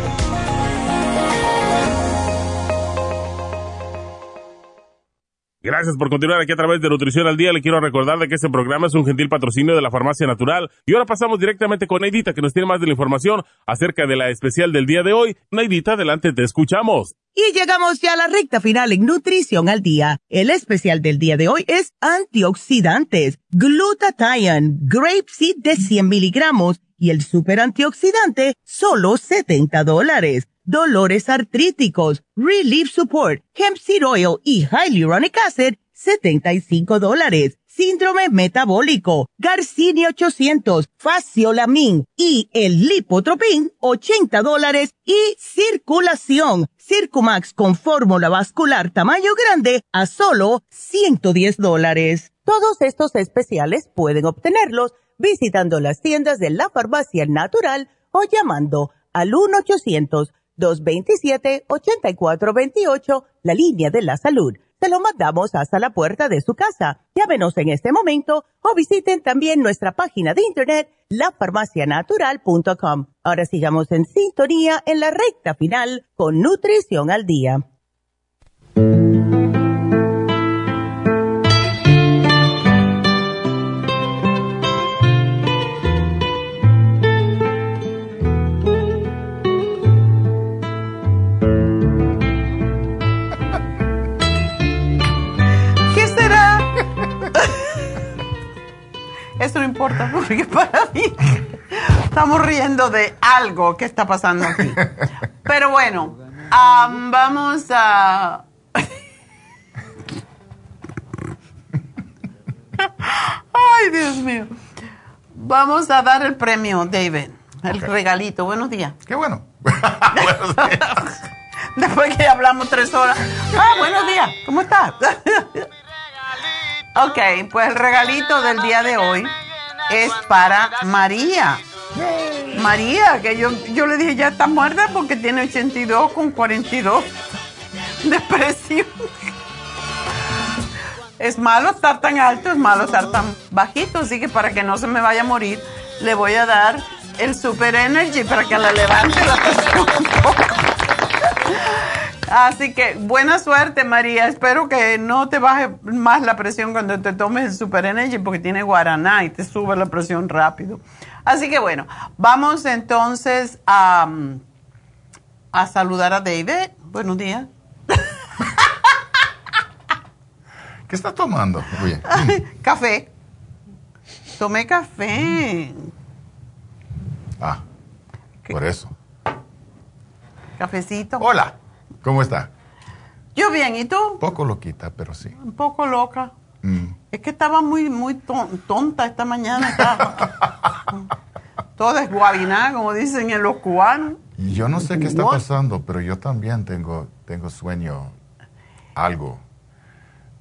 Gracias por continuar aquí a través de Nutrición al Día. Le quiero recordar de que este programa es un gentil patrocinio de la Farmacia Natural. Y ahora pasamos directamente con Neidita, que nos tiene más de la información acerca de la especial del día de hoy. Neidita, adelante, te escuchamos. Y llegamos ya a la recta final en Nutrición al Día. El especial del día de hoy es antioxidantes, glutathione, grapeseed de 100 miligramos y el super antioxidante, solo 70 dólares dolores artríticos, Relief Support, Hemp Seed Oil y Hyaluronic Acid, 75 dólares. Síndrome metabólico, Garcinia 800, Faciolamin y el Lipotropin, 80 dólares. Y circulación, Circumax con fórmula vascular tamaño grande a solo 110 dólares. Todos estos especiales pueden obtenerlos visitando las tiendas de la farmacia natural o llamando al 1 800 227-8428, la línea de la salud. Se lo mandamos hasta la puerta de su casa. Llámenos en este momento o visiten también nuestra página de internet, lafarmacianatural.com. Ahora sigamos en sintonía en la recta final con Nutrición al Día. Importa, porque para mí estamos riendo de algo que está pasando aquí. Pero bueno, vamos a... Ay, Dios mío. Vamos a dar el premio, David. El regalito. Buenos días. Qué bueno. Después que hablamos tres horas. Ah, buenos días. ¿Cómo estás? Ok, pues el regalito del día de hoy es para María. María, que yo, yo le dije ya está muerta porque tiene 82 con 42 de presión. Es malo estar tan alto, es malo estar tan bajito, así que para que no se me vaya a morir, le voy a dar el Super Energy para que la levante la presión un poco. Así que buena suerte, María. Espero que no te baje más la presión cuando te tomes el Super Energy porque tiene guaraná y te sube la presión rápido. Así que bueno, vamos entonces a, a saludar a David. Buenos días. ¿Qué estás tomando? café. Tomé café. Ah, por eso. Cafecito. Hola. ¿Cómo está? Yo bien, ¿y tú? Un poco loquita, pero sí. Un poco loca. Mm. Es que estaba muy, muy tonta esta mañana. Estaba toda esguabinada, como dicen en los cubanos. Yo no sé qué está pasando, pero yo también tengo, tengo sueño. Algo.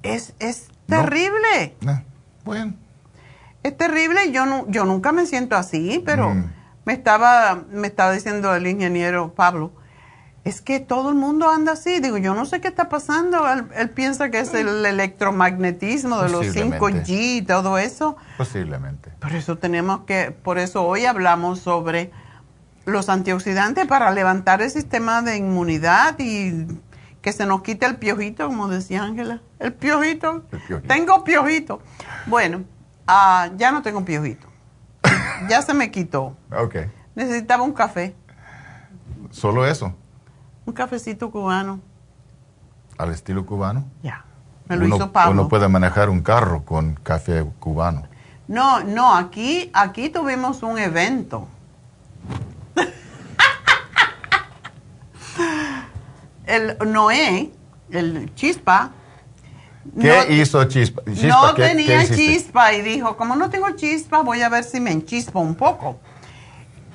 Es, es terrible. bueno. Es terrible. Yo, no, yo nunca me siento así, pero... Mm. me estaba, me estaba diciendo el ingeniero Pablo, es que todo el mundo anda así. Digo, yo no sé qué está pasando. Él, piensa que es el electromagnetismo de los 5G y todo eso. Posiblemente. Por eso tenemos que, por eso hoy hablamos sobre los antioxidantes para levantar el sistema de inmunidad y que se nos quite el piojito, como decía Ángela. El piojito. Tengo piojito. Bueno, ah, ya no tengo piojito. ya se me quitó. Ok. Necesitaba un café. ¿Solo eso? Un cafecito cubano. ¿Al estilo cubano? Ya. Me lo hizo Pablo. Uno puede manejar un carro con café cubano. No, no, aquí, aquí tuvimos un evento el Noé, el Chispa. ¿Qué hizo Chispa? no tenía chispa y dijo, como no tengo chispa, voy a ver si me enchispo un poco.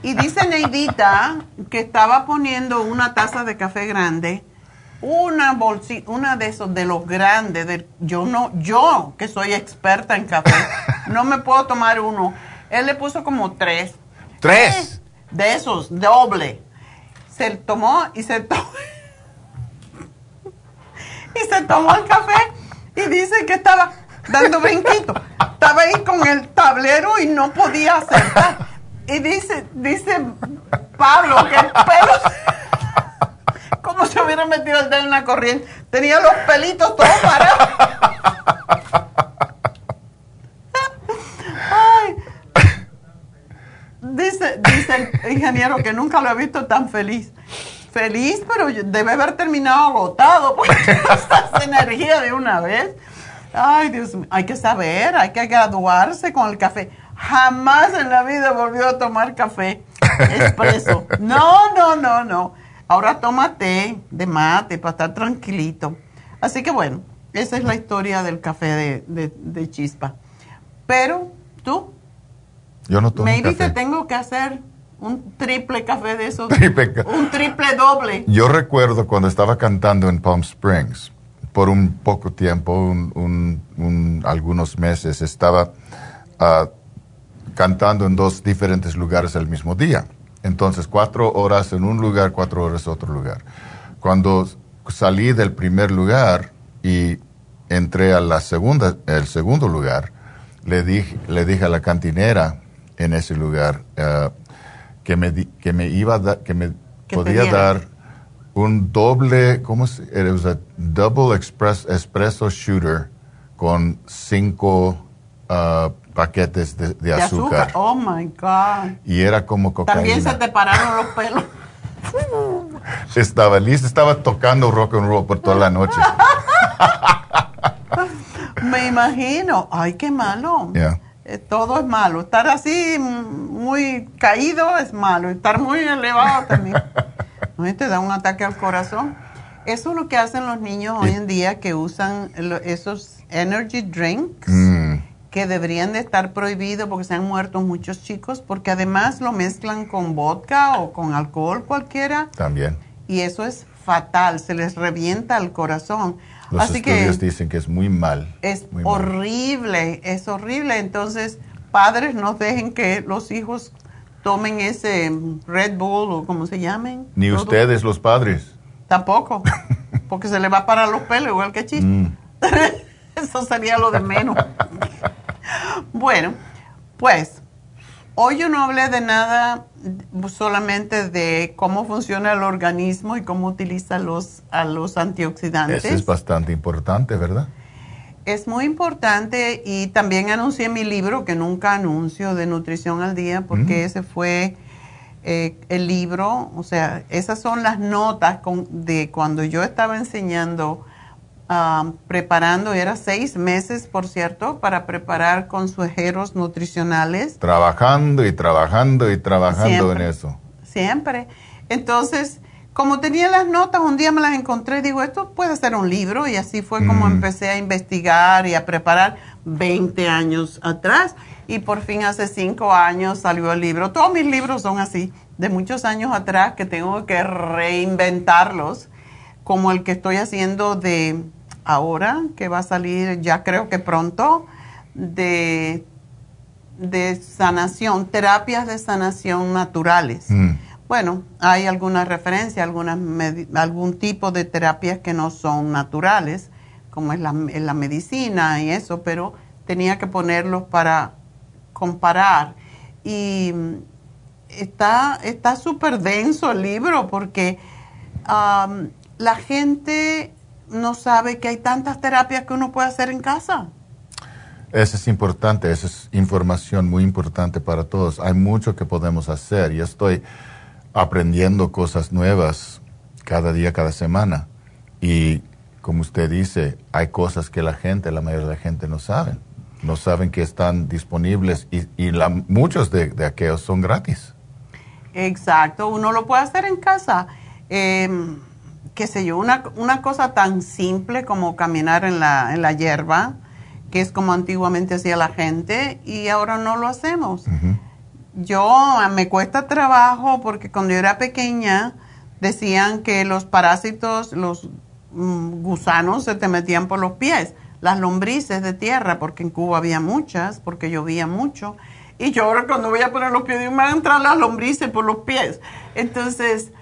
Y dice Neidita que estaba poniendo una taza de café grande, una bolsita, una de esos de los grandes. De, yo no, yo que soy experta en café, no me puedo tomar uno. Él le puso como tres. ¿Tres? De esos, doble. Se tomó y se tomó y se tomó el café y dice que estaba dando brinquito. Estaba ahí con el tablero y no podía acertar. Y dice, dice Pablo que el pelo, como si hubiera metido el dedo en la corriente, tenía los pelitos todos parados. Dice, dice el ingeniero que nunca lo ha visto tan feliz feliz, pero debe haber terminado agotado porque esa energía de una vez. Ay, Dios mío, hay que saber, hay que graduarse con el café. Jamás en la vida volvió a tomar café expreso. No, no, no, no. Ahora toma té de mate para estar tranquilito. Así que bueno, esa es la historia del café de, de, chispa. Pero tú, yo no tomo maybe te tengo que hacer un triple café de esos. un triple doble. Yo recuerdo cuando estaba cantando en Palm Springs, por un poco tiempo, un, algunos meses, estaba ah, cantando en dos diferentes lugares al mismo día. Entonces, cuatro horas en un lugar, cuatro horas en otro lugar. Cuando salí del primer lugar y entré a la segunda, el segundo lugar, le dije, le dije a la cantinera en ese lugar, uh, que me, que me iba que me podía dar un doble, ¿cómo se Era double express, espresso shooter con cinco uh, paquetes de, azúcar. Oh my God. Y era como cocaína. También se te pararon los pelos. estaba listo, estaba tocando rock and roll por toda la noche. Me imagino. Ay, qué malo. Eh, todo es malo. Estar así muy caído es malo. Estar muy elevado también. ¿No? Te da un ataque al corazón. Eso es lo que hacen los niños hoy en día que usan esos energy drinks. Mm. Que deberían de estar prohibidos porque se han muerto muchos chicos, porque además lo mezclan con vodka o con alcohol cualquiera. También. Y eso es fatal, se les revienta el corazón. Los Así estudios dicen que es muy mal. Es horrible, es horrible. Entonces, padres no dejen que los hijos tomen ese Red Bull o como se llamen. Ni ustedes, los padres. Tampoco, porque se le va a parar los pelos igual que chiste. Mm. Eso sería lo de menos. bueno, pues Hoy yo no hablé de nada, solamente de cómo funciona el organismo y cómo utiliza los, a los antioxidantes. Eso es bastante importante, ¿verdad? Es muy importante y también anuncié mi libro, que nunca anuncio, de Nutrición al Día, porque mm. ese fue eh, el libro, o sea, esas son las notas de cuando yo estaba enseñando preparando, era seis meses, por cierto, para preparar consejeros nutricionales. Trabajando y trabajando y trabajando en eso. Siempre. Entonces, como tenía las notas, un día me las encontré, digo, esto puede ser un libro, y así fue como mm. empecé a investigar y a preparar 20 años atrás, y por fin hace cinco años salió el libro. Todos mis libros son así, de muchos años atrás, que tengo que reinventarlos, como el que estoy haciendo de ahora, que va a salir ya creo que pronto, de de sanación, terapias de sanación naturales. Mm. Bueno, hay alguna referencia, algunas algún tipo de terapias que no son naturales, como es la, la medicina y eso, pero tenía que ponerlos para comparar. Y está súper denso el libro porque la gente no sabe que hay tantas terapias que uno puede hacer en casa. Eso es importante, esa es información muy importante para todos. Hay mucho que podemos hacer y estoy aprendiendo cosas nuevas cada día, cada semana. Y como usted dice, hay cosas que la gente, la mayoría de la gente no sabe. No saben que están disponibles y, y la, muchos de, de, aquellos son gratis. Exacto, uno lo puede hacer en casa. Eh, qué sé yo, una, una cosa tan simple como caminar en la, en la hierba, que es como antiguamente hacía la gente, y ahora no lo hacemos. Yo me cuesta trabajo porque cuando yo era pequeña decían que los parásitos, los mm, gusanos se te metían por los pies, las lombrices de tierra, porque en Cuba había muchas, porque llovía mucho. Y yo ahora cuando voy a poner los pies, me van a entrar las lombrices por los pies. Entonces,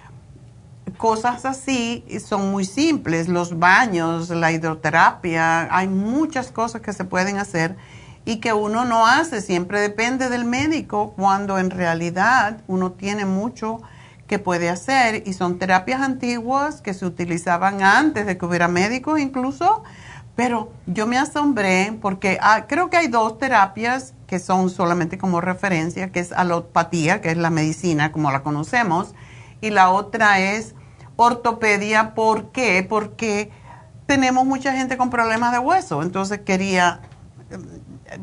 cosas así son muy simples, los baños, la hidroterapia, hay muchas cosas que se pueden hacer y que uno no hace, siempre depende del médico, cuando en realidad uno tiene mucho que puede hacer. Y son terapias antiguas que se utilizaban antes de que hubiera médicos incluso, pero yo me asombré porque ah, creo que hay dos terapias que son solamente como referencia, que es alopatía, que es la medicina como la conocemos, y la otra es ortopedia. ¿Por qué? Porque tenemos mucha gente con problemas de hueso. Entonces quería eh,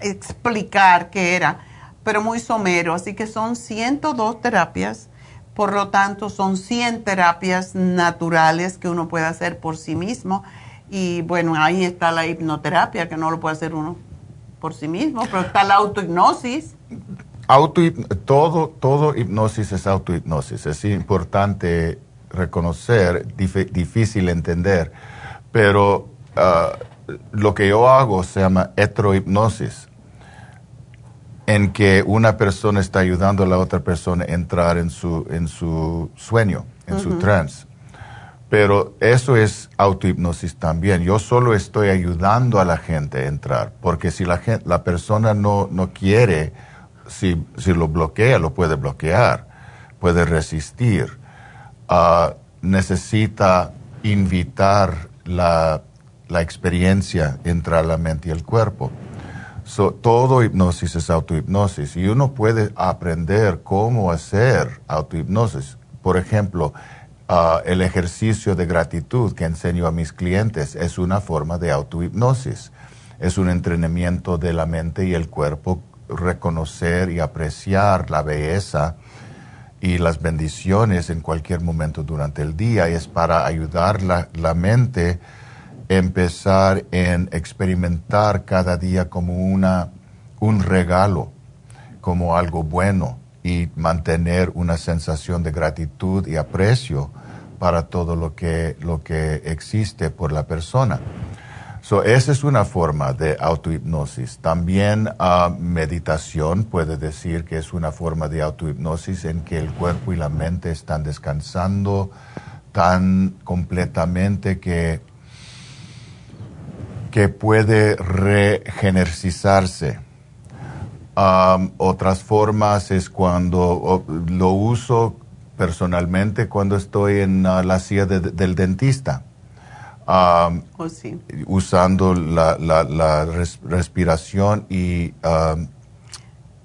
explicar qué era, pero muy somero. Así que son 102 terapias. Por lo tanto, son 100 terapias naturales que uno puede hacer por sí mismo. Y bueno, ahí está la hipnoterapia, que no lo puede hacer uno por sí mismo, pero está la autohipnosis. Auto, todo, todo hipnosis es autohipnosis. Es importante reconocer, difícil entender, pero ah, lo que yo hago se llama heterohipnosis, en que una persona está ayudando a la otra persona a entrar en su, en su sueño, en su trance. Pero eso es autohipnosis también. Yo solo estoy ayudando a la gente a entrar, porque si la, gente, la persona no, no quiere, si, si lo bloquea, lo puede bloquear, puede resistir necesita invitar la, la, experiencia entre la mente y el cuerpo. todo hipnosis es autohipnosis y uno puede aprender cómo hacer autohipnosis. Por ejemplo, el ejercicio de gratitud que enseño a mis clientes es una forma de autohipnosis. Es un entrenamiento de la mente y el cuerpo, reconocer y apreciar la belleza y las bendiciones en cualquier momento durante el día es para ayudar la, la mente a empezar en experimentar cada día como una, un regalo, como algo bueno y mantener una sensación de gratitud y aprecio para todo lo que, lo que existe por la persona. So, esa es una forma de autohipnosis. También uh, meditación puede decir que es una forma de autohipnosis en que el cuerpo y la mente están descansando tan completamente que, que puede regenerizarse. Um, otras formas es cuando lo uso personalmente cuando estoy en uh, la silla del dentista Um, oh, usando la, la, respiración y, um,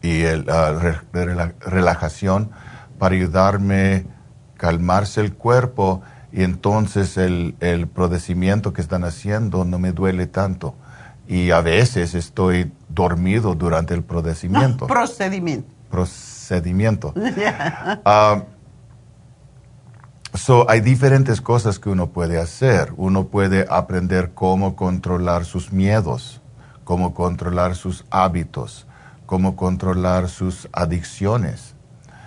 y el, uh, relajación para ayudarme a calmarse el cuerpo y entonces el, el procedimiento que están haciendo no me duele tanto. Y a veces estoy dormido durante el procedimiento. procedimiento. Procedimiento. So, hay diferentes cosas que uno puede hacer. Uno puede aprender cómo controlar sus miedos, cómo controlar sus hábitos, cómo controlar sus adicciones.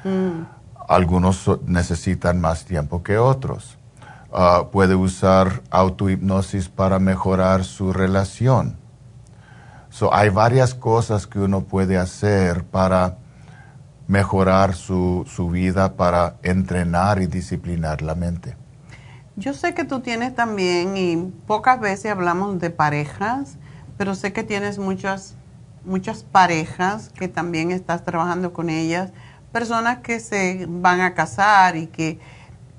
Mm. Algunos necesitan más tiempo que otros. Ah, puede usar autohipnosis para mejorar su relación. hay varias cosas que uno puede hacer para mejorar su, su vida, para entrenar y disciplinar la mente. Yo sé que tú tienes también, y pocas veces hablamos de parejas, pero sé que tienes muchas, muchas parejas que también estás trabajando con ellas, personas que se van a casar y que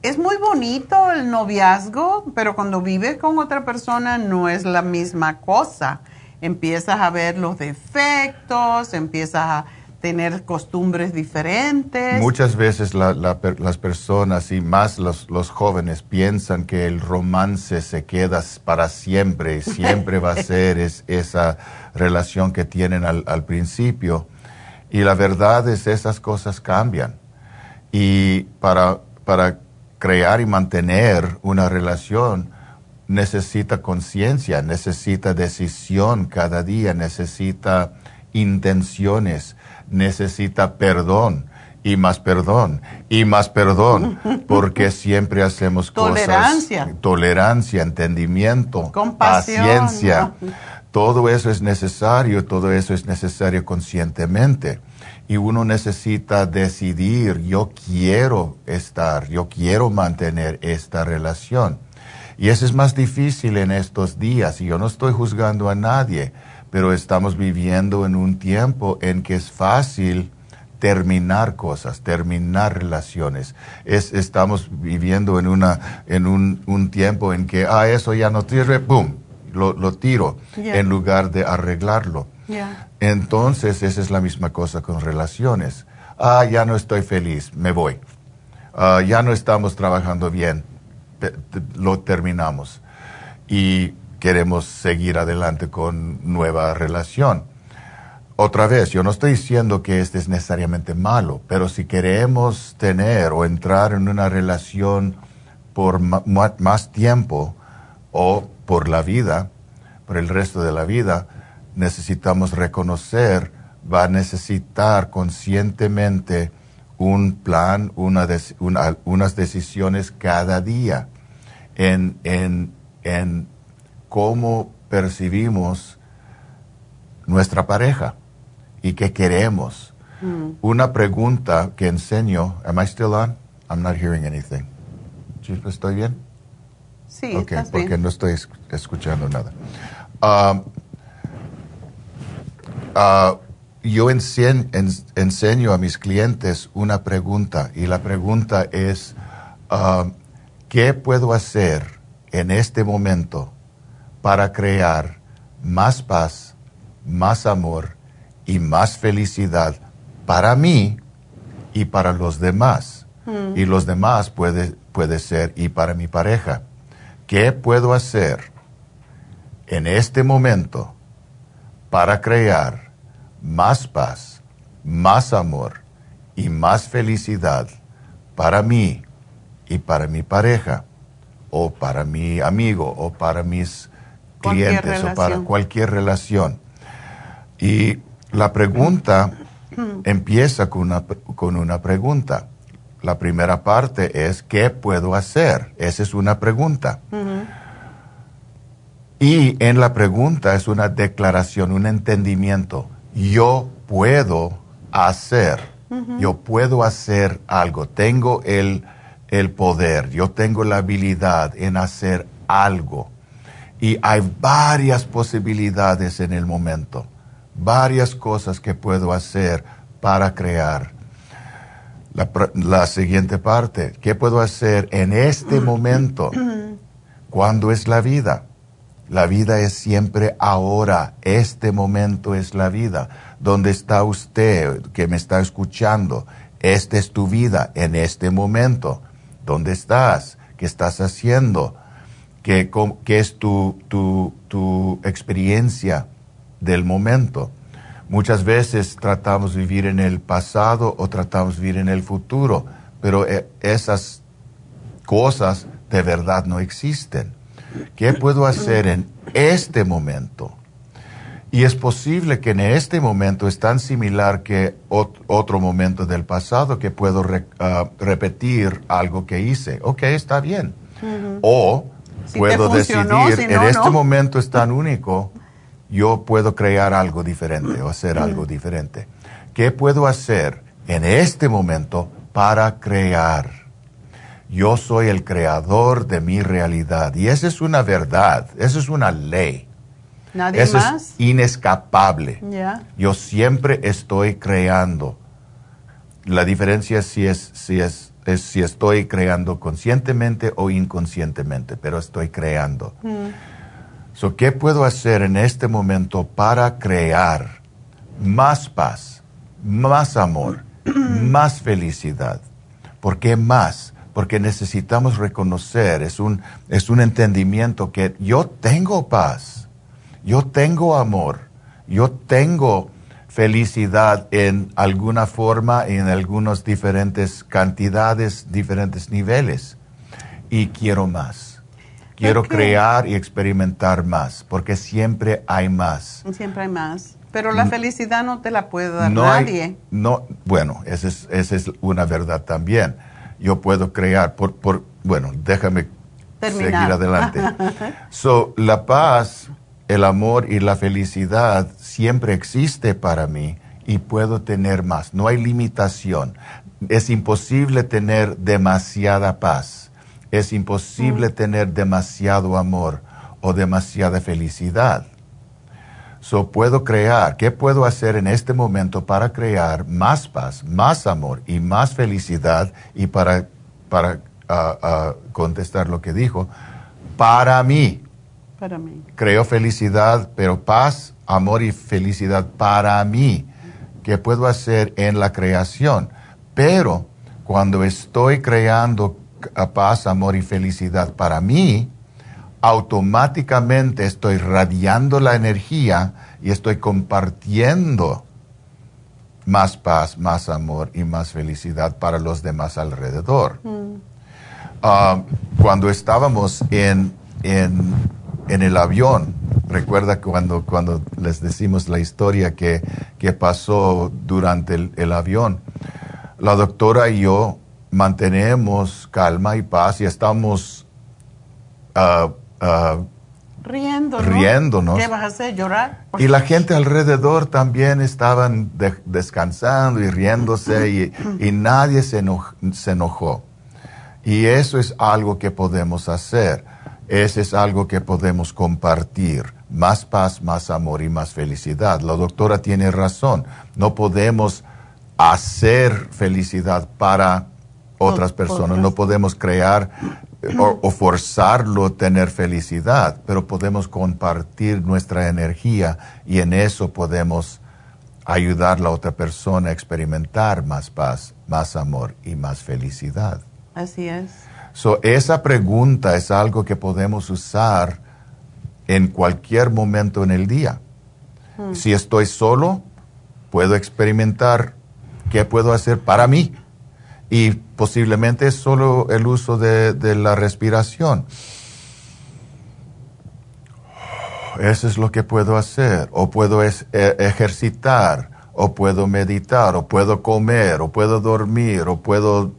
es muy bonito el noviazgo, pero cuando vives con otra persona no es la misma cosa. Empiezas a ver los defectos, empiezas a tener costumbres diferentes. Muchas veces las personas y más los, jóvenes piensan que el romance se queda para siempre, siempre va a ser esa relación que tienen al, al principio. Y la verdad es esas cosas cambian. Y para, para crear y mantener una relación necesita conciencia, necesita decisión cada día, necesita intenciones, necesita perdón y más perdón y más perdón, porque siempre hacemos tolerancia. cosas. Tolerancia, entendimiento, paciencia. Todo eso es necesario, todo eso es necesario conscientemente y uno necesita decidir, yo quiero estar, yo quiero mantener esta relación. Y eso es más difícil en estos días, y yo no estoy juzgando a nadie, pero estamos viviendo en un tiempo en que es fácil terminar cosas, terminar relaciones. Es, estamos viviendo en, una, en un, un tiempo en que, ah, eso ya no sirve, ¡pum! Lo, lo tiro, en lugar de arreglarlo. Entonces, esa es la misma cosa con relaciones. Ah, ya no estoy feliz, me voy. Ah, ya no estamos trabajando bien, lo terminamos. Y queremos seguir adelante con nueva relación. Otra vez, yo no estoy diciendo que este es necesariamente malo, pero si queremos tener o entrar en una relación por más tiempo o por la vida, por el resto de la vida, necesitamos reconocer, va a necesitar conscientemente un plan, una unas decisiones cada día en, en, en cómo percibimos nuestra pareja y qué queremos. Mm. Una pregunta que enseño, am I still on? I'm not hearing anything. ¿Estoy bien? Sí, okay, porque no estoy escuchando nada. Um, Ah, yo enseño a mis clientes una pregunta y la pregunta es, ah, ¿qué puedo hacer en este momento para crear más paz, más amor y más felicidad para mí y para los demás? Hmm. Y los demás puede, puede ser y para mi pareja. ¿Qué puedo hacer en este momento para crear más paz, más amor y más felicidad para mí y para mi pareja o para mi amigo o para mis clientes o para cualquier relación. Y la pregunta empieza con una, con una pregunta. La primera parte es, ¿qué puedo hacer? Esa es una pregunta. Y en la pregunta es una declaración, un entendimiento yo puedo hacer, yo puedo hacer algo, tengo el, el poder, yo tengo la habilidad en hacer algo. Y hay varias posibilidades en el momento, varias cosas que puedo hacer para crear. La, la, siguiente parte, ¿qué puedo hacer en este momento? ¿Cuándo es la vida? La vida es siempre ahora. Este momento es la vida. ¿Dónde está usted que me está escuchando? Esta es tu vida en este momento. ¿Dónde estás? ¿Qué estás haciendo? ¿Qué, qué es tu, tu, tu experiencia del momento? Muchas veces tratamos de vivir en el pasado o tratamos de vivir en el futuro, pero eh, esas cosas de verdad no existen. ¿Qué puedo hacer en este momento? Y es posible que en este momento es tan similar que otro momento del pasado que puedo ah, repetir algo que hice. Ok, está bien. O puedo decidir, en este momento es tan único, yo puedo crear algo diferente o hacer algo diferente. ¿Qué puedo hacer en este momento para crear? Yo soy el creador de mi realidad y esa es una verdad, esa es una ley. ¿Nadie Eso más? es inescapable. Ya. Yo siempre estoy creando. La diferencia si, es, si, es, es si estoy creando conscientemente o inconscientemente, pero estoy creando. Mm. So, ¿Qué puedo hacer en este momento para crear más paz, más amor, más felicidad? ¿Por qué más? Porque necesitamos reconocer, es un, es un entendimiento que yo tengo paz, yo tengo amor, yo tengo felicidad en alguna forma, en algunas diferentes cantidades, diferentes niveles. Y quiero más. Quiero crear y experimentar más, porque siempre hay más. Siempre hay más. Pero la Mm. felicidad no te la puede dar No hay- nadie. no, bueno, esa es, esa es una verdad también. Yo puedo crear, por, por, bueno, déjame Terminar. seguir adelante. So, la paz, el amor y la felicidad siempre existe para mí y puedo tener más. No hay limitación. Es imposible tener demasiada paz. Es imposible tener demasiado amor o demasiada felicidad. So, puedo crear. ¿Qué puedo hacer en este momento para crear más paz, más amor y más felicidad? Y para, para ah, ah, contestar lo que dijo, para mí. Para mí. Creo felicidad, pero paz, amor y felicidad para mí. ¿Qué puedo hacer en la creación? Pero cuando estoy creando paz, amor y felicidad para mí, automáticamente estoy radiando la energía y estoy compartiendo más paz, más amor y más felicidad para los demás alrededor. Ah, cuando estábamos en, en, en el avión, recuerda cuando, cuando les decimos la historia que, que pasó durante el, el avión, la doctora y yo mantenemos calma y paz y estamos Riendo, ¿no? Riéndonos. ¿Qué vas a hacer? ¿Llorar? y la gente alrededor también estaban de- descansando y riéndose y, y nadie se, eno- se enojó. Y eso es algo que podemos hacer. Ese es algo que podemos compartir. Más paz, más amor y más felicidad. La doctora tiene razón. No podemos hacer felicidad para otras personas. No podemos crear eh, o, o forzarlo a tener felicidad, pero podemos compartir nuestra energía y en eso podemos ayudar a la otra persona a experimentar más paz, más amor y más felicidad. Así es. So, esa pregunta es algo que podemos usar en cualquier momento en el día. Mm. Si estoy solo, puedo experimentar qué puedo hacer para mí. Y posiblemente es solo el uso de, de la respiración. Eso es lo que puedo hacer. O puedo es- e- ejercitar, o puedo meditar, o puedo comer, o puedo dormir, o puedo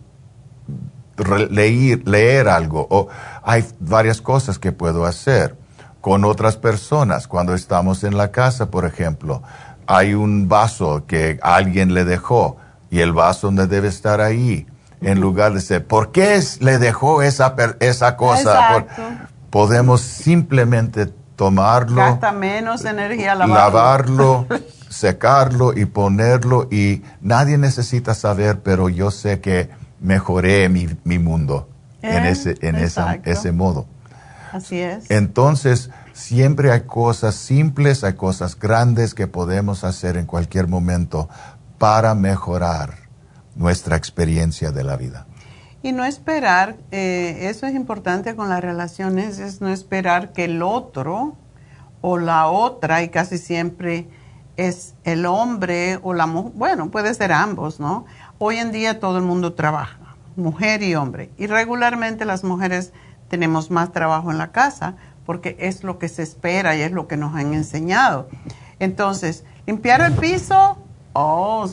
leer, leer algo. O hay varias cosas que puedo hacer con otras personas. Cuando estamos en la casa, por ejemplo, hay un vaso que alguien le dejó y el vaso no debe estar ahí. En lugar de ser, ¿por qué es- le dejó esa, esa cosa? Por- podemos simplemente tomarlo, Gasta menos energía lavarlo. lavarlo, secarlo y ponerlo y nadie necesita saber, pero yo sé que mejoré mi, mi mundo en, Eh, ese, en esa- ese modo. Así es. Entonces, siempre hay cosas simples, hay cosas grandes que podemos hacer en cualquier momento para mejorar nuestra experiencia de la vida. Y no esperar, eh, eso es importante con las relaciones, es no esperar que el otro o la otra, y casi siempre es el hombre o la mujer, bueno, puede ser ambos, ¿no? Hoy en día todo el mundo trabaja, mujer y hombre, y regularmente las mujeres tenemos más trabajo en la casa porque es lo que se espera y es lo que nos han enseñado. Entonces, limpiar el piso, oh,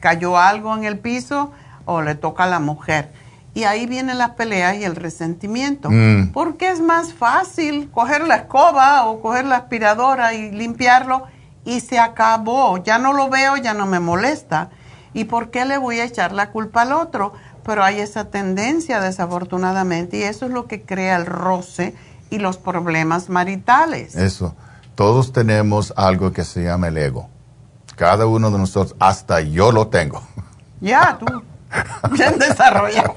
cayó algo en el piso o le toca a la mujer. Y ahí vienen las peleas y el resentimiento. Mm. Porque es más fácil coger la escoba o coger la aspiradora y limpiarlo y se acabó. Ya no lo veo, ya no me molesta. ¿Y por qué le voy a echar la culpa al otro? Pero hay esa tendencia, desafortunadamente, y eso es lo que crea el roce y los problemas maritales. Eso. Todos tenemos algo que se llama el ego. Cada uno de nosotros, hasta yo lo tengo. Ya, tú. Bien desarrollado.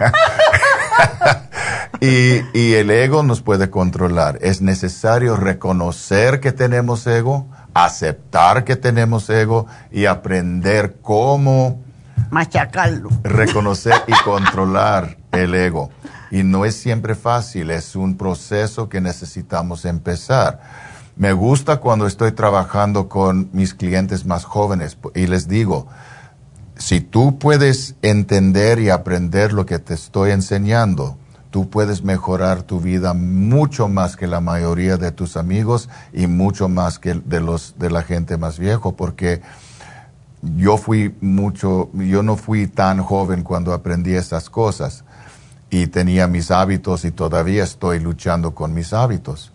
y, y, el ego nos puede controlar. Es necesario reconocer que tenemos ego, aceptar que tenemos ego y aprender cómo machacarlo. Reconocer y controlar el ego. Y no es siempre fácil, es un proceso que necesitamos empezar. Me gusta cuando estoy trabajando con mis clientes más jóvenes y les digo, si tú puedes entender y aprender lo que te estoy enseñando, tú puedes mejorar tu vida mucho más que la mayoría de tus amigos y mucho más que de los de la gente más viejo porque yo fui mucho yo no fui tan joven cuando aprendí esas cosas y tenía mis hábitos y todavía estoy luchando con mis hábitos.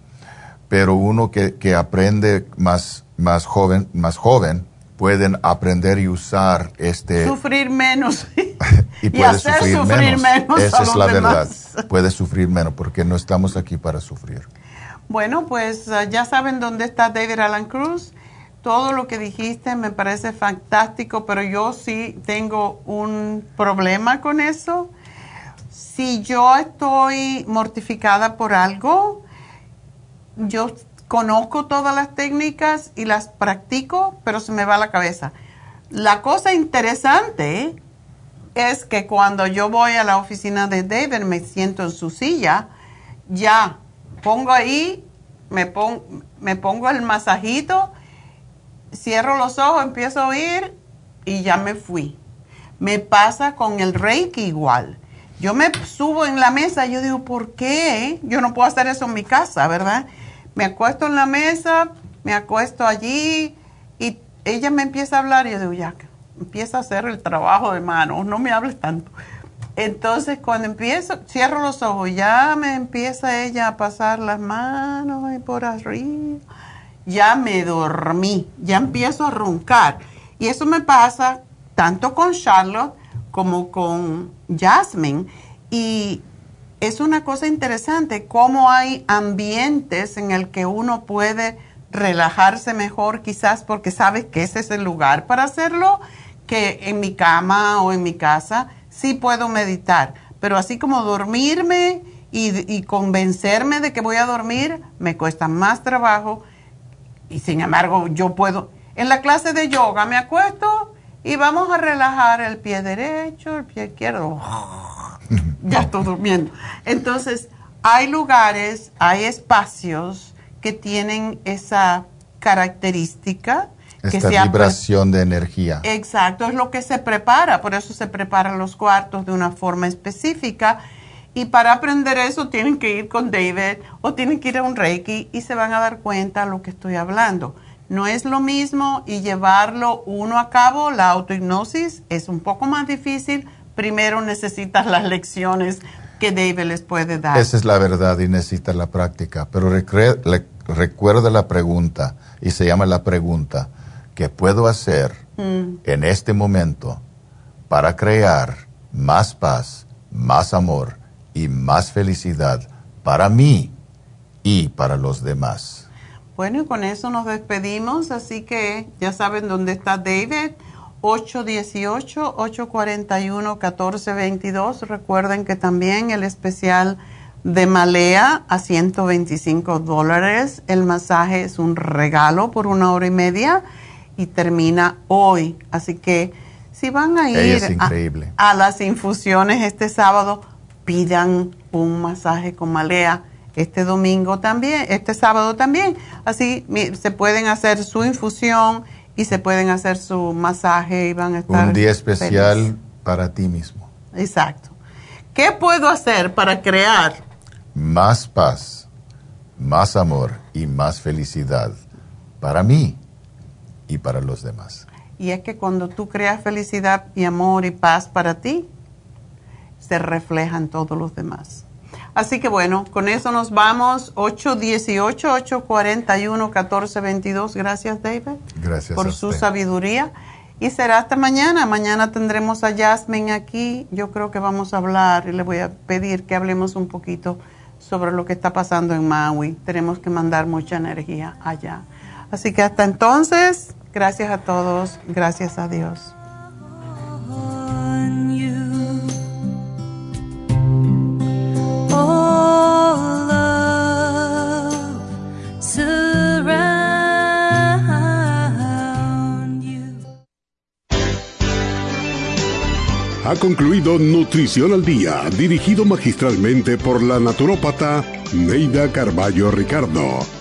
Pero uno que, que aprende más más joven más joven pueden aprender y usar este... Sufrir menos. y, puede sufrir, menos. Esa es la verdad. Puede sufrir menos porque no estamos aquí para sufrir. Bueno, pues ah, ya saben dónde está David Alan Cruz. Todo lo que dijiste me parece fantástico, pero yo sí tengo un problema con eso. Si yo estoy mortificada por algo, yo conozco todas las técnicas y las practico, pero se me va la cabeza. La cosa interesante es que cuando yo voy a la oficina de David, me siento en su silla, ya pongo ahí, me, pongo el masajito, cierro los ojos, empiezo a oír y ya me fui. Me pasa con el reiki igual. Yo me subo en la mesa yo digo, ¿por qué? Yo no puedo hacer eso en mi casa, ¿verdad? Me acuesto en la mesa, me acuesto allí y ella me empieza a hablar y yo digo, ya, empieza a hacer el trabajo de mano, no me hables tanto. Entonces cuando empiezo, cierro los ojos, ya me empieza ella a pasar las manos por arriba, ya me dormí, ya empiezo a roncar. Y eso me pasa tanto con Charlotte como con Jasmine. Y es una cosa interesante cómo hay ambientes en el que uno puede relajarse mejor, quizás porque sabes que ese es el lugar para hacerlo, que en mi cama o en mi casa sí puedo meditar. Pero así como dormirme y, convencerme de que voy a dormir, me cuesta más trabajo. Y sin embargo, yo puedo. En la clase de yoga me acuesto y vamos a relajar el pie derecho, el pie izquierdo ya estoy durmiendo. Entonces, hay lugares, hay espacios que tienen esa característica. Esta que vibración de energía. Exacto, es lo que se prepara, por eso se preparan los cuartos de una forma específica. Y para aprender eso tienen que ir con David o tienen que ir a un Reiki y se van a dar cuenta de lo que estoy hablando. No es lo mismo y llevarlo uno a cabo, la autohipnosis es un poco más difícil primero necesitas las lecciones que David les puede dar. Esa es la verdad y necesitas la práctica. Pero recuerda la pregunta, y se llama la pregunta, ¿qué puedo hacer mm. en este momento para crear más paz, más amor y más felicidad para mí y para los demás? Bueno, y con eso nos despedimos, así que ya saben dónde está David 818-841-1422. Recuerden que también el especial de Malea a 125 dólares. El masaje es un regalo por una hora y media y termina hoy. Así que si van a ir a, las infusiones este sábado, pidan un masaje con Malea. Este domingo también, este sábado también. Así se pueden hacer su infusión y se pueden hacer su masaje y van a estar. Un día especial para ti mismo. Exacto. ¿Qué puedo hacer para crear? Más paz, más amor y más felicidad para mí y para los demás. Y es que cuando tú creas felicidad y amor y paz para ti, se refleja en todos los demás. Así que bueno, con eso nos vamos. 818-841-1422. Gracias, David. Gracias. Por su sabiduría. Y será hasta mañana. Mañana tendremos a Jasmine aquí. Yo creo que vamos a hablar y le voy a pedir que hablemos un poquito sobre lo que está pasando en Maui. Tenemos que mandar mucha energía allá. Así que hasta entonces, gracias a todos. Gracias a Dios. Ha concluido Nutrición al Día, dirigido magistralmente por la naturópata Neida Carballo Ricardo.